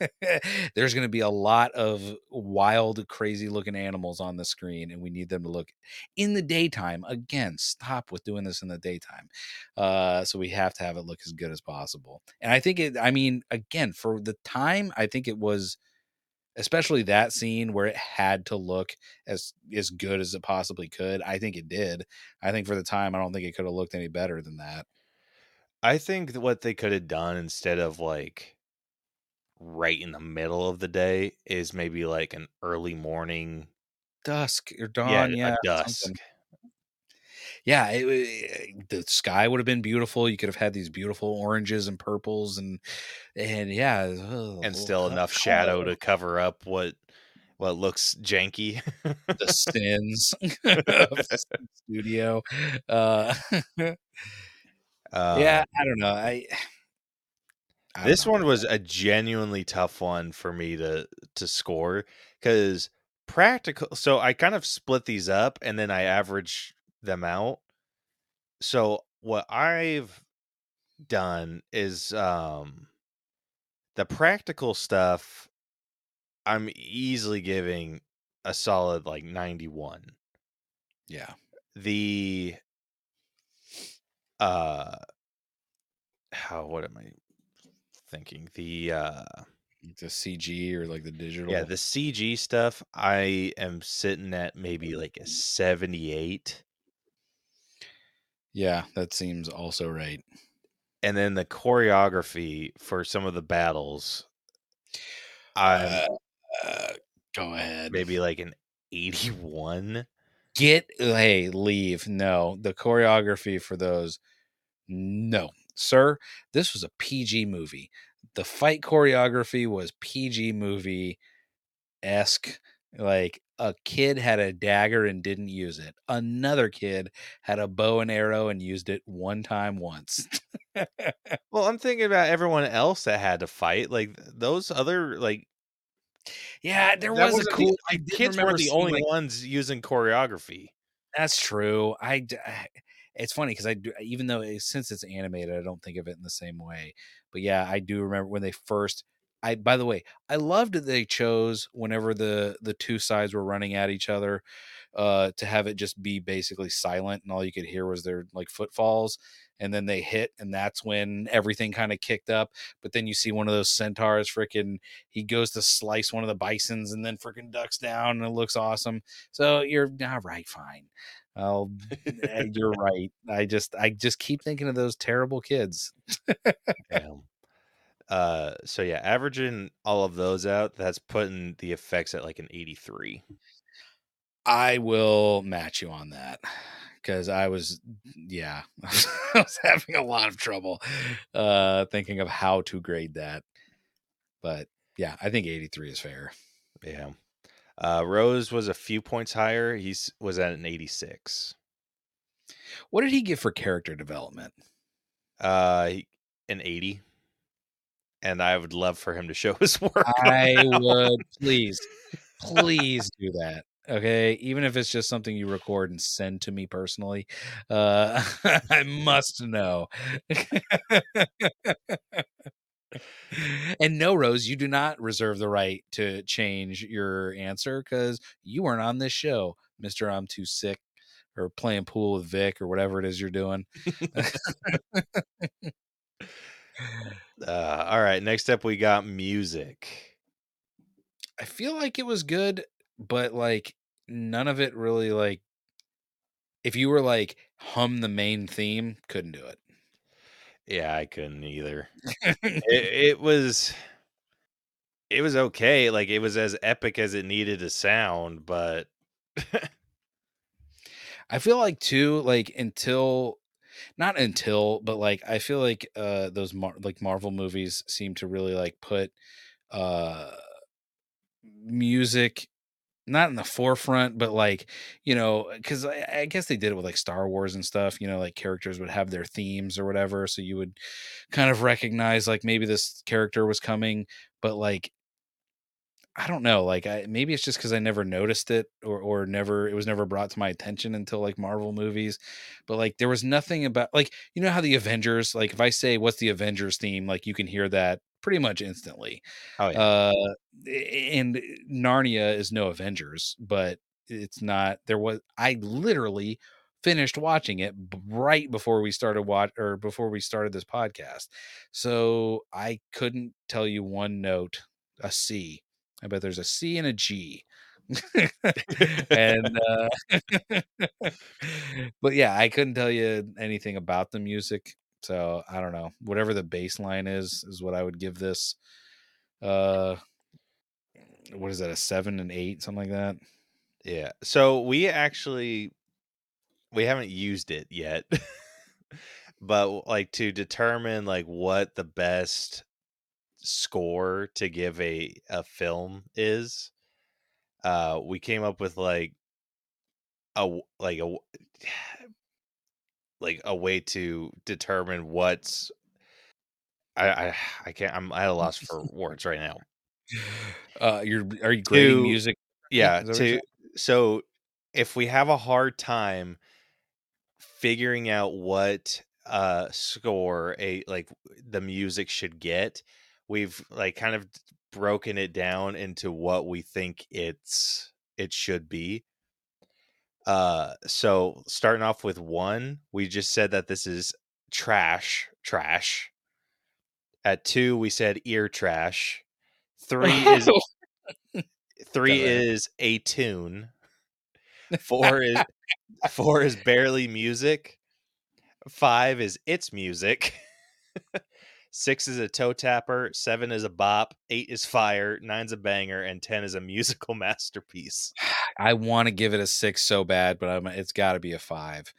there's going to be a lot of wild, crazy looking animals on the screen, and we need them to look in the daytime. Again, stop with doing this in the daytime. Uh, so we have to have it look as good as possible. And I think it, I mean, again, for the time, I think it was especially that scene where it had to look as as good as it possibly could. I think it did. I think for the time, I don't think it could have looked any better than that. I think what they could have done instead of like right in the middle of the day is maybe like an early morning dusk or dawn yeah, yeah dusk something yeah, it, it, the sky would have been beautiful. You could have had these beautiful oranges and purples and and yeah, and still enough shadow to cover up what what looks janky. the sins the studio. Uh, uh, yeah, I don't know. I, I this know. one was a genuinely tough one for me to to score because practical. So I kind of split these up and then I average them out. So what I've done is um the practical stuff I'm easily giving a solid like 91. Yeah. The uh how what am I thinking? The uh the CG or like the digital. Yeah, the CG stuff I am sitting at maybe like a 78. Yeah, that seems also right. And then the choreography for some of the battles. I'm Uh, go ahead. maybe like an 81. Get hey, leave. No, the choreography for those. No, sir. This was a PG movie. The fight choreography was PG movie esque. Like a kid had a dagger and didn't use it. Another kid had a bow and arrow and used it one time once. Well, I'm thinking about everyone else that had to fight. Like those other like yeah, there was a cool. the I kids weren't the only like, ones using choreography. That's true. I, It's funny because I do, even though it, since it's animated, I don't think of it in the same way. But yeah, I do remember when they first. I by the way, I loved that they chose whenever the the two sides were running at each other, uh, to have it just be basically silent and all you could hear was their like footfalls, and then they hit, and that's when everything kind of kicked up. But then you see one of those centaurs, freaking, he goes to slice one of the bisons, and then freaking ducks down, and it looks awesome. So you're all right, fine. Oh, you're right. I just I just keep thinking of those terrible kids. Damn. Uh, so yeah, averaging all of those out, that's putting the effects at like an 83. I will match you on that because I was, yeah, I was having a lot of trouble uh, thinking of how to grade that. But yeah, I think 83 is fair. Yeah. Uh, Rose was a few points higher. He was at an 86. What did he get for character development? Uh, an 80. And I would love for him to show his work. I would please, please do that. Okay, even if it's just something you record and send to me personally, uh, I must know. and no, Rose, you do not reserve the right to change your answer because you weren't on this show, Mister. I'm too sick, or playing pool with Vic, or whatever it is you're doing. Uh, all right. Next up, we got music. I feel like it was good, but like none of it really like. If you were like hum the main theme, couldn't do it. Yeah, I couldn't either. it, it was it was okay. Like it was as epic as it needed to sound, but I feel like too, like until not until, but like I feel like uh those Mar- like Marvel movies seem to really like put uh music not in the forefront, but like you know, because I, I guess they did it with like Star Wars and stuff. You know, like characters would have their themes or whatever, so you would kind of recognize like maybe this character was coming, but like I don't know, like I maybe it's just because I never noticed it or or never it was never brought to my attention until like Marvel movies. But like there was nothing about like you know how the Avengers, like if I say what's the Avengers theme, like you can hear that pretty much instantly. oh yeah. Uh and Narnia is no Avengers, but it's not there was I literally finished watching it right before we started watch or before we started this podcast. So I couldn't tell you one note, a C. I bet there's a C and a G. and uh but yeah, I couldn't tell you anything about the music. So I don't know. Whatever the bass line is, is what I would give this. Uh what is that, a seven and eight, something like that? yeah. So we actually we haven't used it yet. but like to determine like what the best score to give a a film is uh we came up with like a like a like a way to determine what's I I, I can't I'm at a loss for words right now. Uh you're are you grading To- music? Yeah, is that what you're to so if we have a hard time figuring out what uh score a like the music should get, we've like kind of broken it down into what we think it's it should be. Uh so starting off with 1, we just said that this is trash, trash. At 2, we said ear trash. 3 is Three is a tune. Four is four is barely music. Five is it's music. Six is a toe tapper, seven is a bop, eight is fire, nine's a banger, and ten is a musical masterpiece. I want to give it a six so bad, but I'm, it's got to be a five.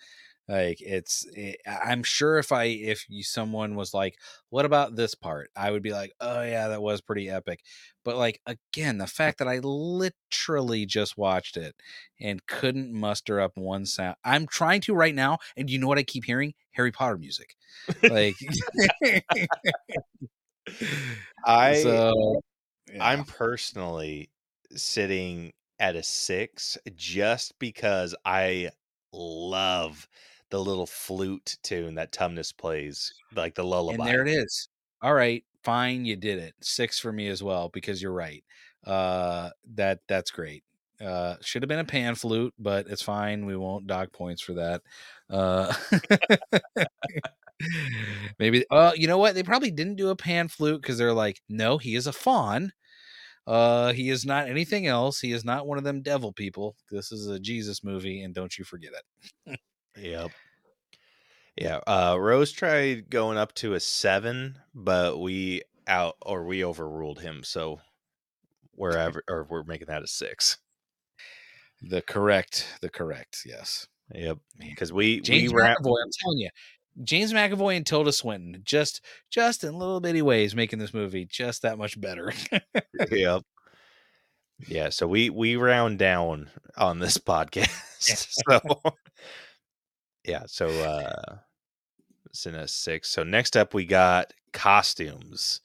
Like it's, eh, it, I'm sure if I if you someone was like, "What about this part?" I would be like, "Oh yeah, that was pretty epic." But like again, the fact that I literally just watched it and couldn't muster up one sound. I'm trying to right now, and you know what I keep hearing? Harry Potter music. Like I so, yeah. I'm personally sitting at a six just because I love the little flute tune that Tumnus plays, like the lullaby. And there it is. All right, fine, you did it. Six for me as well because you're right. Uh, that that's great. Uh, should have been a pan flute, but it's fine. We won't dog points for that. Uh, maybe. Well, you know what? They probably didn't do a pan flute because they're like, no, he is a faun. Uh, he is not anything else. He is not one of them devil people. This is a Jesus movie, and don't you forget it. Yep. Yeah. Uh, Rose tried going up to a seven, but we out or we overruled him. So wherever or we're making that a six. The correct, the correct, yes. Yep. Because we James we were at, McAvoy, I'm telling you, James McAvoy and Tilda Swinton, just just in little bitty ways, making this movie just that much better. yep. Yeah, so we we round down on this podcast. so yeah, so uh it's in a six. So next up we got costumes.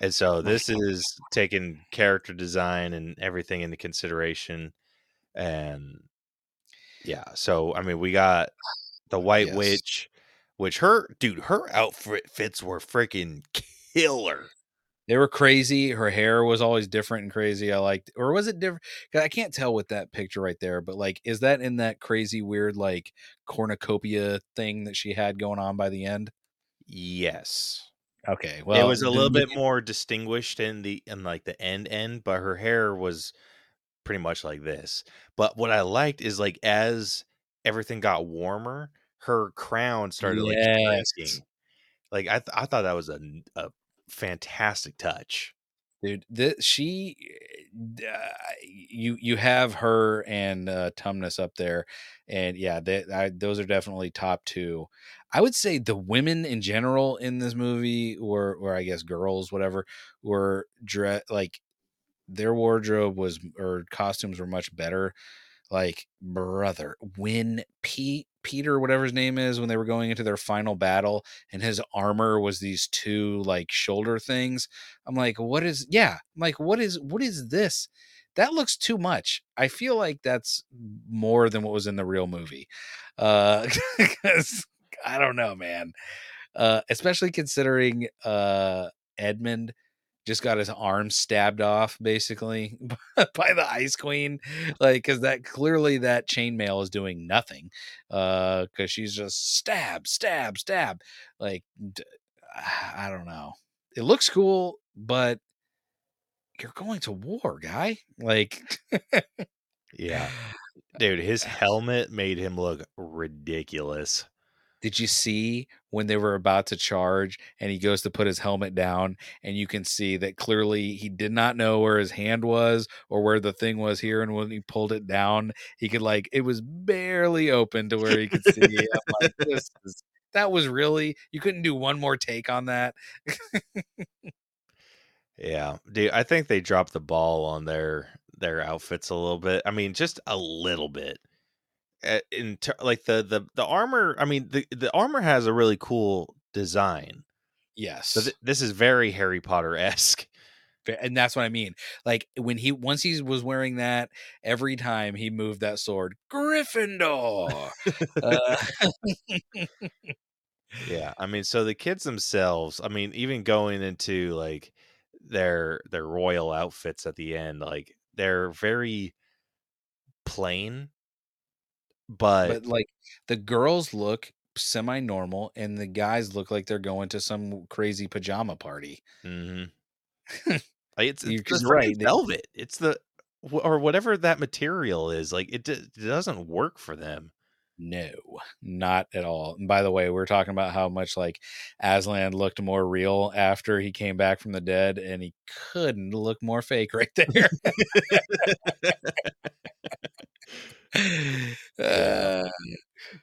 And so this is taking character design and everything into consideration. And yeah, so I mean we got the White Yes. Witch, which her dude, her outfits were freaking killer. They were crazy. Her hair was always different and crazy. I liked, or was it different? I can't tell with that picture right there, but like, is that in that crazy, weird, like cornucopia thing that she had going on by the end? Yes. Okay, well, it was a little bit more distinguished in the in like the end end, but her hair was pretty much like this. But what I liked is like as everything got warmer, her crown started like Yes. shrinking. Like I th- I thought that was a a fantastic touch. dude this she uh, you you have her and uh tumnus up there and yeah they, I, those are definitely top two i would say the women in general in this movie or or i guess girls whatever were dre- like their wardrobe was or costumes were much better like brother when pete peter whatever his name is when they were going into their final battle and his armor was these two like shoulder things i'm like what is yeah i'm like what is what is this? That looks too much. I feel like that's more than what was in the real movie uh i don't know man uh especially considering uh edmund just got his arm stabbed off basically by the ice queen like because that clearly that chainmail is doing nothing uh because she's just stab stab stab like i don't know it looks cool but you're going to war guy like Yeah. Dude, his helmet made him look ridiculous. Did you see when they were about to charge and he goes to put his helmet down and you can see that clearly he did not know where his hand was or where the thing was here and when he pulled it down he could like it was barely open to where he could see. Like, is, that was really you couldn't do one more take on that Yeah, dude, I think they dropped the ball on their their outfits a little bit. I mean, just a little bit. Uh, In ter- like the the the armor, I mean, the the armor has a really cool design. yes So th- this is very Harry Potter esque. And that's what I mean. Like when he once he was wearing that, every time he moved that sword, Gryffindor. uh, Yeah, I mean, so the kids themselves, I mean, even going into like their their royal outfits at the end, like they're very plain, but, but like the girls look semi-normal, and the guys look like they're going to some crazy pajama party. Mm-hmm. it's, it's the right velvet. It's the or whatever that material is. Like it, d- it doesn't work for them. No, not at all. And by the way, we're talking about how much like Aslan looked more real after he came back from the dead, and he couldn't look more fake right there. Uh,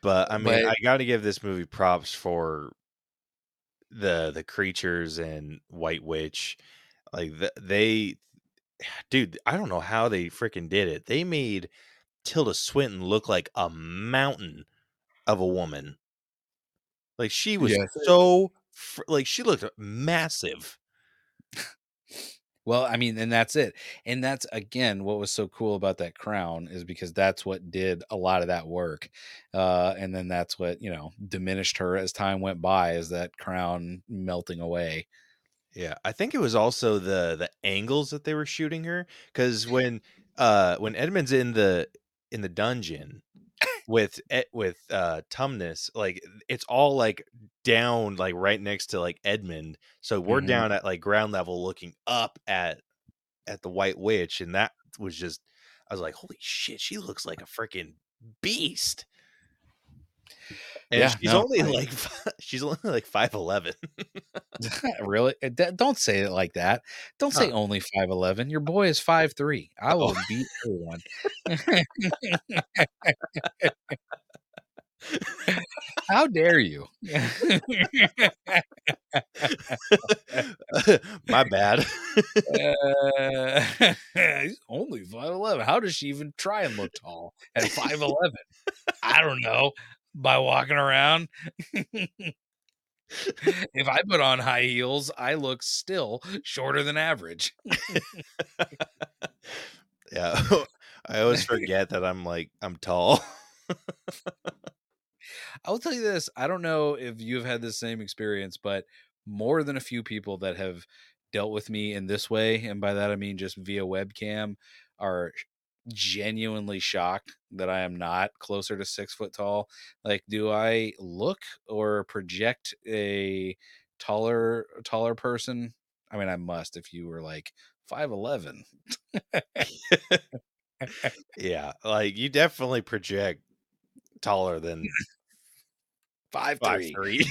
But I mean, But- I got to give this movie props for the the creatures and White Witch. Like th- they, dude, I don't know how they freaking did it. They made Tilda Swinton look like a mountain of a woman. Like she was Yes. so like she looked massive. Well, I mean, and that's it. And that's again what was so cool about that crown is because that's what did a lot of that work. Uh, and then that's what, you know, diminished her as time went by as that crown melting away. Yeah, I think it was also the the angles that they were shooting her because when uh when Edmund's in the in the dungeon with with uh Tumnus, like it's all like down like right next to like Edmund, so we're Mhm. down at like ground level looking up at at the White Witch, and that was just I was like, holy shit, she looks like a freaking beast. And Yeah, she's no, only I- like she's only like five eleven. really? Uh, Don't say it like that. Don't say Huh. only 5'11. Your boy is five three. I will beat everyone. How dare you? My bad. Uh, he's only 5'11. How does she even try and look tall at 5'11? I don't know. By walking around. if I put on high heels, I look still shorter than average. yeah. I always forget that I'm like I'm tall. I will tell you this. I don't know if you've had the same experience, but more than a few people that have dealt with me in this way, and by that I mean just via webcam, are genuinely shocked that I am not closer to six foot tall. Like, do I look or project a taller taller person? I mean, I must if you were like five eleven. yeah, like you definitely project taller than Five five three. three.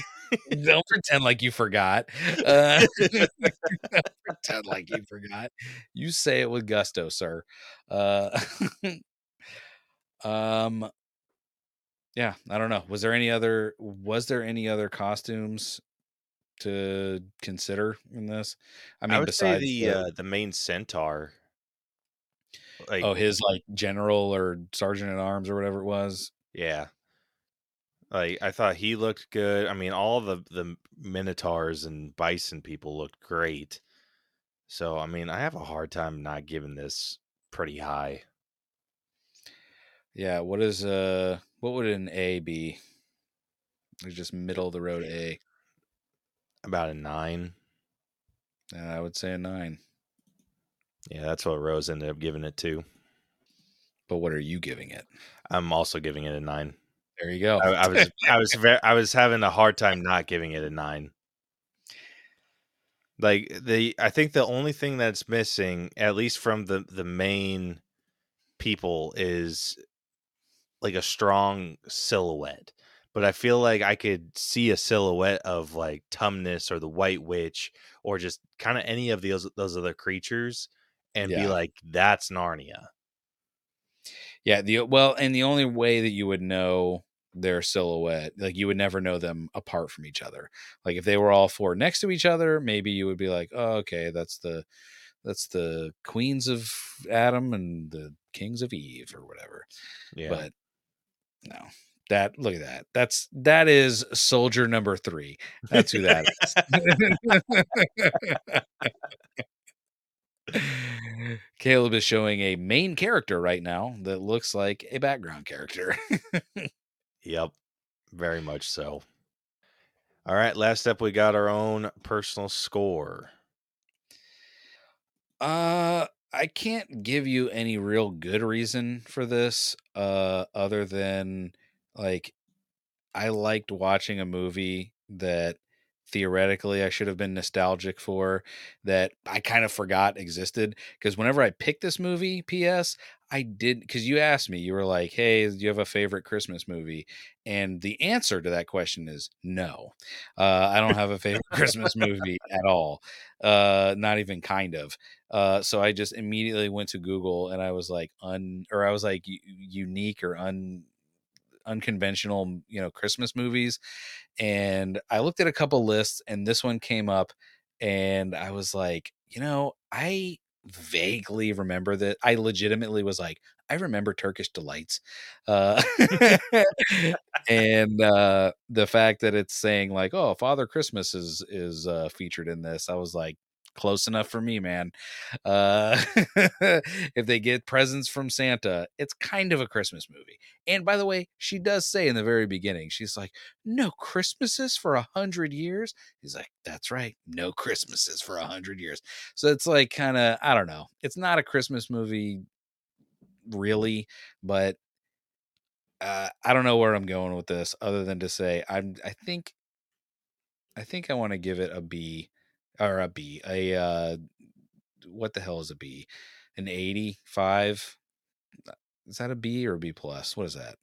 Don't pretend like you forgot. Uh, don't pretend like you forgot. You say it with gusto, sir. Uh, um, yeah, I don't know. Was there any other? Was there any other costumes to consider in this? I I, mean, would besides say the the- uh, the main centaur. Like, oh, his like general or sergeant at arms or whatever it was. yeah. Like I thought he looked good. I mean, all the the minotaurs and bison people looked great. So I mean, I have a hard time not giving this pretty high. Yeah. What is uh? What would an A be? It's just middle of the road A. About a nine. Uh, I would say a nine. Yeah, that's what Rose ended up giving it to. But what are you giving it? I'm also giving it a nine. There you go. I, I was I was very I was having a hard time not giving it a nine. Like the I think the only thing that's missing, at least from the the main people, is like a strong silhouette. But I feel like I could see a silhouette of like Tumnus or the White Witch or just kind of any of those those other creatures and be like, that's Narnia. yeah. The well, and the only way that you would know their silhouette, like you would never know them apart from each other. Like if they were all four next to each other, maybe you would be like, oh, okay, that's the that's the queens of Adam and the kings of Eve or whatever. Yeah. But no. That look at that. That's that is soldier number three. That's who that is. Caleb is showing a main character right now that looks like a background character. Yep, very much so. All right, last up, we got our own personal score. uh I can't give you any real good reason for this uh other than like I liked watching a movie that theoretically I should have been nostalgic for that I kind of forgot existed because whenever I picked this movie, PS, I did because you asked me, you were like, "Hey, do you have a favorite Christmas movie?" And the answer to that question is no. Uh, I don't have a favorite Christmas movie at all, uh, not even kind of. Uh, so I just immediately went to Google and I was like, un or I was like unique or un unconventional, you know, Christmas movies. And I looked at a couple lists and this one came up and I was like, you know, I vaguely remember that I legitimately was like, I remember Turkish delights. Uh, and uh, the fact that it's saying like, oh, Father Christmas is is uh, featured in this, I was like, close enough for me, man. Uh, if they get presents from Santa, it's kind of a Christmas movie. And by the way, she does say in the very beginning, she's like, "No Christmases for a hundred years." He's like, "That's right, no Christmases for a hundred years." So it's like kind of, I don't know. It's not a Christmas movie, really, but uh, I don't know where I'm going with this, other than to say I'm. I think, I think I want to give it a B or a B. A uh, what the hell is a B? An 85? Is that a B or a B plus? What is that?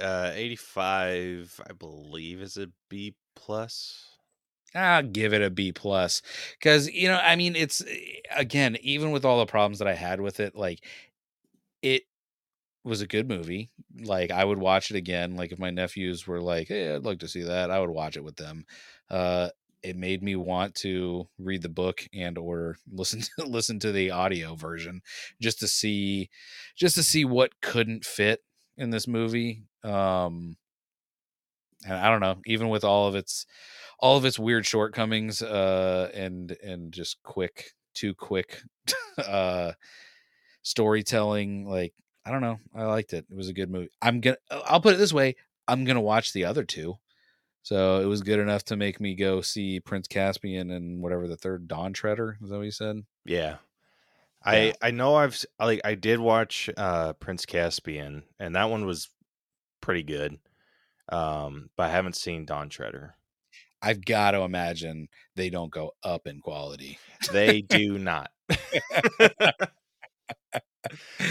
Uh, 85, I believe, is a B plus. I'll give it a B plus because you know, I mean, it's again, even with all the problems that I had with it, like it was a good movie. Like I would watch it again. Like if my nephews were like, "Hey, I'd like to see that," I would watch it with them. Uh, it made me want to read the book and or listen to listen to the audio version just to see just to see what couldn't fit in this movie um and i don't know even with all of its all of its weird shortcomings uh and and just quick too quick uh storytelling like i don't know i liked it it was a good movie. I'm gonna i'll put it this way i'm gonna watch the other two so it was good enough to make me go see Prince Caspian and whatever the third Dawn Treader. Is that what you said? Yeah. I Yeah. I know I've like I did watch uh Prince Caspian and that one was pretty good. Um but I haven't seen Dawn Treader. I've got to imagine they don't go up in quality. They do not. I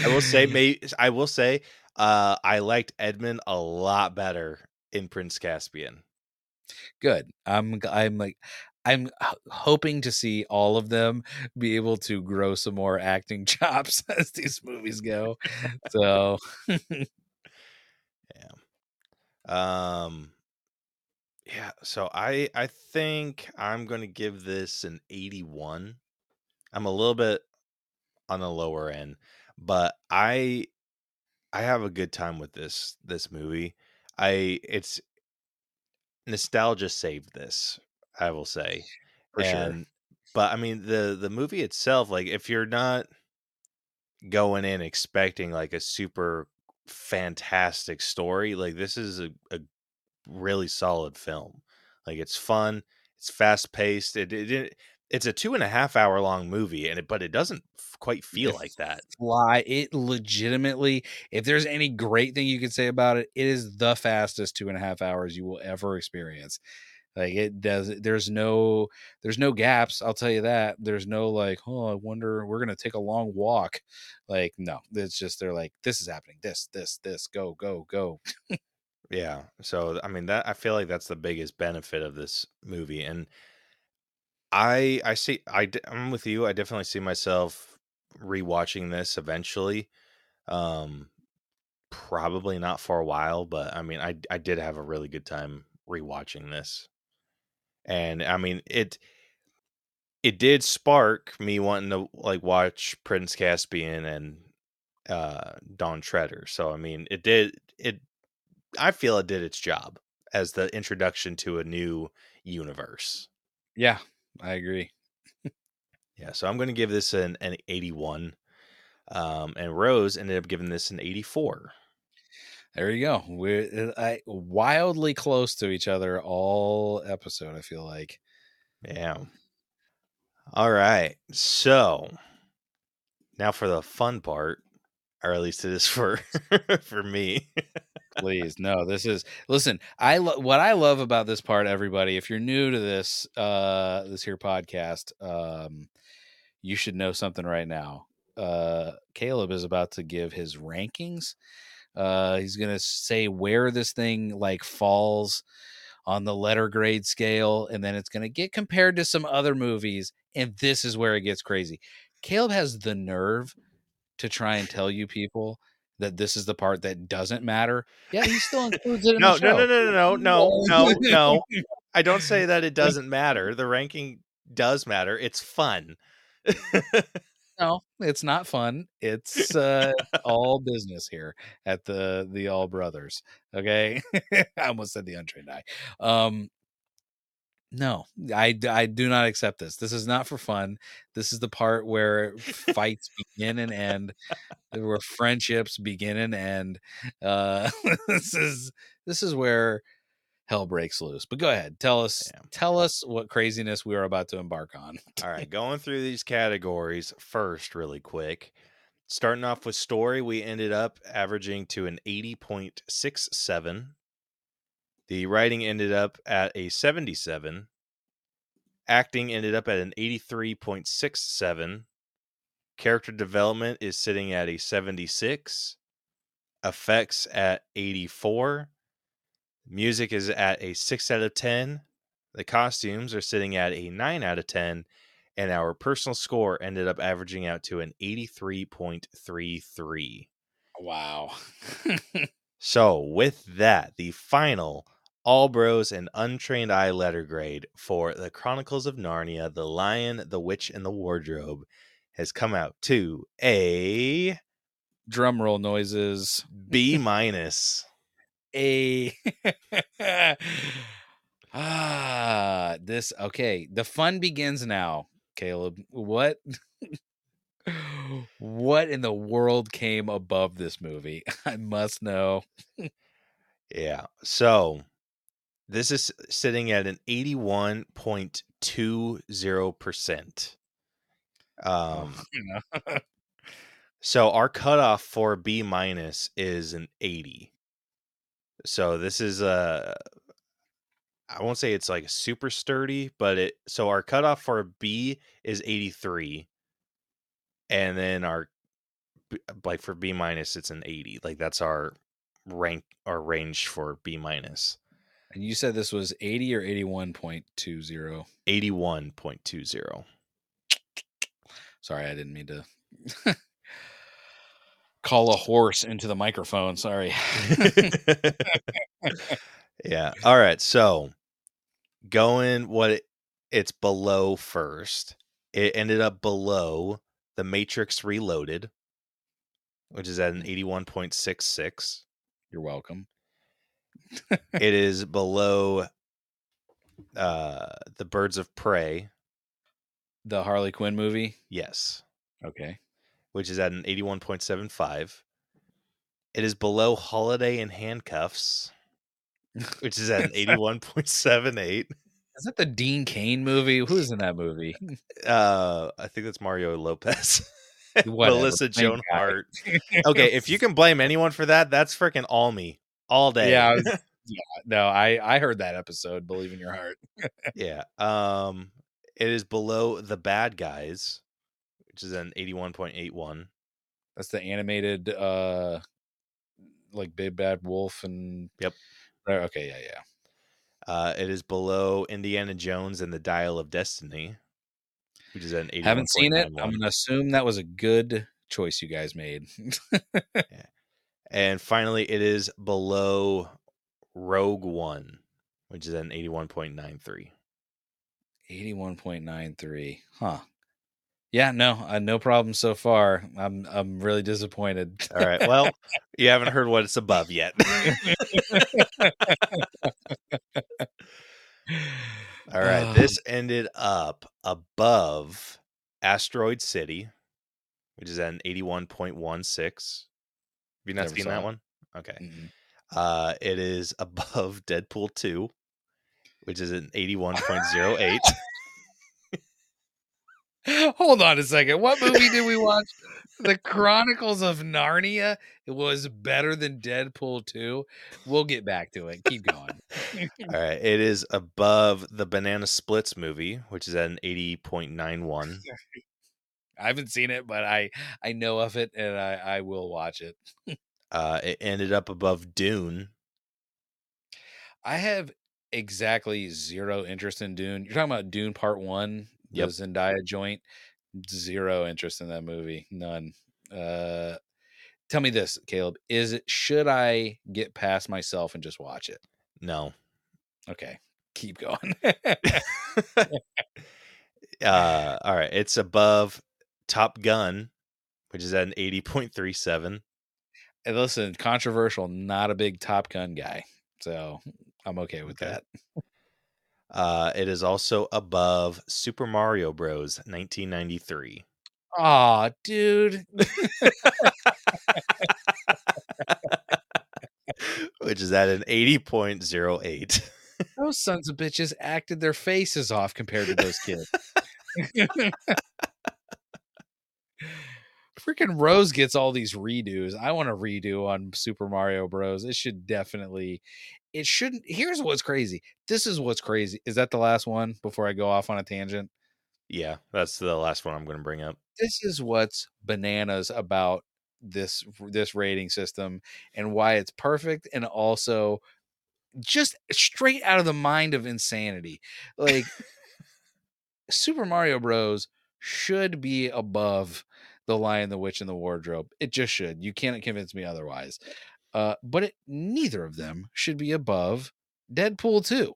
will say may I will say uh I liked Edmund a lot better in Prince Caspian. Good. I'm I'm like I'm hoping to see all of them be able to grow some more acting chops as these movies go. So yeah. Um yeah, so I I think I'm going to give this an 81. I'm a little bit on the lower end, but I I have a good time with this this movie. I it's nostalgia saved this, I will say. for sure. but I mean the the movie itself, like if you're not going in expecting like a super fantastic story, like this is a, a really solid film. Like it's fun, it's fast paced. It, it, it it's a two and a half hour long movie, and it but it doesn't f- quite feel It like that. Fly it legitimately. If there's any great thing you could say about it, it is the fastest two and a half hours you will ever experience. Like it does. There's no. There's no gaps. I'll tell you that. There's no like. Oh, I wonder. We're gonna take a long walk. Like no. It's just they're like this is happening. This. This. This. Go. Go. Go. Yeah. So I mean that I feel like that's the biggest benefit of this movie, and I I see I I'm with you. I definitely see myself rewatching this eventually. Um, probably not for a while, but I mean I I did have a really good time rewatching this, and I mean it it did spark me wanting to like watch Prince Caspian and uh Dawn Treader. So I mean it did it I feel it did its job as the introduction to a new universe. Yeah, I agree. Yeah, so I'm going to give this an, an 81. Um, and Rose ended up giving this an 84. There you go. We're uh, I, wildly close to each other all episode. I feel like. Yeah. All right. So now for the fun part, or at least it is for for me. please no this is listen i lo- what i love about this part everybody if you're new to this uh this here podcast um you should know something right now. Uh caleb is about to give his rankings. Uh he's gonna say where this thing like falls on the letter grade scale and then it's gonna get compared to some other movies and this is where it gets crazy. Caleb has the nerve to try and tell you people that this is the part that doesn't matter. Yeah, he still includes it in No, the no, no, no, no, no, no, no. I don't say that it doesn't matter. The ranking does matter. It's fun. No, it's not fun. It's uh, all business here at the the All Brothers. Okay, I almost said the untrained eye. Um, no, I I do not accept this. This is not for fun. This is the part where fights begin and end, where friendships begin and end. Uh, this is this is where hell breaks loose. But go ahead, tell us Yeah. tell us what craziness we are about to embark on. All right, going through these categories first, really quick. Starting off with story, we ended up averaging to an 80.67. The writing ended up at a 77. Acting ended up at an 83.67. Character development is sitting at a 76. Effects at 84. Music is at a 6 out of 10. The costumes are sitting at a 9 out of 10 and our personal score ended up averaging out to an 83.33. Wow. So, with that, the final All Bros and Untrained Eye letter grade for The Chronicles of Narnia, The Lion, the Witch, and the Wardrobe has come out to a Drum roll noises. B minus. A ah, this okay. The fun begins now, Caleb. What what in the world came above this movie? I must know. Yeah. So, this is sitting at an 81.20%. Um? So our cutoff for B minus is an 80. So this is a I won't say it's like super sturdy, but it so our cutoff for a B is 83. And then our like for B minus it's an 80. Like that's our rank our range for B minus. And you said this was 80 or 81.20. 81.20. Sorry, I didn't mean to call a horse into the microphone. Sorry. yeah. All right. So going what it, it's below first. It ended up below the Matrix Reloaded, which is at an 81.66. You're welcome. it is below uh the Birds of Prey. The Harley Quinn movie. Yes. Okay. Which is at an 81.75. It is below Holiday in Handcuffs, which is at an 81.78. Is that the Dean Cain movie? Who's in that movie? Uh, I think that's Mario Lopez. Melissa Joan. Hart. Okay, if you can blame anyone for that, that's freaking all me all day. Yeah, was- No, I I heard that episode. Believe in your heart. yeah. Um, it is below the bad guys, which is an eighty-one point eight one. That's the animated, uh like Big Bad Wolf and Yep. Okay, yeah, yeah. Uh, it is below Indiana Jones and the Dial of Destiny, which is an. Haven't seen it. I'm gonna assume that was a good choice you guys made. And finally, it is below Rogue One, which is an eighty-one point nine three. Eighty-one point nine three. Huh. Yeah, no, uh, no problem so far. I'm I'm really disappointed. All right. Well, you haven't heard what it's above yet. All right. Um, This ended up above Asteroid City, which is at an 81.16. Have you not Never seen that it. one? Okay. Mm-mm. Uh, it is above Deadpool 2, which is an 81.08. Hold on a second. What movie did we watch? the Chronicles of Narnia It was better than Deadpool 2. We'll get back to it. Keep going. All right, it is above the Banana Splits movie, which is at an eighty point nine one. I haven't seen it, but I I know of it and I I will watch it. Uh, it ended up above Dune. I have exactly zero interest in Dune. You're talking about Dune Part One, the Zendaya joint. Zero interest in that movie. None. Uh, tell me this, Caleb. Is it should I get past myself and just watch it? No. Okay, keep going. Uh, all right, it's above Top Gun, which is at an eighty point three seven. and listen, controversial. Not a big Top Gun guy, so I'm okay with Okay. that. Uh, it is also above Super Mario Bros. nineteen ninety three. Aw, dude. which is at an 80.08. Those sons of bitches acted their faces off compared to those kids. Freaking Rose gets all these redos. I want a redo on Super Mario Bros. It should definitely. It shouldn't. Here's what's crazy. This is what's crazy. Is that the last one before I go off on a tangent? yeah, that's the last one I'm going to bring up. This is what's bananas about this this rating system and why it's perfect and also just straight out of the mind of insanity. Like Super Mario Bros should be above The Lion, the Witch, and the Wardrobe. It just should. You can't convince me otherwise. Uh, but it, neither of them should be above Deadpool 2.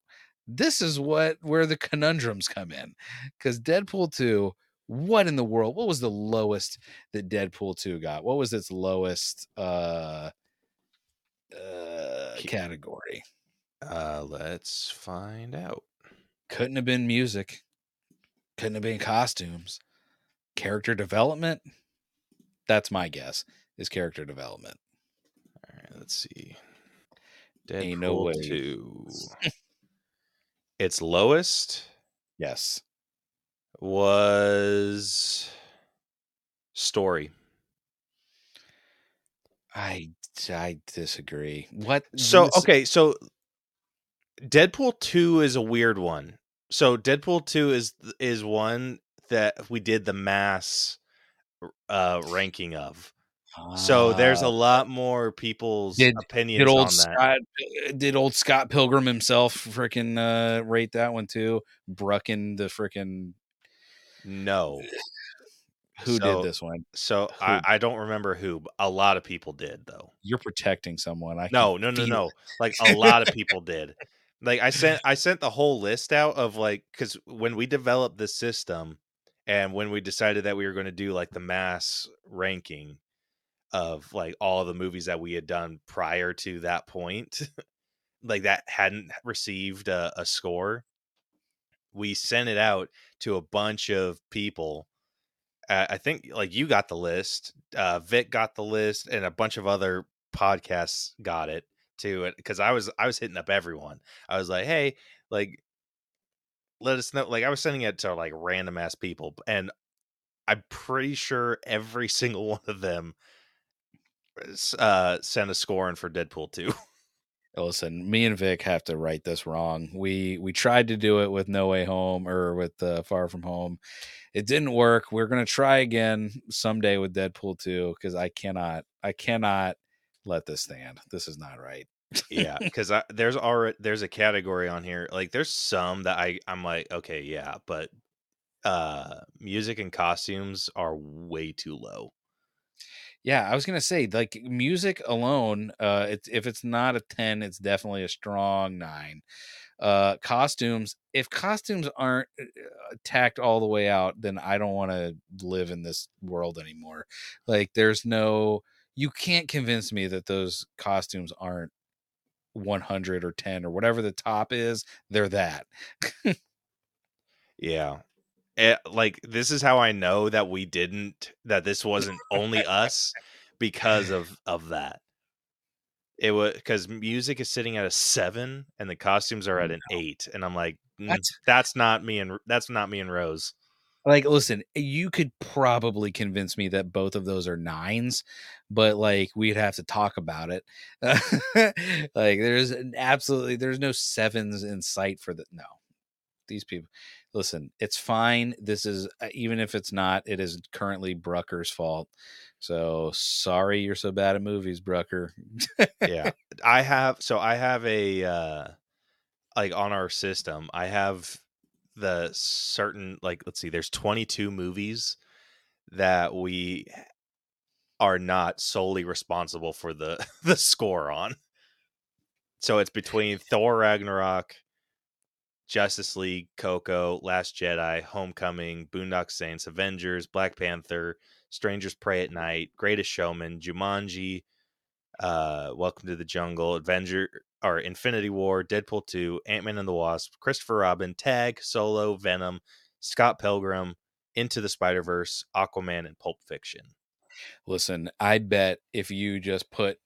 This is what where the conundrums come in. Because Deadpool 2, what in the world? What was the lowest that Deadpool 2 got? What was its lowest uh, uh, category? Uh, let's find out. Couldn't have been music. Couldn't have been costumes. Character development. That's my guess. Is character development. All right, let's see. Deadpool Ain't no way. 2. its lowest Yes. was story. I I disagree. What? So this- okay, so Deadpool 2 is a weird one. So Deadpool 2 is is one that we did the mass uh ranking of. So there's a Ah, lot more people's Did- opinions did old on that. Scott uh, did old Scott Pilgrim himself freaking uh rate that one too? Bruckin the freaking No. who So- did this one? So I, I don't remember who, but a lot of people did though. You're protecting someone. I No, no, no, no. it. Like a lot of people did. Like I sent I sent the whole list out of like cuz when we developed this system and when we decided that we were going to do like the mass ranking of like all the movies that we had done prior to that point like that hadn't received a, a score we sent it out to a bunch of people uh, i think like you got the list uh vic got the list and a bunch of other podcasts got it too because i was i was hitting up everyone. I was like hey like let us know like i was sending it to like random ass people and i'm pretty sure every single one of them uh sent a score in for deadpool 2 Listen, me and Vic have to write this wrong. We we tried to do it with No Way Home or with uh, Far From Home. It didn't work. We're gonna try again someday with Deadpool 2 because I cannot I cannot let this stand. This is not right. Yeah because there's already there's a category on here like there's some that i i'm like okay yeah but uh music and costumes are way too low Yeah, I was gonna say like music alone. Uh, it's if it's not a ten, it's definitely a strong nine. Uh, costumes. If costumes aren't uh, tacked all the way out, then I don't want to live in this world anymore. Like, there's no. You can't convince me that those costumes aren't 100 or 10 or whatever the top is. They're that. yeah Eh, like this is how i know that we didn't that this wasn't only us because of of that it was because music is sitting at a seven and the costumes are at an eight and i'm like "Mm, that's not me and that's not me and rose like listen you could probably convince me that both of those are nines but like we'd have to talk about it. Like there's an absolutely there's no sevens in sight for the no. These people listen it's fine this is uh, even if it's not it is currently brucker's fault. So sorry you're so bad at movies brucker. Yeah. I have so i have a uh like on our system i have the certain like let's see there's 22 movies that we are not solely responsible for the the score on. So it's between thor ragnarok justice league coco last jedi homecoming boondock saints avengers black panther strangers prey at night greatest showman jumanji uh welcome to the jungle avenger or infinity war deadpool 2 ant-man and the wasp christopher robin tag solo venom scott pilgrim into the spider-verse aquaman and pulp fiction. Listen i bet if you just put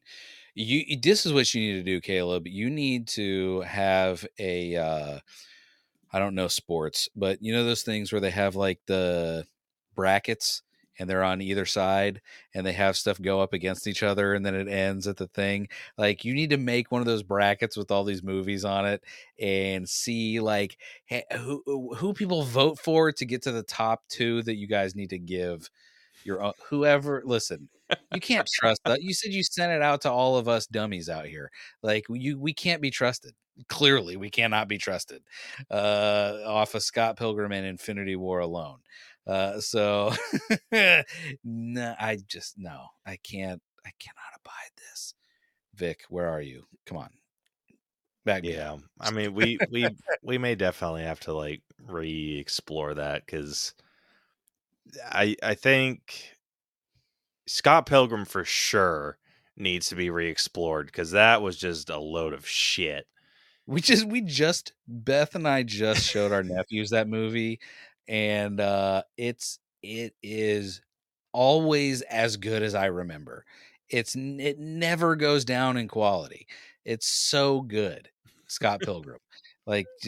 you this is what you need to do caleb. You need to have a uh i don't know sports but you know those things where they have like the brackets and they're on either side and they have stuff go up against each other and then it ends at the thing. Like you need to make one of those brackets with all these movies on it and see like who who people vote for to get to the top two that you guys need to give your own, whoever listen you can't trust that you said you sent it out to all of us dummies out here. Like you we can't be trusted. Clearly we cannot be trusted uh off of scott pilgrim and infinity war alone uh, so no, I just no, I can't. I cannot abide this. Vic, where are you? Come on, back. Yeah, I mean, we we we may definitely have to like re-explore that because I I think Scott Pilgrim for sure needs to be re-explored because that was just a load of shit. We just we just Beth and I just showed our nephews that movie and uh, it's it is always as good as I remember. It's it never goes down in quality. It's so good, Scott Pilgrim. like,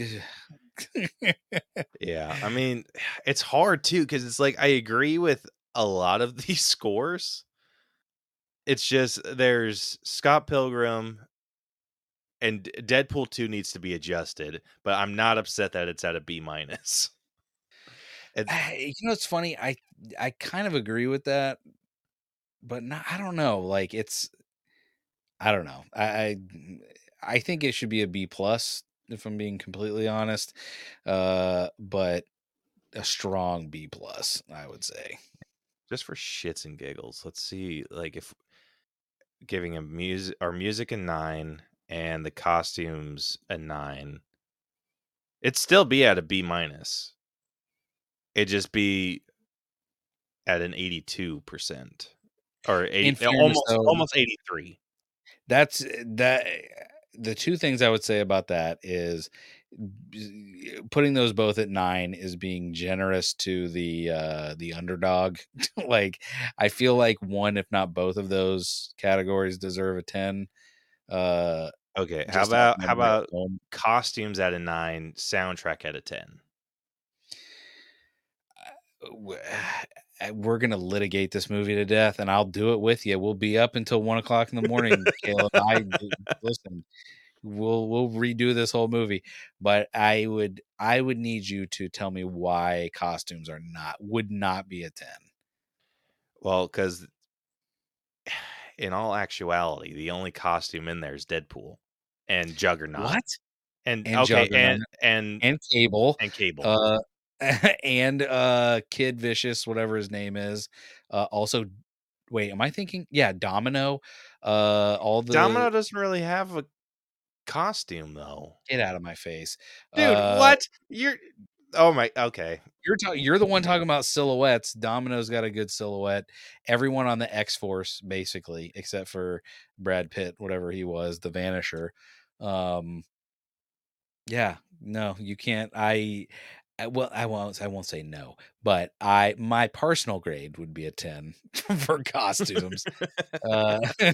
yeah, I mean, it's hard too because it's like I agree with a lot of these scores. It's just there's Scott Pilgrim and Deadpool 2 needs to be adjusted, but I'm not upset that it's at a B minus. You know, it's funny. I I kind of agree with that, but not, I don't know. Like it's, I don't know. I, I I think it should be a B plus if I'm being completely honest. Uh, but a strong B plus, I would say. Just for shits and giggles, let's see. Like if giving a music our music a nine and the costumes a nine, it'd still be at a B minus it just be at an 82% or 80, almost though, almost 83 that's eh, that eh, the two things i would say about that is putting those both at nine is being generous to the uh the underdog. Like i feel like one if not both of those categories deserve a 10 uh okay how about how about costumes at a nine soundtrack at a 10 we're gonna litigate this movie to death, and I'll do it with you. We'll be up until one o'clock in the morning, Caleb. I listen. We'll we'll redo this whole movie, but I would I would need you to tell me why costumes are not would not be a ten. Well, because in all actuality, the only costume in there is Deadpool and Juggernaut. What? And, and okay, Juggernaut. and and and Cable and Cable. Uh, and uh Kid Vicious, whatever his name is. Uh also wait, am I thinking? Yeah, Domino. Uh all the Domino doesn't really have a costume though. Get out of my face. Dude, uh, what? You're Oh my okay. You're talking you're the one talking about silhouettes. Domino's got a good silhouette. Everyone on the X Force, basically, except for Brad Pitt, whatever he was, the Vanisher. Um yeah, no, you can't. I well, I won't. I won't say no, but I my personal grade would be a ten for costumes. uh,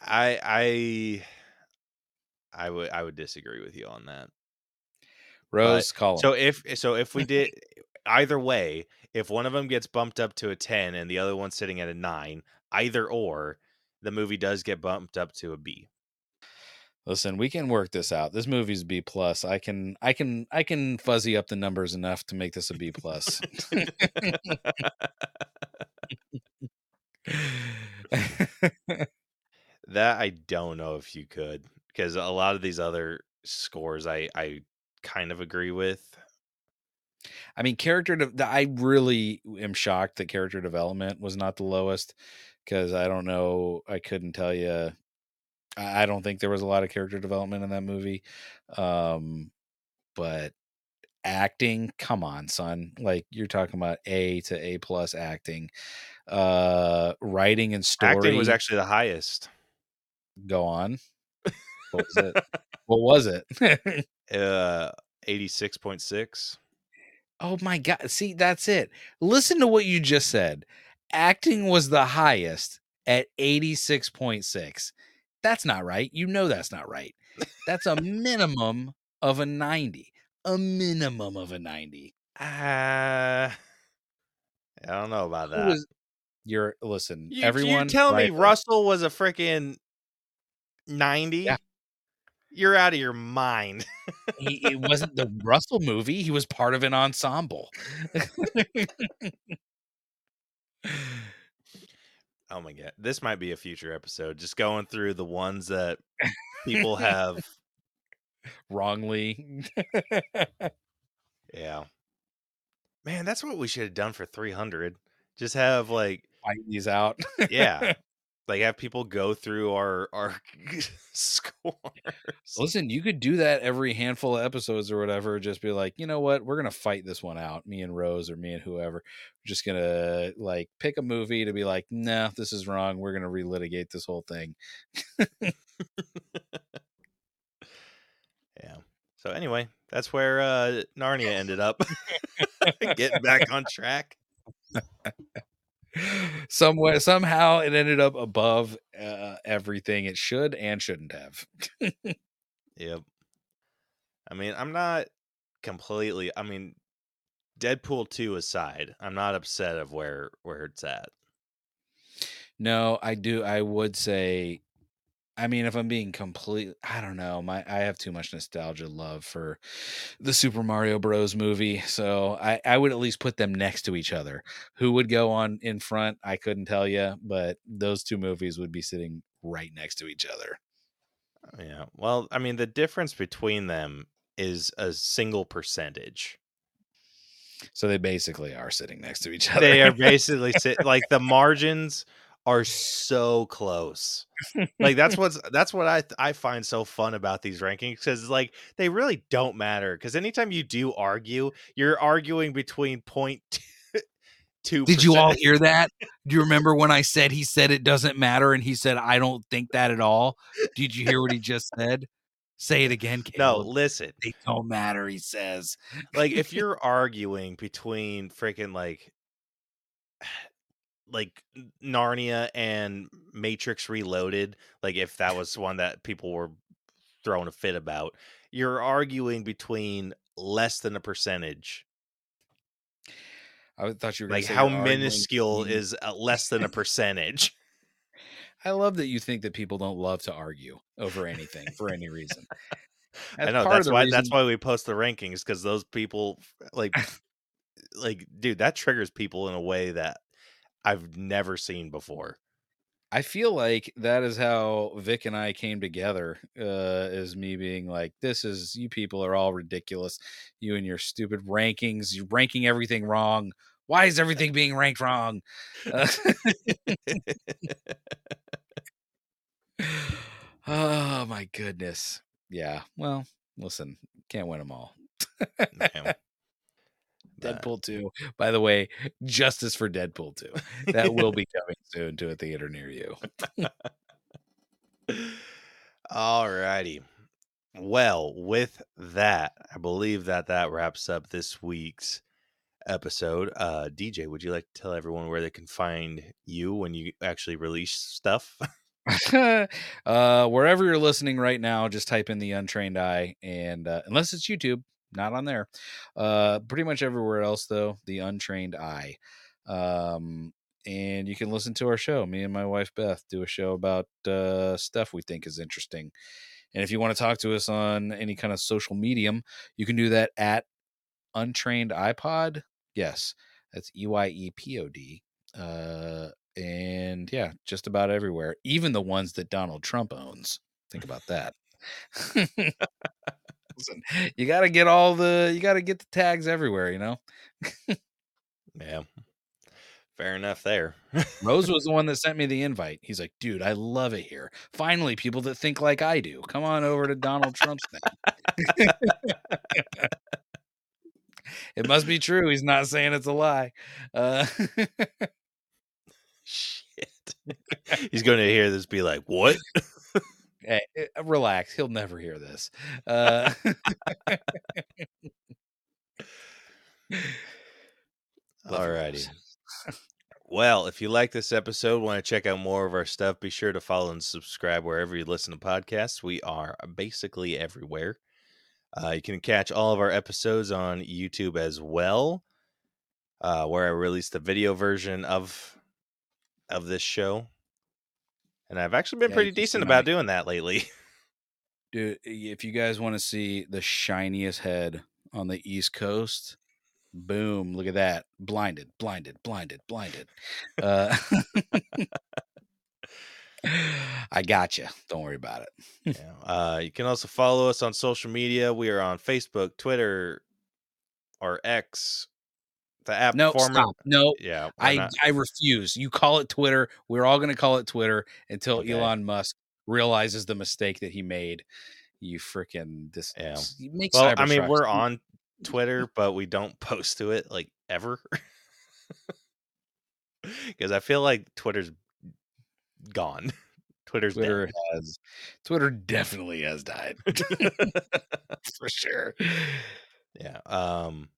I I I would I would disagree with you on that. Rose, call 'em. So if so if we did either way, if one of them gets bumped up to a 10 and the other one's sitting at a 9, either or, the movie does get bumped up to a B. Listen, we can work this out. This movie's B plus. I can, I can, I can fuzzy up the numbers enough to make this a B plus. That I don't know if you could because a lot of these other scores I I kind of agree with. I mean, character. De- I really am shocked that character development was not the lowest because I don't know. I couldn't tell you. I don't think there was a lot of character development in that movie. Um, but acting, come on, son. Like you're talking about A to A plus acting. Uh, writing and story. Acting was actually the highest. go on. What was it? what was it? Uh 86.6. Oh my god. See, that's it. Listen to what you just said. Acting was the highest at 86.6. That's not right. You know that's not right. That's a minimum of a 90. A minimum of a 90. Uh, I don't know about that. was- you're listen, You, everyone. you tell me right. Russell was a freaking 90? Yeah. You're out of your mind. he, it wasn't the Russell movie. He was part of an ensemble. Oh my god. This might be a future episode. Just going through the ones that people have Wrongly. yeah. Man, that's what we should have done for 300. Just have like Fight these out. yeah, like have people go through our our scores. Listen, you could do that every handful of episodes or whatever. Just be like, you know what? We're gonna fight this one out. Me and Rose or me and whoever. We're just gonna like pick a movie to be like, nah, this is wrong. We're gonna relitigate this whole thing. Yeah. So anyway, that's where uh Narnia ended up. Getting back on track. Somewhere, somehow, it ended up above uh, everything it should and shouldn't have. Yep. I mean, I'm not completely I mean Deadpool 2 aside, I'm not upset of where where it's at. No, I do. I would say, I mean, if I'm being complete, I don't know. My I have too much nostalgia love for the Super Mario Bros. movie, so I I would at least put them next to each other. Who would go on in front? I couldn't tell you, but those two movies would be sitting right next to each other. Uh, yeah. Well, I mean, the difference between them is a single percentage. So they basically are sitting next to each other. They are basically sit, like the margins are so close. Like that's what's that's what I I find so fun about these rankings because like they really don't matter because anytime you do argue, you're arguing between point two. Did you all hear that? Do you remember when I said he said it doesn't matter and he said I don't think that at all? Did you hear what he just said? Say it again, No, listen. they don't matter, he says. Like if you're arguing between freaking like like Narnia and Matrix Reloaded, like if that was one that people were throwing a fit about, you're arguing between less than a percentage. I thought you were Like how you're arguing minuscule is uh, less than a percentage? I love that you think that people don't love to argue over anything for any reason. I That's know that's why that's why we post the rankings because those people like like dude that triggers people in a way that I've never seen before. I feel like that is how Vic and I came together. Uh, is me being like, "This is you people are all ridiculous. You and your stupid rankings. You're ranking everything wrong. Why is everything being ranked wrong?" Uh, oh my goodness. Yeah. Well, listen, can't win them all. Deadpool 2. By the way, justice for Deadpool 2. That will be coming soon to a theater near you. All righty. Well, with that, I believe that that wraps up this week's episode. Uh, DJ, would you like to tell everyone where they can find you when you actually release stuff? uh, wherever you're listening right now, just type in the untrained eye, and uh, unless it's YouTube, not on there. Uh, pretty much everywhere else though. The Untrained Eye. Um, and you can listen to our show. Me and my wife Beth do a show about uh, stuff we think is interesting. And if you want to talk to us on any kind of social medium, you can do that at Untrained EyePod. Yes, that's E Y E P O D. Uh, and yeah, just about everywhere, even the ones that Donald Trump owns. Think about that. Listen, you got to get all the, you got to get the tags everywhere, you know? Yeah. Fair enough there. Rose was the one that sent me the invite. He's like, dude, I love it here. Finally, people that think like I do. Come on over to Donald Trump's thing. it must be true. He's not saying it's a lie. Uh, Shit. He's going to hear this be like, what? Hey, eh, relax. He'll never hear this. Uh, Alrighty. Rose. Well, if you like this episode, want to check out more of our stuff, be sure to follow and subscribe wherever you listen to podcasts. We are basically everywhere. Uh, you can catch all of our episodes on YouTube as well, uh, where I release the video version of of this show. And I've actually been Yeah, pretty decent about doing that lately. Dude, if you guys want to see the shiniest head on the East Coast, boom, look at that. Blinded, blinded, blinded, blinded. Uh, I got you. Don't worry about it. Yeah. Uh, you can also follow us on social media. We are on Facebook, Twitter, or X. The app No, former. stop. No, Yeah, I not- I refuse. You call it Twitter. We're all going to call it Twitter until Okay. Elon Musk realizes the mistake that he made. You freaking this. Yeah. You make well, I mean, we're on Twitter, but we don't post to it like ever. Because I feel like Twitter's gone. Twitter's Twitter has Twitter definitely has died for sure. yeah. Um,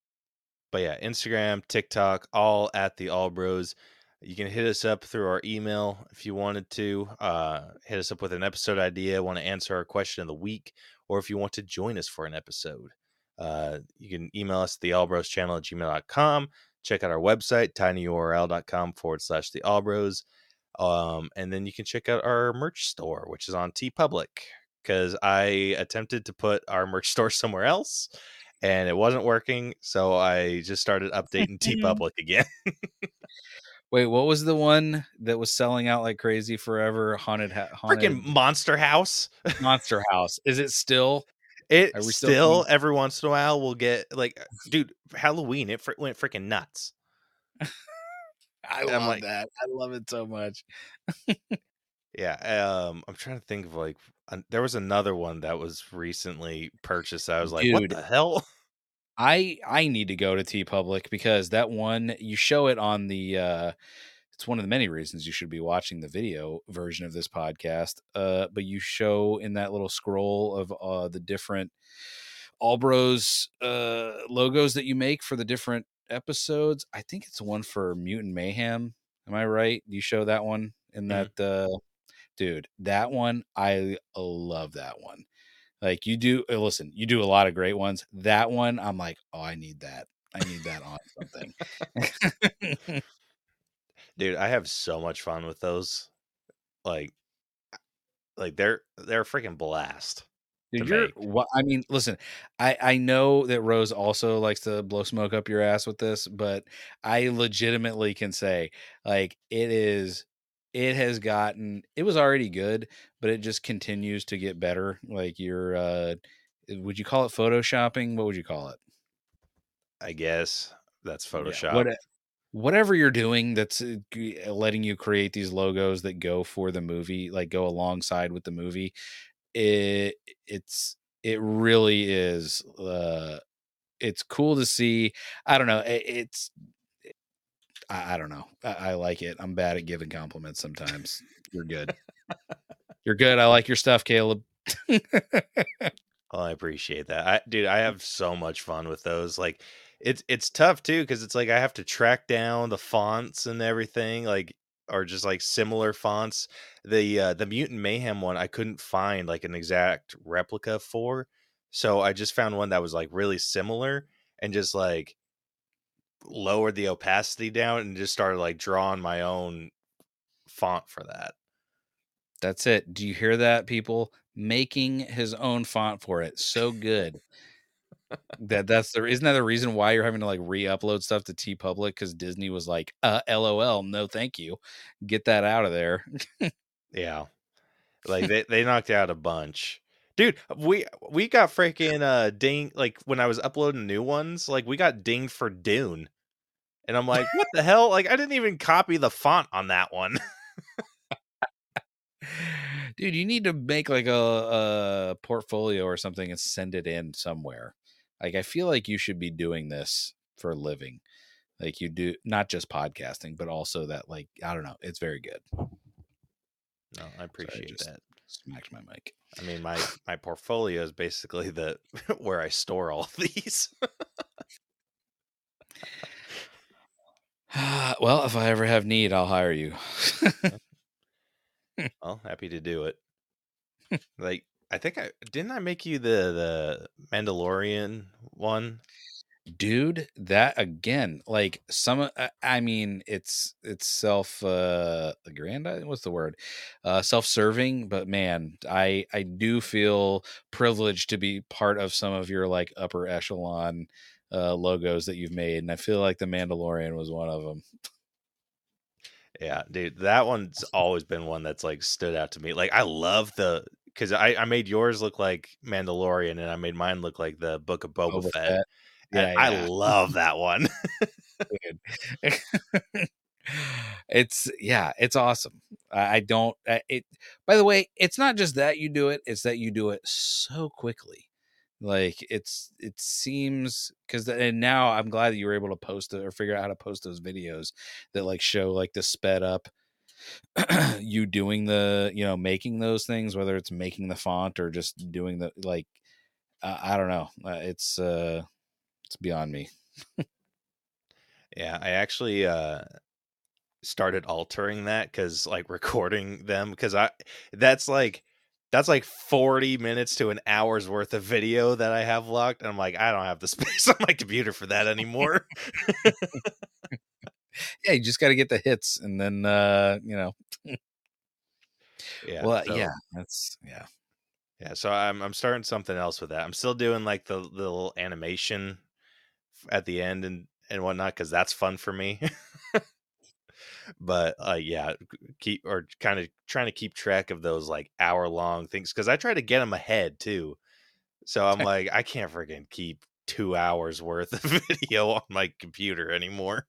but yeah, Instagram, TikTok, all at the All Bros. You can hit us up through our email if you wanted to. Uh, hit us up with an episode idea, want to answer our question of the week, or if you want to join us for an episode. Uh, you can email us at the Allbros channel at gmail.com. Check out our website, tinyurl.com forward slash the Allbros. Um, and then you can check out our merch store, which is on TeePublic. Because I attempted to put our merch store somewhere else and it wasn't working. So I just started updating TeePublic again. Wait, what was the one that was selling out like crazy forever? Haunted, ha- haunted Freaking Monster House. Monster House. Is it still? It still, still- every once in a while we'll get like, dude, Halloween, it fr- went freaking nuts. I love like- that. I love it so much. Yeah. Um, I'm trying to think of like, there was another one that was recently purchased. I was like, what the hell? I I need to go to TeePublic because that one you show it on the uh it's one of the many reasons you should be watching the video version of this podcast. Uh but you show in that little scroll of uh the different Allbros uh logos that you make for the different episodes. I think it's one for Mutant Mayhem. Am I right? You show that one in Mhm. that uh dude, that one I love that one. Like you do, uh, listen, you do a lot of great ones. That one, I'm like, oh, I need that. I need that on something. Dude, I have so much fun with those. Like, like they're they're a freaking blast. Dude, you're, wha- I mean, listen, I I know that Rose also likes to blow smoke up your ass with this, but I legitimately can say, like, it is, it has gotten, it was already good, but it just continues to get better. Like, you're, uh, would you call it photoshopping? What would you call it? I guess that's Yeah, Photoshop. what- whatever you're doing that's uh, letting you create these logos that go for the movie, like go alongside with the movie, it it's it really is. Uh, it's cool to see. I don't know. It, it's I, I don't know. I, I like it. I'm bad at giving compliments sometimes. You're good. You're good. I like your stuff, Caleb. well, I appreciate that. I dude, I have so much fun with those. Like it's it's tough too cuz it's like I have to track down the fonts and everything like or just like similar fonts. The uh the Mutant Mayhem one I couldn't find like an exact replica for, So I just found one that was like really similar and just like lowered the opacity down and just started like drawing my own font for that. That's it. Do you hear that, people? Making his own font for it. So good. that that's the isn't that the reason why you're having to like re-upload stuff to TeePublic because Disney was like, uh, LOL, no, thank you. Get that out of there. Yeah. Like they, they knocked out a bunch. Dude, we we got freaking uh ding like when I was uploading new ones, like we got dinged for Dune. And I'm like, what the hell? Like I didn't even copy the font on that one. Dude, you need to make like a, a portfolio or something and send it in somewhere. Like I feel like you should be doing this for a living. Like you do not just podcasting, but also that like I don't know, it's very good. No, I appreciate just- that. Smacked my mic. I mean, my my portfolio is basically the where I store all these. well, if I ever have need, I'll hire you. well, happy to do it. like I think I didn't I make you the the Mandalorian one. Dude that again like some uh, i mean it's it's self uh aggrandizing what's the word uh self-serving but man i i do feel privileged to be part of some of your like upper echelon uh logos that you've made and i feel like the mandalorian was one of them Yeah, dude, that one's always been one that's like stood out to me. Like I love the because I I made yours look like Mandalorian and I made mine look like the Book of Boba, Boba Fett. Fett. Yeah, I yeah. love that one. it's yeah, it's awesome. I, I don't. It. By the way, it's not just that you do it; it's that you do it so quickly. Like it's it seems because and now I'm glad that you were able to post it or figure out how to post those videos that like show like the sped up you doing the you know making those things whether it's making the font or just doing the like uh, I don't know uh, it's uh it's beyond me Yeah, I actually uh started altering that cuz like recording them cuz I that's like that's like 40 minutes to an hour's worth of video that I have locked and I'm like I don't have the space on my computer for that anymore. yeah you just got to get the hits and then uh you know yeah. well so- yeah that's yeah Yeah, so I'm I'm starting something else with that. I'm still doing like the, the little animation at the end and and whatnot because that's fun for me. but uh, yeah, keep or kind of trying to keep track of those like hour long things because I try to get them ahead too. So I'm like, I can't freaking keep two hours worth of video on my computer anymore.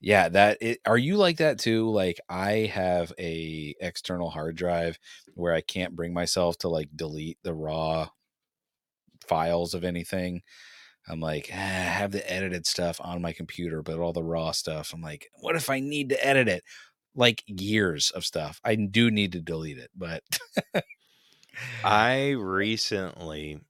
yeah that it, are you like that too like i have a external hard drive where i can't bring myself to like delete the raw files of anything. I'm like ah, i have the edited stuff on my computer but all the raw stuff. I'm like what if i need to edit it? Like years of stuff. I do need to delete it but I recently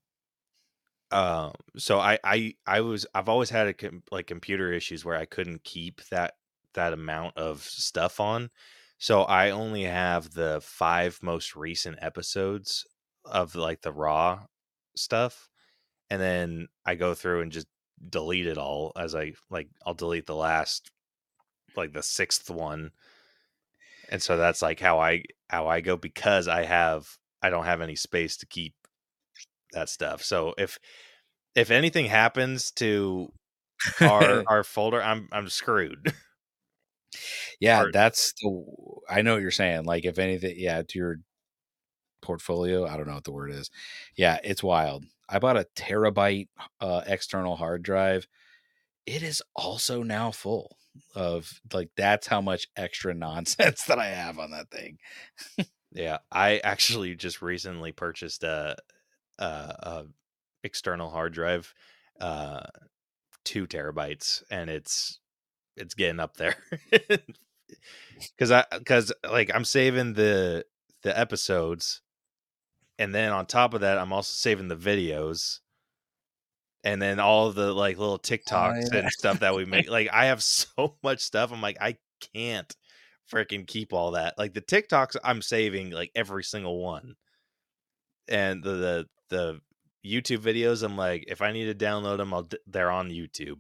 um so I I I was I've always had a com- like computer issues where I couldn't keep that that amount of stuff on. So I only have the 5 most recent episodes of like the raw stuff and then I go through and just delete it all as I like I'll delete the last like the 6th one. And so that's like how I how I go because I have I don't have any space to keep that stuff. So if if anything happens to our our folder, I'm I'm screwed. yeah Or- that's the i know what you're saying like if anything yeah to your portfolio i don't know what the word is. Yeah it's wild. I bought a terabyte uh external hard drive. It is also now full of like that's how much extra nonsense that i have on that thing. Yeah, I actually just recently purchased a a, a external hard drive, uh, two terabytes, and it's it's getting up there. Because I because like I'm saving the the episodes, and then on top of that, I'm also saving the videos. And then all the like little oh, TikToks yeah. and stuff that we make. Like I have so much stuff. I'm like, I can't freaking keep all that. Like the TikToks I'm saving like every single one. and the the, the YouTube videos. I'm like, if I need to download them, I'll d- they're on YouTube.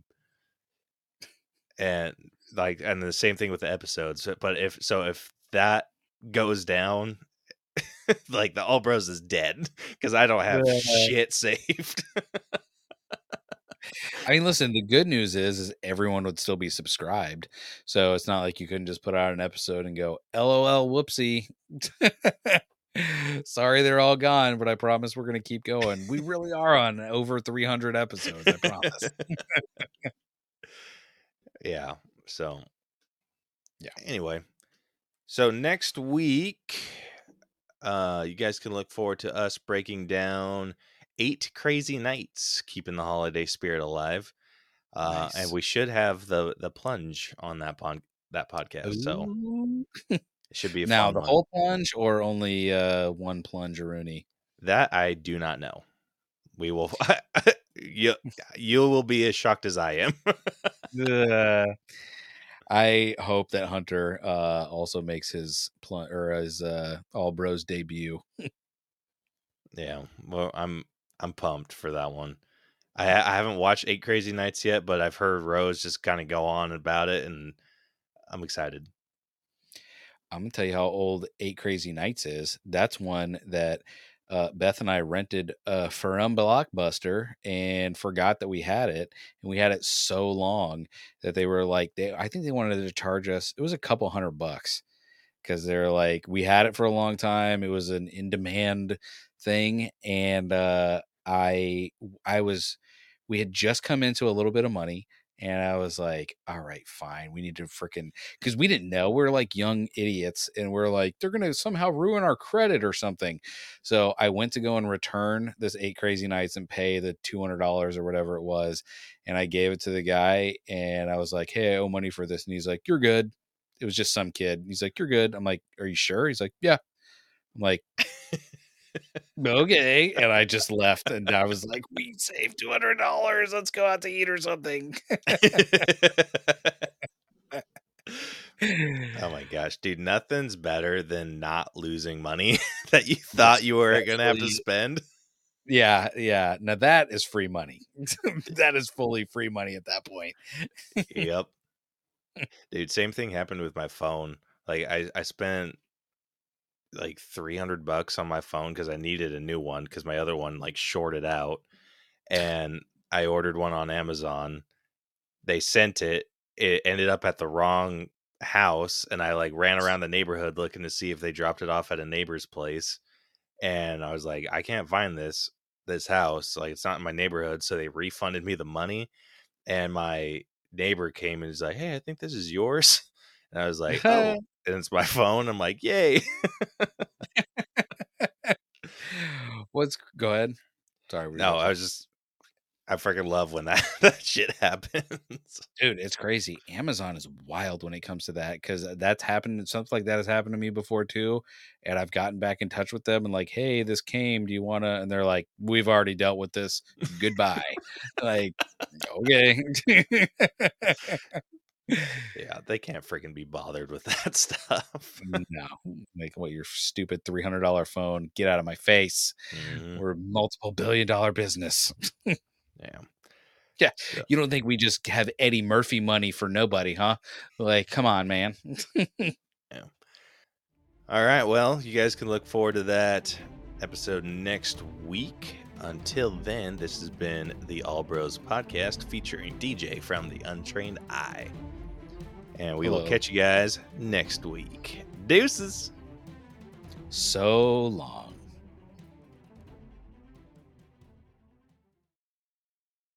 And like, and the same thing with the episodes. But if so, if that goes down, like the All Bros is dead because I don't have Yeah. shit saved. I mean, listen, the good news is is everyone would still be subscribed. So it's not like you couldn't just put out an episode and go, LOL whoopsie. Sorry they're all gone, but I promise we're gonna keep going. We really are on over 300 episodes, I promise. yeah. So, Yeah. Anyway, so next week, uh, you guys can look forward to us breaking down eight crazy nights, keeping the holiday spirit alive. Uh, and we should have the the plunge on that pon- that podcast. So it should be a now the one. whole plunge or only uh one plunge Rooney? that I do not know. We will. you you will be as shocked as I am. Uh, I hope that Hunter uh also makes his plunge or his uh all bros debut. Yeah, well, I'm I'm pumped for that one. I I haven't watched Eight Crazy Nights yet, but I've heard Rose just kind of go on about it, and I'm excited. I'm gonna tell you how old Eight Crazy Nights is. That's one that uh, Beth and I rented a from Blockbuster and forgot that we had it, and we had it so long that they were like, they I think they wanted to charge us. It was a couple hundred bucks because they're like, we had it for a long time. It was an in demand thing, and uh, I I was we had just come into a little bit of money. And I was like, all right, fine. We need to freaking because we didn't know. We're like young idiots, and we're like, they're gonna somehow ruin our credit or something. So I went to go and return this eight crazy nights and pay the two hundred dollars or whatever it was, and I gave it to the guy, and I was like, hey, I owe money for this, and he's like, you're good. It was just some kid. He's like, you're good. I'm like, are you sure? He's like, yeah. I'm like, okay. And I just left, and I was like, we saved two hundred dollars. Let's go out to eat or something. oh my gosh, dude, nothing's better than not losing money that you thought you were gonna have to spend. Yeah, yeah. Now that is free money. that is fully free money at that point. yep. Dude, same thing happened with my phone. Like I I spent like 300 bucks on my phone cuz I needed a new one cuz my other one like shorted out and I ordered one on Amazon. They sent it. It ended up at the wrong house and I like ran around the neighborhood looking to see if they dropped it off at a neighbor's place. And I was like, I can't find this this house. Like it's not in my neighborhood, so they refunded me the money and my neighbor came and was like, "Hey, I think this is yours." And I was like, "Oh," and it's my phone. I'm like, "Yay!" What's go ahead? Sorry, No, I was just, I freaking love when that that shit happens. dude, it's crazy. Amazon is wild when it comes to that because uh, that's happened. Something like that has happened to me before too, and I've gotten back in touch with them and like, hey, this came. Do you want to? And they're like, we've already dealt with this. Goodbye. like, okay. yeah, they can't freaking be bothered with that stuff. no, like what your stupid three hundred dollar phone? Get out of my face. Mhm, We're a multiple billion dollar business. Yeah, Yeah. You don't think we just have Eddie Murphy money for nobody, huh? Like, come on, man. All right. Well, you guys can look forward to that episode next week. Until then, this has been the All Bros podcast featuring DJ from the Untrained Eye. And we will catch you guys next week. Deuces. so long.